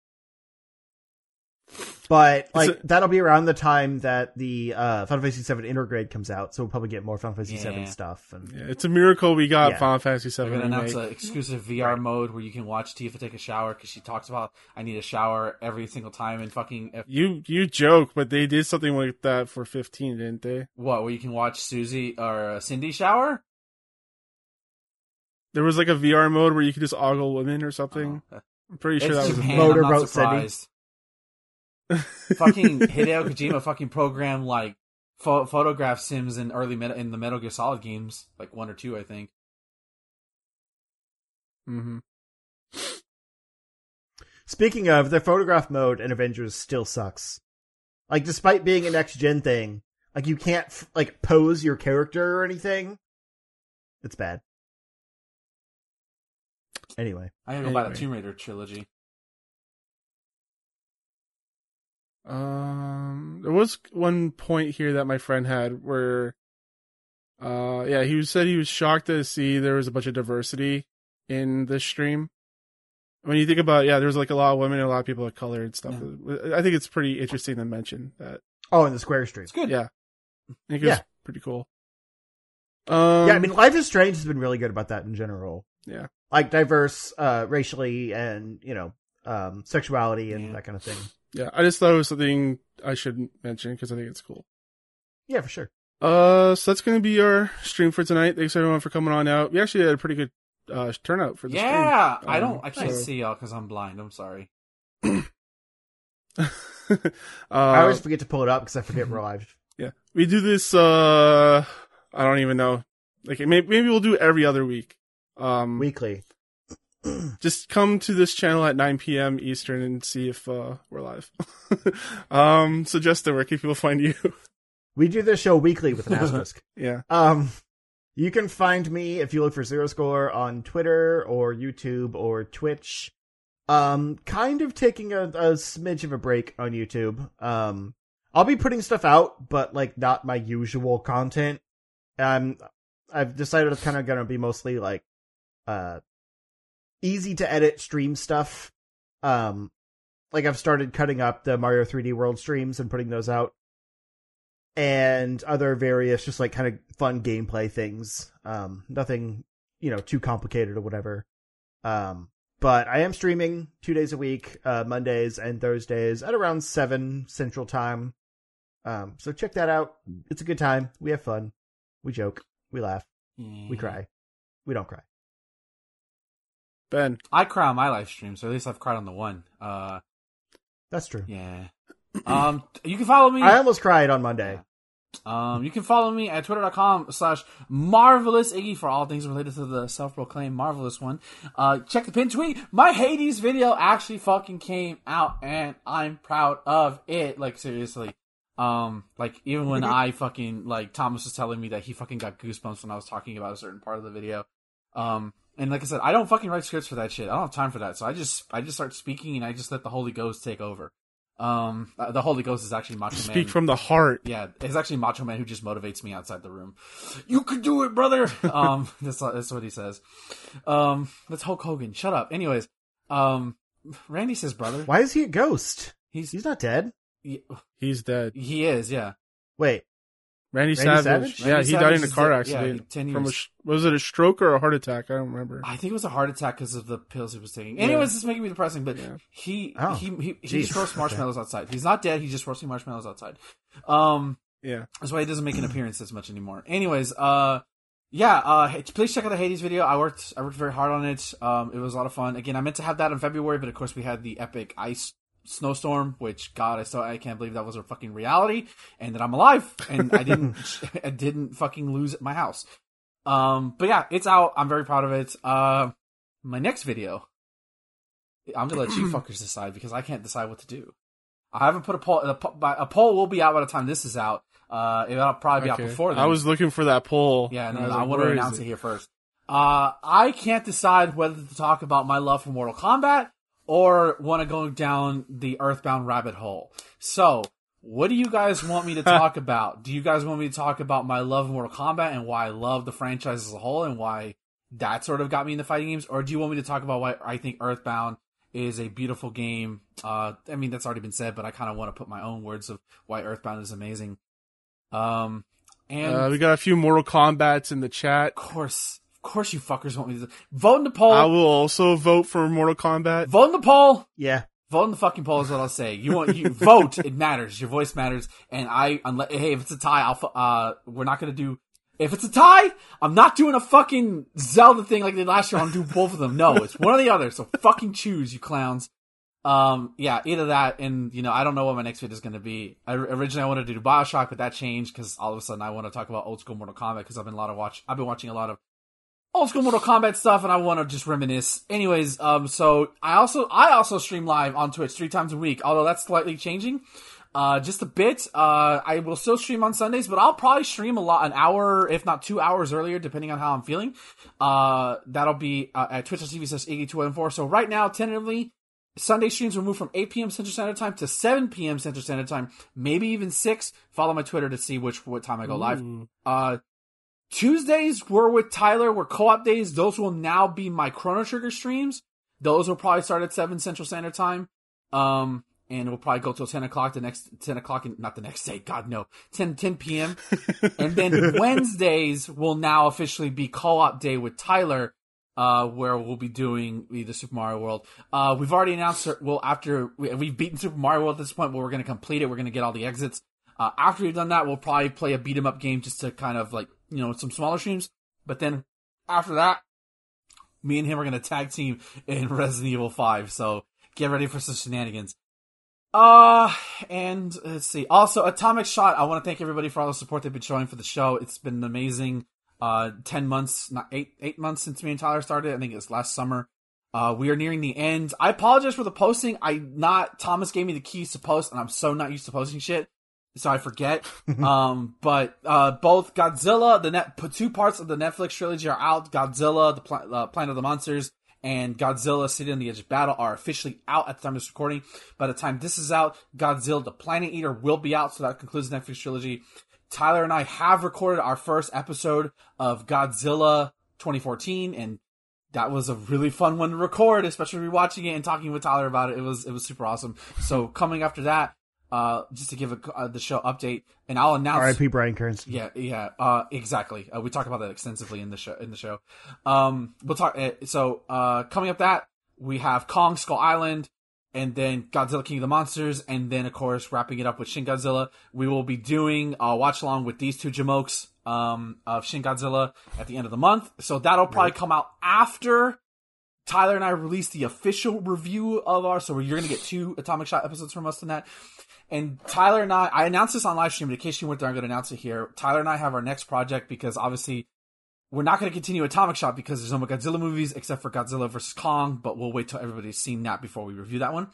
But like a- that'll be around the time that the uh, Final Fantasy Seven Intergrade comes out, so we'll probably get more Final Fantasy Seven Yeah. stuff. And Yeah, it's a miracle we got Yeah. Final Fantasy VII. They're VII gonna announce an exclusive VR Right. mode where you can watch Tifa take a shower because she talks about I need a shower every single time and fucking if, You you joke, but they did something like that for fifteen, didn't they? what where you can watch Susie or uh, Cindy shower. There was like a VR mode where you could just ogle women or something. Oh, I'm pretty sure it's that was a Japan. thing. Motor boat Cindy. Surprised. fucking Hideo Kojima fucking programmed like pho- photograph sims in early Met- in the Metal Gear Solid games, like one or two, I think. hmm Speaking of, the photograph mode in Avengers still sucks. Like, despite being a next gen thing, like you can't f- like pose your character or anything. It's bad. Anyway, I gotta go buy the Tomb Raider trilogy. Um, there was one point here that my friend had where, uh, yeah, he said he was shocked to see there was a bunch of diversity in this stream. When you think about, it, yeah, there's like a lot of women and a lot of people of color and stuff. I think it's pretty interesting to mention that. oh, in the Square stream. It's good. Yeah, I think it's Yeah. pretty cool. Um, yeah, I mean, Life is Strange has been really good about that in general. Yeah. like diverse, uh, racially and you know, um, sexuality and Yeah. that kind of thing. Yeah, I just thought it was something I should mention because I think it's cool. Yeah, for sure. Uh, so that's gonna be our stream for tonight. Thanks everyone for coming on out. We actually had a pretty good uh turnout for the Yeah, stream. I Um, don't. I can't so- see y'all because I'm blind. I'm sorry. [laughs] uh, I always forget to pull it up because I forget we're live. [laughs] yeah, we do this. Uh, I don't even know. Like maybe, maybe we'll do it every other week. Um, Weekly. [clears throat] just come to this channel at 9 p.m. Eastern and see if uh we're live. [laughs] um, so Justin, where can people find you? [laughs] We do this show weekly with an [laughs] asterisk. yeah, Um, you can find me if you look for Zero Score on Twitter or YouTube or Twitch. Um, kind of taking a, a smidge of a break on YouTube. Um, I'll be putting stuff out, but like not my usual content. Um, I've decided it's kind of gonna be mostly like, uh, easy to edit stream stuff. Um, like I've started cutting up the Mario 3D World streams and putting those out and other various just like kind of fun gameplay things. Um, nothing, you know, too complicated or whatever. Um, but I am streaming two days a week, uh, Mondays and Thursdays at around seven Central Time. Um, so check that out. It's a good time. We have fun. We joke. We laugh. We cry. We don't cry. Ben. I cry on my live stream, so at least I've cried on the one. Uh, That's true. yeah. [clears throat] Um, you can follow me. I almost cried on Monday. Um, you can follow me at twitter.com slash marvelous Iggy for all things related to the self-proclaimed marvelous one. Uh, check the pin tweet. My Hades video actually fucking came out and I'm proud of it. Like seriously. Um, like even when I fucking, like Thomas was telling me that he fucking got goosebumps when I was talking about a certain part of the video. Um, and like I said, I don't fucking write scripts for that shit. I don't have time for that. So I just, I just start speaking and I just let the Holy Ghost take over. Um, uh, the Holy Ghost is actually Macho Man. Speak from the heart. Yeah, it's actually Macho Man who just motivates me outside the room. You can do it, brother. [laughs] um, that's that's what he says. Um, that's Hulk Hogan. Shut up. Anyways, um, Randy says, brother. Why is he a ghost? He's He's not dead. he, He's dead. he is. Yeah. Wait, Randy, Randy Savage. Savage? Yeah, Randy he Savage died in a car dead. Yeah, accident. he- 10 From a, years. was it a stroke or a heart attack? I don't remember. I think it was a heart attack because of the pills he was taking. Yeah. Anyways, it's making me depressing. But Yeah. he Oh, he he, he geez. just roasts marshmallows outside. He's not dead. He's just roasting marshmallows outside. Um, Yeah. That's why he doesn't make an appearance as much anymore. Anyways, uh, yeah, uh, please check out the Hades video. I worked, I worked very hard on it. Um, it was a lot of fun. Again, I meant to have that in February, but of course we had the epic ice snowstorm, which God, I still, I can't believe that was a fucking reality and that I'm alive and I didn't, [laughs] I didn't fucking lose my house. Um, but yeah, it's out. I'm very proud of it. Uh, my next video, I'm gonna let you [clears throat] fuckers decide because I can't decide what to do. I haven't put a poll. A, a poll will be out by the time this is out. Uh, it'll probably be Okay. out before then. I was looking for that poll. Yeah, no, and no, I want to announce it? here first. Uh, I can't decide whether to talk about my love for Mortal Kombat or want to go down the Earthbound rabbit hole. So, what do you guys want me to [laughs] talk about? Do you guys want me to talk about my love of Mortal Kombat and why I love the franchise as a whole and why that sort of got me into fighting games? Or do you want me to talk about why I think Earthbound is a beautiful game? Uh, I mean, that's already been said, but I kind of want to put my own words of why Earthbound is amazing. Um, and Uh, we got a few Mortal Kombats in the chat. of course, of course, you fuckers want me to vote in the poll. I will also vote for Mortal Kombat. vote in the poll. Yeah. Vote in the fucking poll is what I'll say. You want you [laughs] vote. It matters. Your voice matters. And I, unless hey, if it's a tie, I'll. Uh, we're not gonna do. If it's a tie, I'm not doing a fucking Zelda thing like they did last year. I'm doing both of them. No, it's one or the other. So fucking choose, you clowns. Um, yeah, either that, and you know, I don't know what my next video is going to be. I, originally, I wanted to do Bioshock, but that changed because all of a sudden I want to talk about old school Mortal Kombat because I've been a lot of watch. I've been watching a lot of old school Mortal Kombat stuff, and I want to just reminisce. Anyways, um, so I also I also stream live on Twitch three times a week, although that's slightly changing, uh, just a bit. Uh, I will still stream on Sundays, but I'll probably stream a lot, an hour, if not two hours earlier, depending on how I'm feeling. Uh, that'll be uh, at twitch.tv slash 8214. So right now, tentatively, Sunday streams will move from 8 p.m. Central Standard Time to 7 p.m. Central Standard Time, maybe even 6. Follow my Twitter to see which what time I go live. Uh, Tuesdays were with Tyler, were co-op days. Those will now be my Chrono Trigger streams. Those will probably start at 7 Central Standard Time. Um, and we'll probably go till 10 o'clock the next, 10 o'clock, and not the next day, God no, 10, 10 p.m. [laughs] and then Wednesdays will now officially be co-op day with Tyler, uh, where we'll be doing the Super Mario World. Uh, we've already announced, well, after we, we've beaten Super Mario World at this point, where we're going to complete it, we're going to get all the exits. Uh, after we've done that, we'll probably play a beat 'em up game just to kind of like, you know, some smaller streams. But then after that, me and him are to tag team in [laughs] Resident Evil 5. So get ready for some shenanigans. Uh, and let's see. Also, Atomic Shot. I want to thank everybody for all the support they've been showing for the show. It's been amazing. Uh, ten months, not eight, eight months since me and Tyler started. I think it was last summer. Uh, we are nearing the end. I apologize for the posting. I not Thomas gave me the keys to post, and I'm so not used to posting shit, so I forget. [laughs] um, but uh, both Godzilla, the net, two parts of the Netflix trilogy are out. Godzilla, the Pla- uh, Planet of the Monsters, and Godzilla City on the Edge of Battle are officially out at the time of this recording. By the time this is out, Godzilla the Planet Eater will be out, so that concludes the Netflix trilogy. Tyler and I have recorded our first episode of Godzilla 2014, and that was a really fun one to record, especially rewatching it and talking with Tyler about it. It was it was super awesome. So coming after that, uh, just to give a, uh, the show update, and I'll announce. R.I.P. Brian Kearns. Yeah, yeah, uh, exactly. Uh, we talk about that extensively in the show. In the show, um, we'll talk. Uh, so, uh, coming up that we have Kong Skull Island, and then Godzilla King of the Monsters, and then of course wrapping it up with Shin Godzilla. We will be doing a watch along with these two Jamokes um, of Shin Godzilla at the end of the month. So that'll probably come out after Tyler and I release the official review of our. So you're gonna get two Atomic Shot episodes from us tonight. And Tyler and I, I announced this on live stream, but in case you weren't there, I'm going to announce it here. Tyler and I have our next project because obviously we're not going to continue Atomic Shot because there's no more Godzilla movies except for Godzilla vs. Kong, but we'll wait till everybody's seen that before we review that one.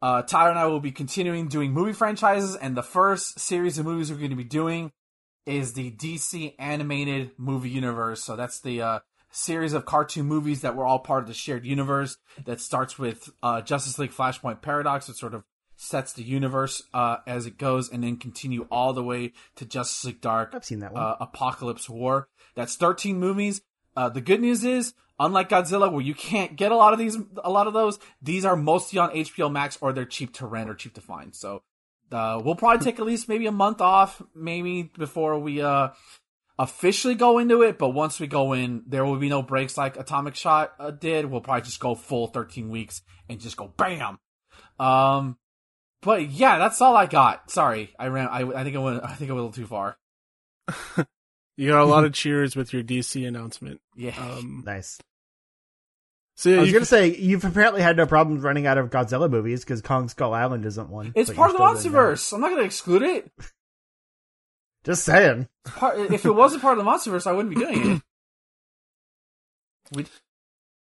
Uh, Tyler and I will be continuing doing movie franchises, and the first series of movies we're going to be doing is the DC animated movie universe. So that's the uh, series of cartoon movies that were all part of the shared universe that starts with uh, Justice League Flashpoint Paradox, that sort of sets the universe uh, as it goes, and then continue all the way to Justice League Dark, I've seen that one. uh, Apocalypse War. That's 13 movies. Uh, the good news is, unlike Godzilla, where you can't get a lot of these, a lot of those, these are mostly on HBO Max or they're cheap to rent or cheap to find. So, uh, we'll probably take at least maybe a month off, maybe before we, uh, officially go into it. But once we go in, there will be no breaks like Atomic Shot uh, did. We'll probably just go full 13 weeks and just go bam. Um, But yeah, that's all I got. Sorry, I ran. I, I think I went. I think I went a little too far. [laughs] You got a lot of [laughs] cheers with your DC announcement. Yeah. Um, Nice. so yeah, I was you gonna say you've apparently had no problems running out of Godzilla movies because Kong Skull Island isn't one. it's part of the still doing that. MonsterVerse. I'm not gonna exclude it. [laughs] Just saying. Part, if it wasn't part of the MonsterVerse, I wouldn't be doing it. [clears throat] We,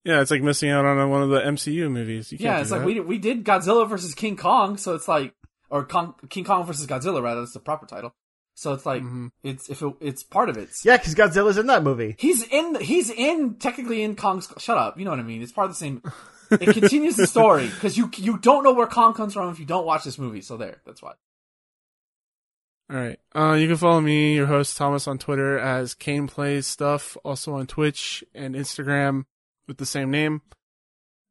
yeah, it's like missing out on one of the MCU movies. You yeah, it's like that. we we did Godzilla versus King Kong, so it's like or Kong, King Kong versus Godzilla rather. That's the proper title. So it's like Mhm. it's if it, it's part of it. Yeah, because Godzilla's in that movie. He's in. He's in technically in Kong's. Shut up. You know what I mean. It's part of the same. [laughs] It continues the story because you you don't know where Kong comes from if you don't watch this movie. So there. That's why. All right. Uh, you can follow me, your host Thomas, on Twitter as Kane Plays Stuff. Also on Twitch and Instagram with the same name.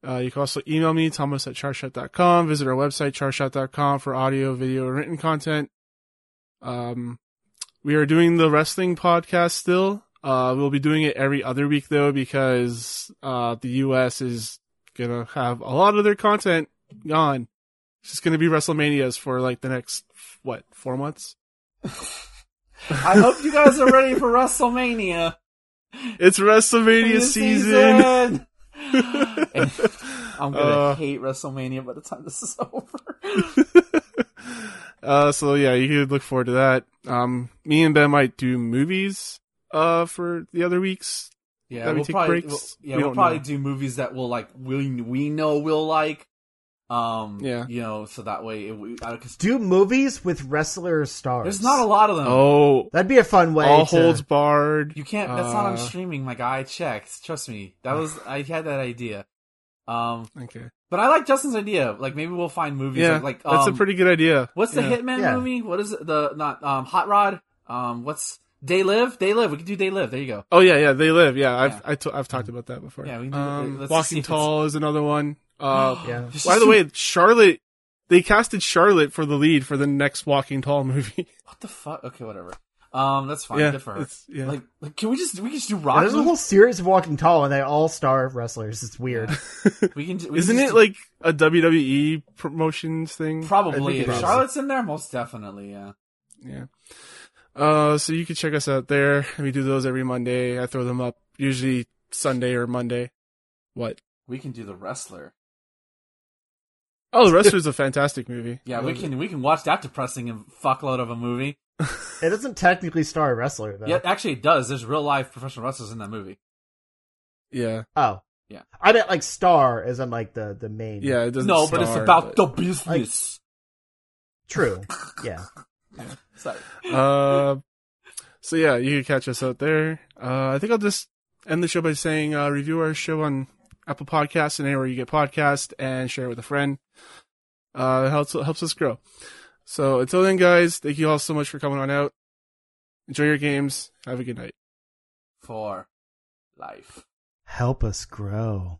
Uh, you can also email me, thomas at charshot.com. Visit our website, charshot.com for audio, video, and written content. Um, we are doing the wrestling podcast still. Uh, we'll be doing it every other week though because, uh, the US is gonna have a lot of their content gone. It's just gonna be WrestleManias for like the next, what, four months? [laughs] I hope you guys are ready for WrestleMania It's WrestleMania season. And [laughs] [laughs] I'm gonna Uh. hate WrestleMania by the time this is [laughs] over. uh, so yeah, you could look forward to that. Um, me and Ben might do movies, uh, for the other weeks. Yeah, we we'll take probably breaks? we'll- yeah We we'll don't probably know. do movies that we'll like we we know we'll like. Um, Yeah. you know, so that way it, we, uh, 'cause Do movies with wrestler stars. there's not a lot of them. Oh, That'd be a fun way. all to... holds barred. You can't. That's not on Uh, streaming, my guy. I checked. Trust me. That was. I had that idea. Um, Okay. but I like Justin's idea. Like maybe we'll find movies. Yeah, like, like that's a um, pretty good idea. What's the Yeah. Hitman Yeah. movie? What is it? The not um Hot Rod. Um, what's They Live? They Live. We can do They Live. There you go. Oh yeah, yeah, they live. Yeah, I've Yeah. I t- I've talked about that before. Yeah, we can do- um, let's just see Walking Tall is another one. Uh, [gasps] Yeah. By the way, Charlotte, they casted Charlotte for the lead for the next Walking Tall movie. [laughs] what the fuck? Okay, whatever. Um, that's fine. yeah, Good for her. yeah. Like, like, can we just we can just do Yeah, rock? there's a whole series of Walking Tall, and they all star wrestlers. It's weird. [laughs] We can. We Isn't just it do- like a WWE promotions thing? Probably think if. Charlotte's in there? Most definitely. Yeah. Yeah. Uh, so you can check us out there. We do those every Monday. I throw them up usually Sunday or Monday. What? We can do the wrestler. Oh, The Wrestler's a fantastic movie. [laughs] Yeah, we love can we can watch that depressing and fuckload of a movie. [laughs] it doesn't technically star a wrestler though. Yeah, actually it does. There's real life professional wrestlers in that movie. Yeah, Oh. Yeah. I meant like star as in like the the main. yeah. It doesn't. no, but it's star, about but- the business. True. [laughs] Yeah. Sorry. Uh, so yeah, you can catch us out there. Uh, I think I'll just end the show by saying uh, review our show on Apple Podcasts and anywhere you get podcast, and share it with a friend. Uh, it helps helps us grow. So until then, guys, thank you all so much for coming on out. Enjoy your games. Have a good night. For life. Help us grow.